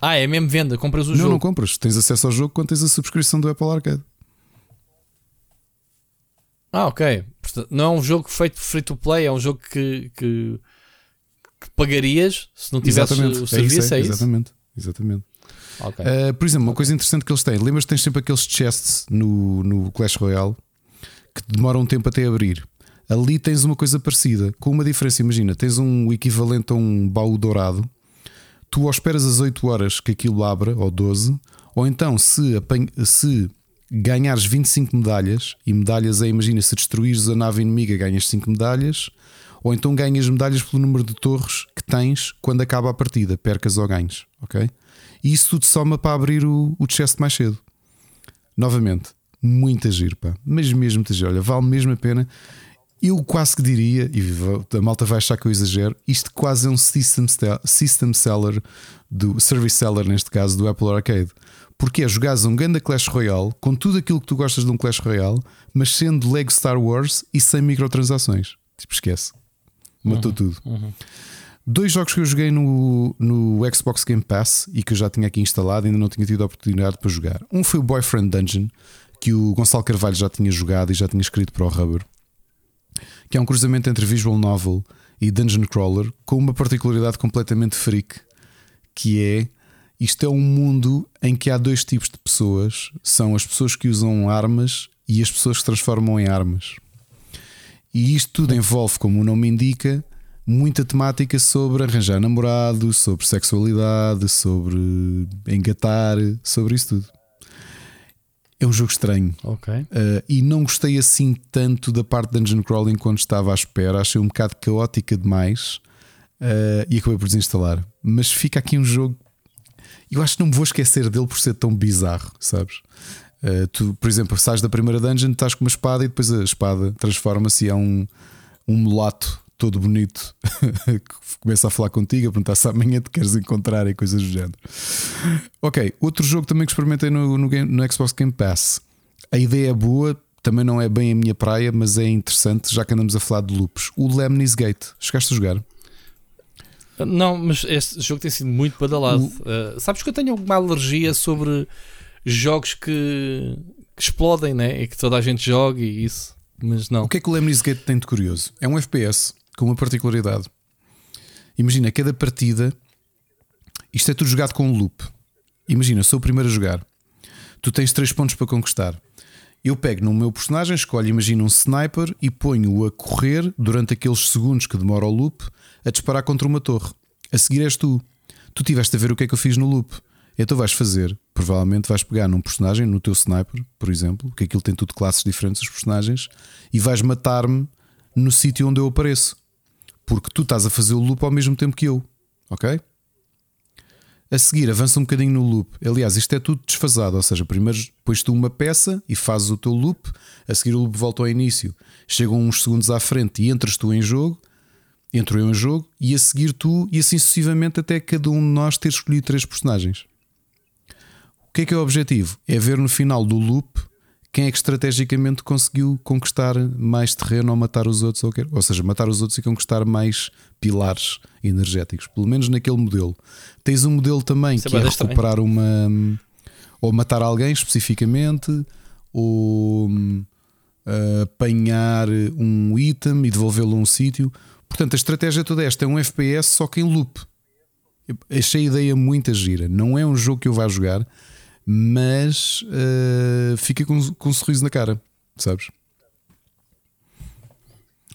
Ah, é mesmo venda, compras o não, jogo. Não, não compras, tens acesso ao jogo quando tens a subscrição do Apple Arcade. Ah, ok. Não é um jogo feito free to play, é um jogo que, que, que pagarias se não tivesse exatamente. o serviço, é isso? É, é isso? Exatamente, exatamente. Okay. Uh, por exemplo, uma coisa interessante que eles têm, lembras que tens sempre aqueles chests no, no Clash Royale que demoram um tempo até abrir. Ali tens uma coisa parecida, com uma diferença. Imagina, tens um equivalente a um baú dourado. Tu ou esperas as 8 horas que aquilo abra, ou 12, ou então se, se ganhares 25 medalhas, e medalhas é, imagina, se destruires a nave inimiga, ganhas 5 medalhas, ou então ganhas medalhas pelo número de torres que tens quando acaba a partida, percas ou ganhes, ok? E isso tudo soma para abrir o, o chest mais cedo. Novamente, muita giro, pá, mas mesmo te giro, olha, vale mesmo a pena. Eu quase que diria, e a malta vai achar que eu exagero, isto quase é um system, system seller, do service seller, neste caso, do Apple Arcade. Porque é jogares um grande Clash Royale com tudo aquilo que tu gostas de um Clash Royale, mas sendo Lego Star Wars e sem microtransações. Tipo, esquece. Matou uhum, tudo. Uhum. Dois jogos que eu joguei no, no Xbox Game Pass e que eu já tinha aqui instalado e ainda não tinha tido a oportunidade para jogar. Um foi o Boyfriend Dungeon, que o Gonçalo Carvalho já tinha jogado e já tinha escrito para o Rubber que é um cruzamento entre visual novel e dungeon crawler, com uma particularidade completamente freak, que é isto é um mundo em que há dois tipos de pessoas: são as pessoas que usam armas e as pessoas que transformam em armas. E isto tudo envolve, como o nome indica, muita temática sobre arranjar namorado, sobre sexualidade, sobre engatar, sobre isso tudo. É um jogo estranho. Ok. Uh, e não gostei assim tanto da parte de dungeon crawling quando estava à espera. Achei um bocado caótica demais uh, e acabei por desinstalar. Mas fica aqui um jogo. Eu acho que não me vou esquecer dele por ser tão bizarro, sabes? Uh, tu, por exemplo, sais da primeira dungeon, estás com uma espada e depois a espada transforma-se a um, um mulato todo bonito que começa a falar contigo, a perguntar se amanhã te queres encontrar e coisas do género. Ok, outro jogo também que experimentei no, no, no Xbox Game Pass. A ideia é boa, também não é bem a minha praia, mas é interessante, já que andamos a falar de loops. O Lemnis Gate, chegaste a jogar? Não, mas este jogo tem sido muito badalado. O... Uh, sabes que eu tenho alguma alergia sobre jogos que, que explodem, né? E que toda a gente joga e isso. Mas não. O que é que o Lemnis Gate tem de curioso? É um FPS com uma particularidade. Imagina, cada partida, isto é tudo jogado com um loop. Imagina, sou o primeiro a jogar. Tu tens três pontos para conquistar. Eu pego no meu personagem, escolho, imagina um sniper e ponho-o a correr durante aqueles segundos que demora o loop a disparar contra uma torre. A seguir és tu. Tu tiveste a ver o que é que eu fiz no loop. Então vais fazer, provavelmente vais pegar num personagem, no teu sniper, por exemplo, que aquilo tem tudo classes diferentes os personagens, e vais matar-me no sítio onde eu apareço porque tu estás a fazer o loop ao mesmo tempo que eu, ok? A seguir, avança um bocadinho no loop. Aliás, isto é tudo desfasado, ou seja, primeiro pões tu uma peça e fazes o teu loop, a seguir o loop volta ao início, chegam uns segundos à frente e entras tu em jogo, entro eu em jogo, e a seguir tu, e assim sucessivamente até cada um de nós ter escolhido três personagens. O que é que é o objetivo? É ver no final do loop quem é que estrategicamente conseguiu conquistar mais terreno ou matar os outros, ou, quer, ou seja, matar os outros e conquistar mais pilares energéticos, pelo menos naquele modelo. Tens um modelo também é que é, é recuperar uma ou matar alguém especificamente, ou uh, apanhar um item e devolvê-lo a um sítio. Portanto, a estratégia toda esta é um FPS só que em loop. achei a ideia muito gira. Não é um jogo que eu vá jogar mas uh, fica com, com um sorriso na cara, sabes?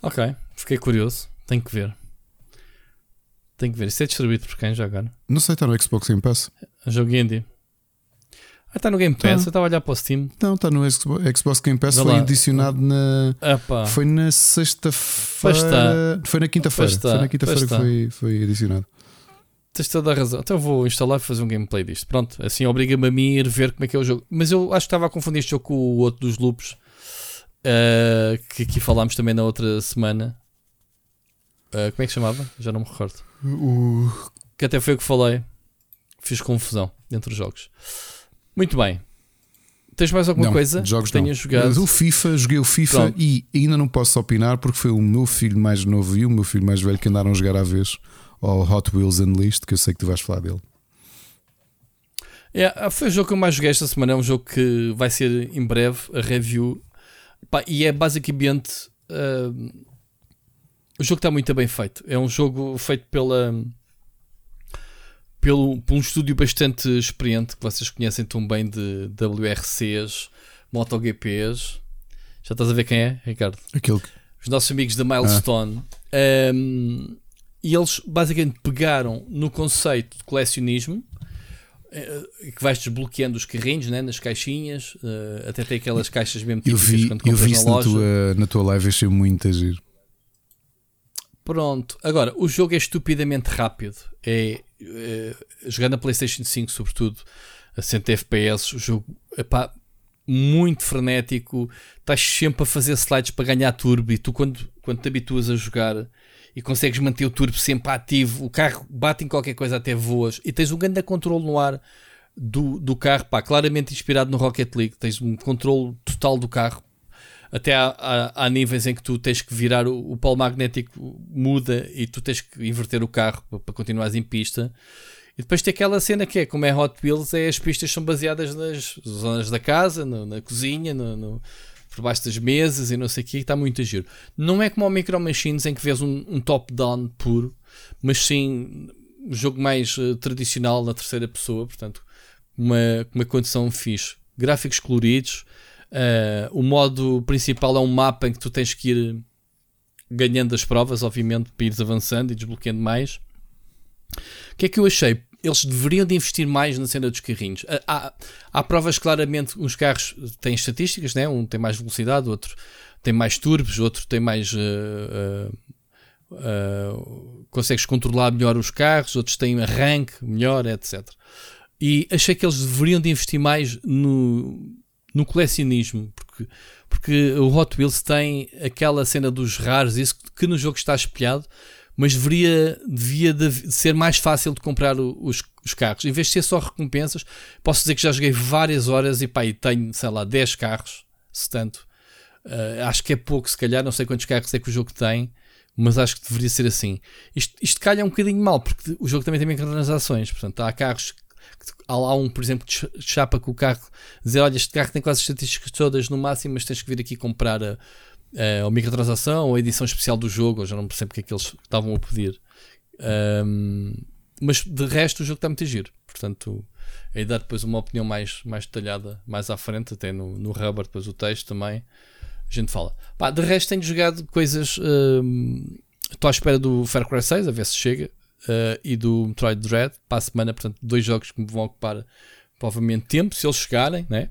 Ok, fiquei curioso. Tenho que ver. Tenho que ver. Isso é distribuído por quem já agora? Não sei, está no Xbox Game Pass. É jogo indie. Ah, está no Game Pass. Tá. Eu estava a olhar para o Steam. Não, está no Xbox Game Pass. Foi lá. adicionado na. Foi na sexta-feira. Foi na quinta-feira. Foi na quinta-feira que foi, foi adicionado. Tens toda a razão. Então vou instalar e fazer um gameplay disto. Pronto, assim obriga-me a mim a ir ver como é que é o jogo. Mas eu acho que estava a confundir este jogo com o outro dos loops uh, que aqui falámos também na outra semana. Uh, como é que chamava? Já não me recordo. O... Que até foi o que falei. Fiz confusão entre os jogos. Muito bem. Tens mais alguma Não, coisa jogos que tenhas jogado? Mas o FIFA, joguei o FIFA Pronto. e ainda não posso opinar porque foi o meu filho mais novo e o meu filho mais velho que andaram a jogar à vez ao Hot Wheels Unleashed, que eu sei que tu vais falar dele. É, foi o jogo que eu mais joguei esta semana. É um jogo que vai ser em breve a review. Pá, e é basicamente. ah, o jogo está muito bem feito. É um jogo feito pela. Pelo, por um estúdio bastante experiente que vocês conhecem tão bem de WRCs, MotoGPs. Já estás a ver quem é, Ricardo? Aquele que. os nossos amigos da Milestone. Um, e eles basicamente pegaram no conceito de colecionismo eh, que vais desbloqueando os carrinhos né, nas caixinhas, eh, até tem aquelas caixas mesmo Eu típicas vi, quando eu compras vi na isso na loja. tua, na tua live, achei muito a giro. Pronto, agora o jogo é estupidamente rápido. É, é jogando na PlayStation 5, sobretudo a 100 FPS, o jogo epá, muito frenético. Estás sempre a fazer slides para ganhar turbo. E tu, quando, quando te habituas a jogar e consegues manter o turbo sempre ativo, o carro bate em qualquer coisa, até voas e tens um grande controle no ar do, do carro, pá, claramente inspirado no Rocket League. Tens um controle total do carro até há, há, há níveis em que tu tens que virar o, o polo magnético muda e tu tens que inverter o carro para, para continuares em pista. E depois tem aquela cena que é, como é Hot Wheels, é as pistas são baseadas nas zonas da casa, no- na cozinha, no, no- por baixo das mesas e não sei o que, está muito a giro. Não é como o Micro Machines em que vês um, um top-down puro, mas sim um jogo mais eh, tradicional na terceira pessoa, portanto, uma, uma condição fixe. Gráficos coloridos, eh, o modo principal é um mapa em que tu tens que ir ganhando as provas, obviamente, para ires avançando e desbloqueando mais. O que é que eu achei? Eles deveriam de investir mais na cena dos carrinhos. Ah, Há, há provas claramente, uns carros têm estatísticas, né? um tem mais velocidade, outro tem mais turbos, outro tem mais. ah, ah, ah, consegues controlar melhor os carros, outros têm arranque melhor, etc. E achei que eles deveriam de investir mais no, no colecionismo, porque, porque o Hot Wheels tem aquela cena dos raros, isso que no jogo está espelhado, mas deveria, devia de ser mais fácil de comprar o- os, os carros. Em vez de ser só recompensas, posso dizer que já joguei várias horas e pá, e tenho, sei lá, 10 carros, se tanto. Uh, acho que é pouco, se calhar, não sei quantos carros é que o jogo tem, mas acho que deveria ser assim. Isto, isto calha um bocadinho mal, porque o jogo também tem microtransações, portanto, há carros há lá um, por exemplo, ch- chapa com o carro, dizer: Olha, este carro tem quase as estatísticas todas no máximo, mas tens que vir aqui comprar a, a, a microtransação ou edição especial do jogo. Eu já não percebo porque é que eles estavam a pedir. Um, mas de resto, o jogo está muito giro. Portanto, aí dar depois uma opinião mais, mais detalhada mais à frente, até no, no Rubber, depois o texto também. A gente fala. Pá, de resto, tenho jogado coisas. Estou à espera do Far Cry 6, a ver se chega. uh, e do Metroid Dread para a semana. Portanto, dois jogos que me vão ocupar provavelmente tempo, se eles chegarem, né?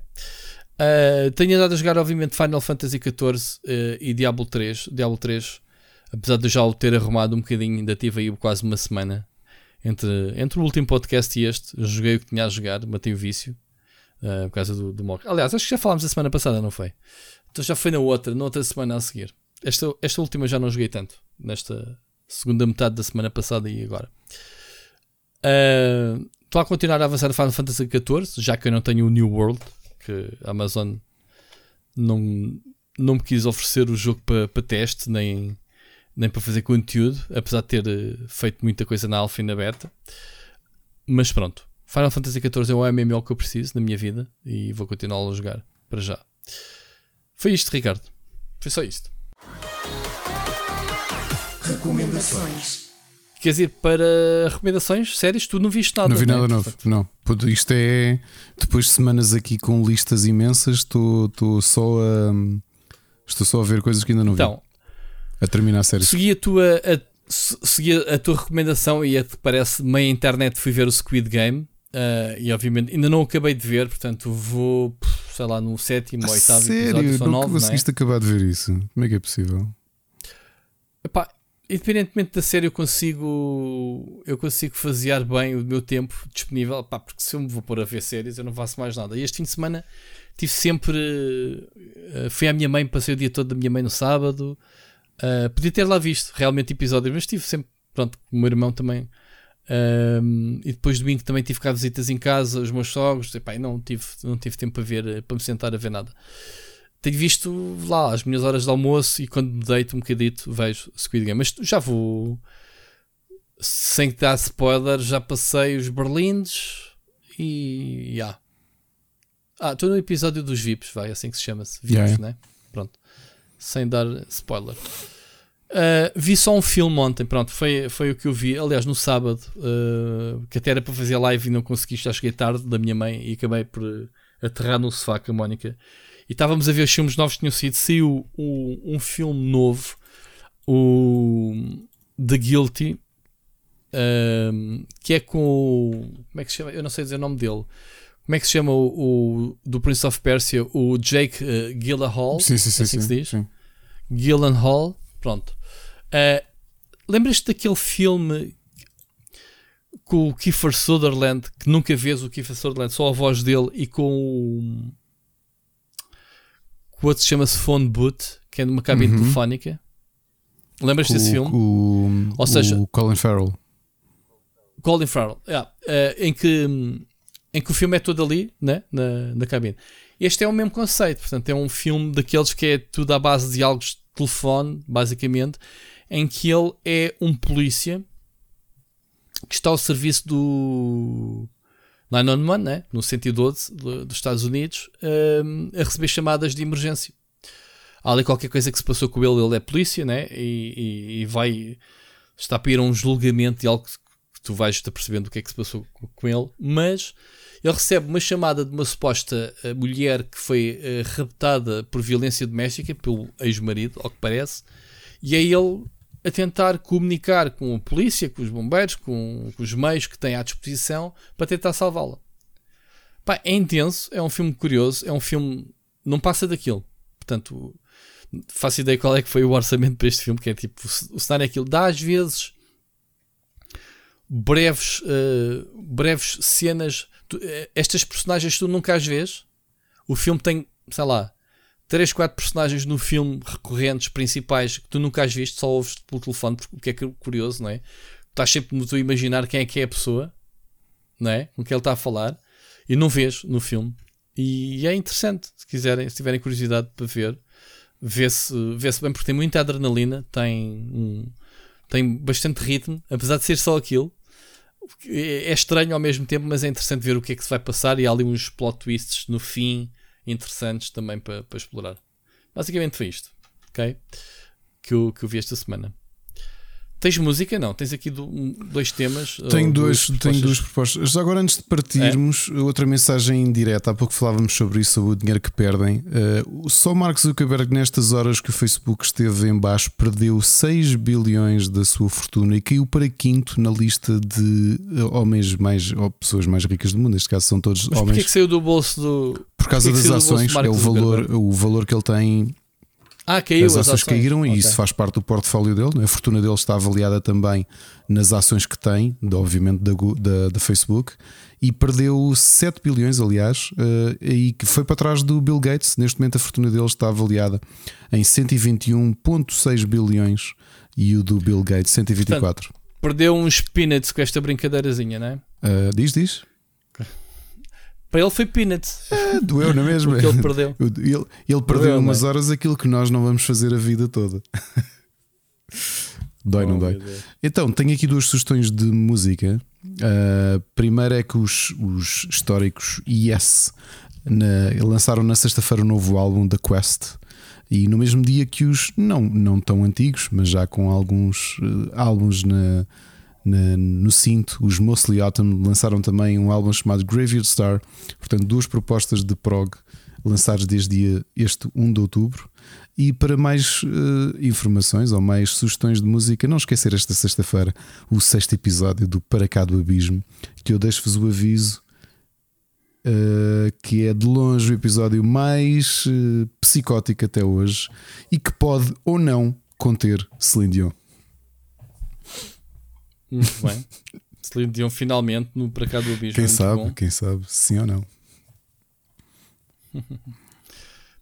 Uh, tenho andado a jogar, obviamente, Final Fantasy XIV uh, e Diablo 3. Diablo 3, apesar de eu já o ter arrumado um bocadinho, ainda tive aí quase uma semana entre, entre o último podcast e este. Joguei o que tinha a jogar, matei o vício uh, por causa do, do mock. Aliás, acho que já falámos a semana passada, não foi? Então já foi na outra, na outra semana a seguir. Esta, esta última já não joguei tanto, nesta segunda metade da semana passada e agora. Estou a continuar a avançar Final Fantasy XIV, já que eu não tenho o New World, que a Amazon não, não me quis oferecer o jogo para pa teste, nem, nem para fazer conteúdo, apesar de ter uh, feito muita coisa na alpha e na beta. Mas pronto, Final Fantasy XIV é o MMO que eu preciso na minha vida e vou continuar a jogar para já. Foi isto, Ricardo. Foi só isto. Recomendações. Queres ir para recomendações? Séries? Tu não viste nada. Não vi né? nada novo, Portanto, não. Puto, Isto é. Depois de semanas aqui com listas imensas, estou estou só a. Estou só a ver coisas que ainda não vi. Então, A terminar a série. segui a tua, a, se- segui a tua recomendação e a que parece meia internet fui ver o Squid Game. ah, e obviamente ainda não acabei de ver, portanto vou, sei lá, no sétimo ou oitavo episódio, Sério, não nove, não é? conseguiste acabar de ver isso? Como é que é possível? Epá, independentemente da série, eu consigo eu consigo fasear bem o meu tempo disponível, pá, porque se eu me vou pôr a ver séries, eu não faço mais nada. E este fim de semana tive sempre. Uh, fui à minha mãe, passei o dia todo da minha mãe no sábado. Uh, podia ter lá visto realmente episódios, mas tive sempre, pronto, com o meu irmão também. Um, e depois domingo também tive cá visitas em casa, os meus sogros, e, pá, não, tive, não tive tempo para ver, para me sentar a ver nada tenho visto lá as minhas horas de almoço e quando me deito um bocadito vejo Squid Game. Mas já vou sem dar spoiler, já passei os berlindes e já. Yeah. Ah, estou no episódio dos VIPs, vai, assim que se chama-se. VIPs, yeah. né? Pronto. Sem dar spoiler. Uh, vi só um filme ontem, pronto, foi, foi o que eu vi. Aliás, no sábado, uh, que até era para fazer live e não consegui, já cheguei tarde da minha mãe e acabei por aterrar no sofá com a Mónica e estávamos a ver os filmes novos que tinham sido. Saiu um, um filme novo, o The Guilty, um, que é com. Como é que se chama? Eu não sei dizer o nome dele. Como é que se chama o, o do Prince of Persia? O Jake uh, Gyllenhaal. Sim, sim, sim. Assim sim, se diz? Gyllenhaal. Pronto. Uh, Lembras-te daquele filme com o Kiefer Sutherland, que nunca vês o Kiefer Sutherland, só a voz dele, e com o o outro chama-se Phone Boot, que é numa cabine uhum. telefónica. Lembras-te desse filme? O, Ou seja, o Colin Farrell. Colin Farrell, yeah, uh, em, que, em que o filme é todo ali, né, na, na cabine. Este é o mesmo conceito, portanto, é um filme daqueles que é tudo à base de diálogos de telefone, basicamente, em que ele é um polícia que está ao serviço do 911, né? no 112 dos Estados Unidos, um, a receber chamadas de emergência. Há ali qualquer coisa que se passou com ele, ele é polícia, né? e, e, e vai. Está para ir a um julgamento de algo que, tu vais estar percebendo o que é que se passou com ele, mas ele recebe uma chamada de uma suposta uh, mulher que foi uh, raptada por violência doméstica pelo ex-marido, ao que parece, e é ele a tentar comunicar com a polícia, com os bombeiros, com, com os meios que têm à disposição para tentar salvá-la. é intenso, é um filme curioso, é um filme. não passa daquilo. Portanto, faço ideia qual é que foi o orçamento para este filme, que é tipo, o cenário é aquilo. Dá às vezes breves, uh, breves cenas. Tu, uh, estas personagens tu nunca as vês. O filme tem, sei lá, 3, 4 personagens no filme recorrentes, principais, que tu nunca has visto, só ouves pelo telefone, o que é curioso, não é? Estás sempre no teu imaginar quem é que é a pessoa, não é? Com que ele está a falar, e não vês no filme. E é interessante, se quiserem, se tiverem curiosidade para ver, vê-se vê bem, porque tem muita adrenalina, tem, um, tem bastante ritmo, apesar de ser só aquilo. É, é estranho ao mesmo tempo, mas é interessante ver o que é que se vai passar. E há ali uns plot twists no fim interessantes também para, para explorar. Basicamente foi isto, ok? Que eu, que eu vi esta semana. Tens música? Não, tens aqui do, dois temas. Tenho, dois, tenho duas propostas. Já agora, antes de partirmos, é? outra mensagem direta. Há pouco falávamos sobre isso, sobre o dinheiro que perdem. Uh, só Mark Zuckerberg, nestas horas que o Facebook esteve em baixo, perdeu 6 bilhões da sua fortuna e caiu para quinto na lista de eh, homens mais, ou pessoas mais ricas do mundo. Neste caso, são todos Mas homens. Porquê que saiu do bolso do. Por causa das ações, é o valor, o valor que ele tem ah, caiu, as ações, caíram okay. e isso faz parte do portfólio dele. É? A fortuna dele está avaliada também nas ações que tem, obviamente, da, da, da Facebook. E perdeu 7 bilhões, aliás, uh, e que foi para trás do Bill Gates. Neste momento, a fortuna dele está avaliada em 121,6 bilhões e o do Bill Gates 124. Portanto, perdeu uns peanuts com esta brincadeirazinha, não é? Uh, diz, diz. Para ele foi peanuts. É, doeu, não é mesmo? Ele perdeu. Ele, ele perdeu umas é? horas aquilo que nós não vamos fazer a vida toda. dói, oh, não dói? Então, tenho aqui duas sugestões de música. Uh, primeiro é que os, os históricos Yes na, lançaram na sexta-feira o um novo álbum da Quest. E no mesmo dia que os não, não tão antigos, mas já com alguns uh, álbuns na, na, no cinto, os Mostly Autumn lançaram também um álbum chamado Graveyard Star, portanto, duas propostas de prog lançadas desde este 1 de outubro. E para mais uh, informações ou mais sugestões de música, não esquecer esta sexta-feira o sexto episódio do Para Cá do Abismo, que eu deixo-vos o aviso. Uh, que é de longe o episódio mais uh, psicótico até hoje e que pode ou não conter Celine Dion. Muito bem. Dion finalmente no Para Cá do Abismo. Quem sabe, bom. quem sabe, sim ou não.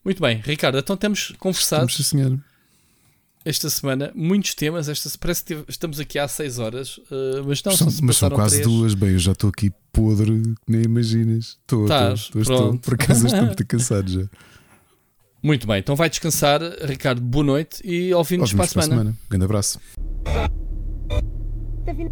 Muito bem, Ricardo, então temos conversado sim, senhor. esta semana muitos temas. Esta, parece que estamos aqui há 6 horas, eh, mas não, são, mas são quase três. duas. Bem, eu já estou aqui podre, nem imaginas. Estou, estou, estou. Por acaso estou muito cansado já. Muito bem, então vai descansar, Ricardo. Boa noite e ouvimos para a Ouvimos para a semana. semana. Grande abraço. حتى في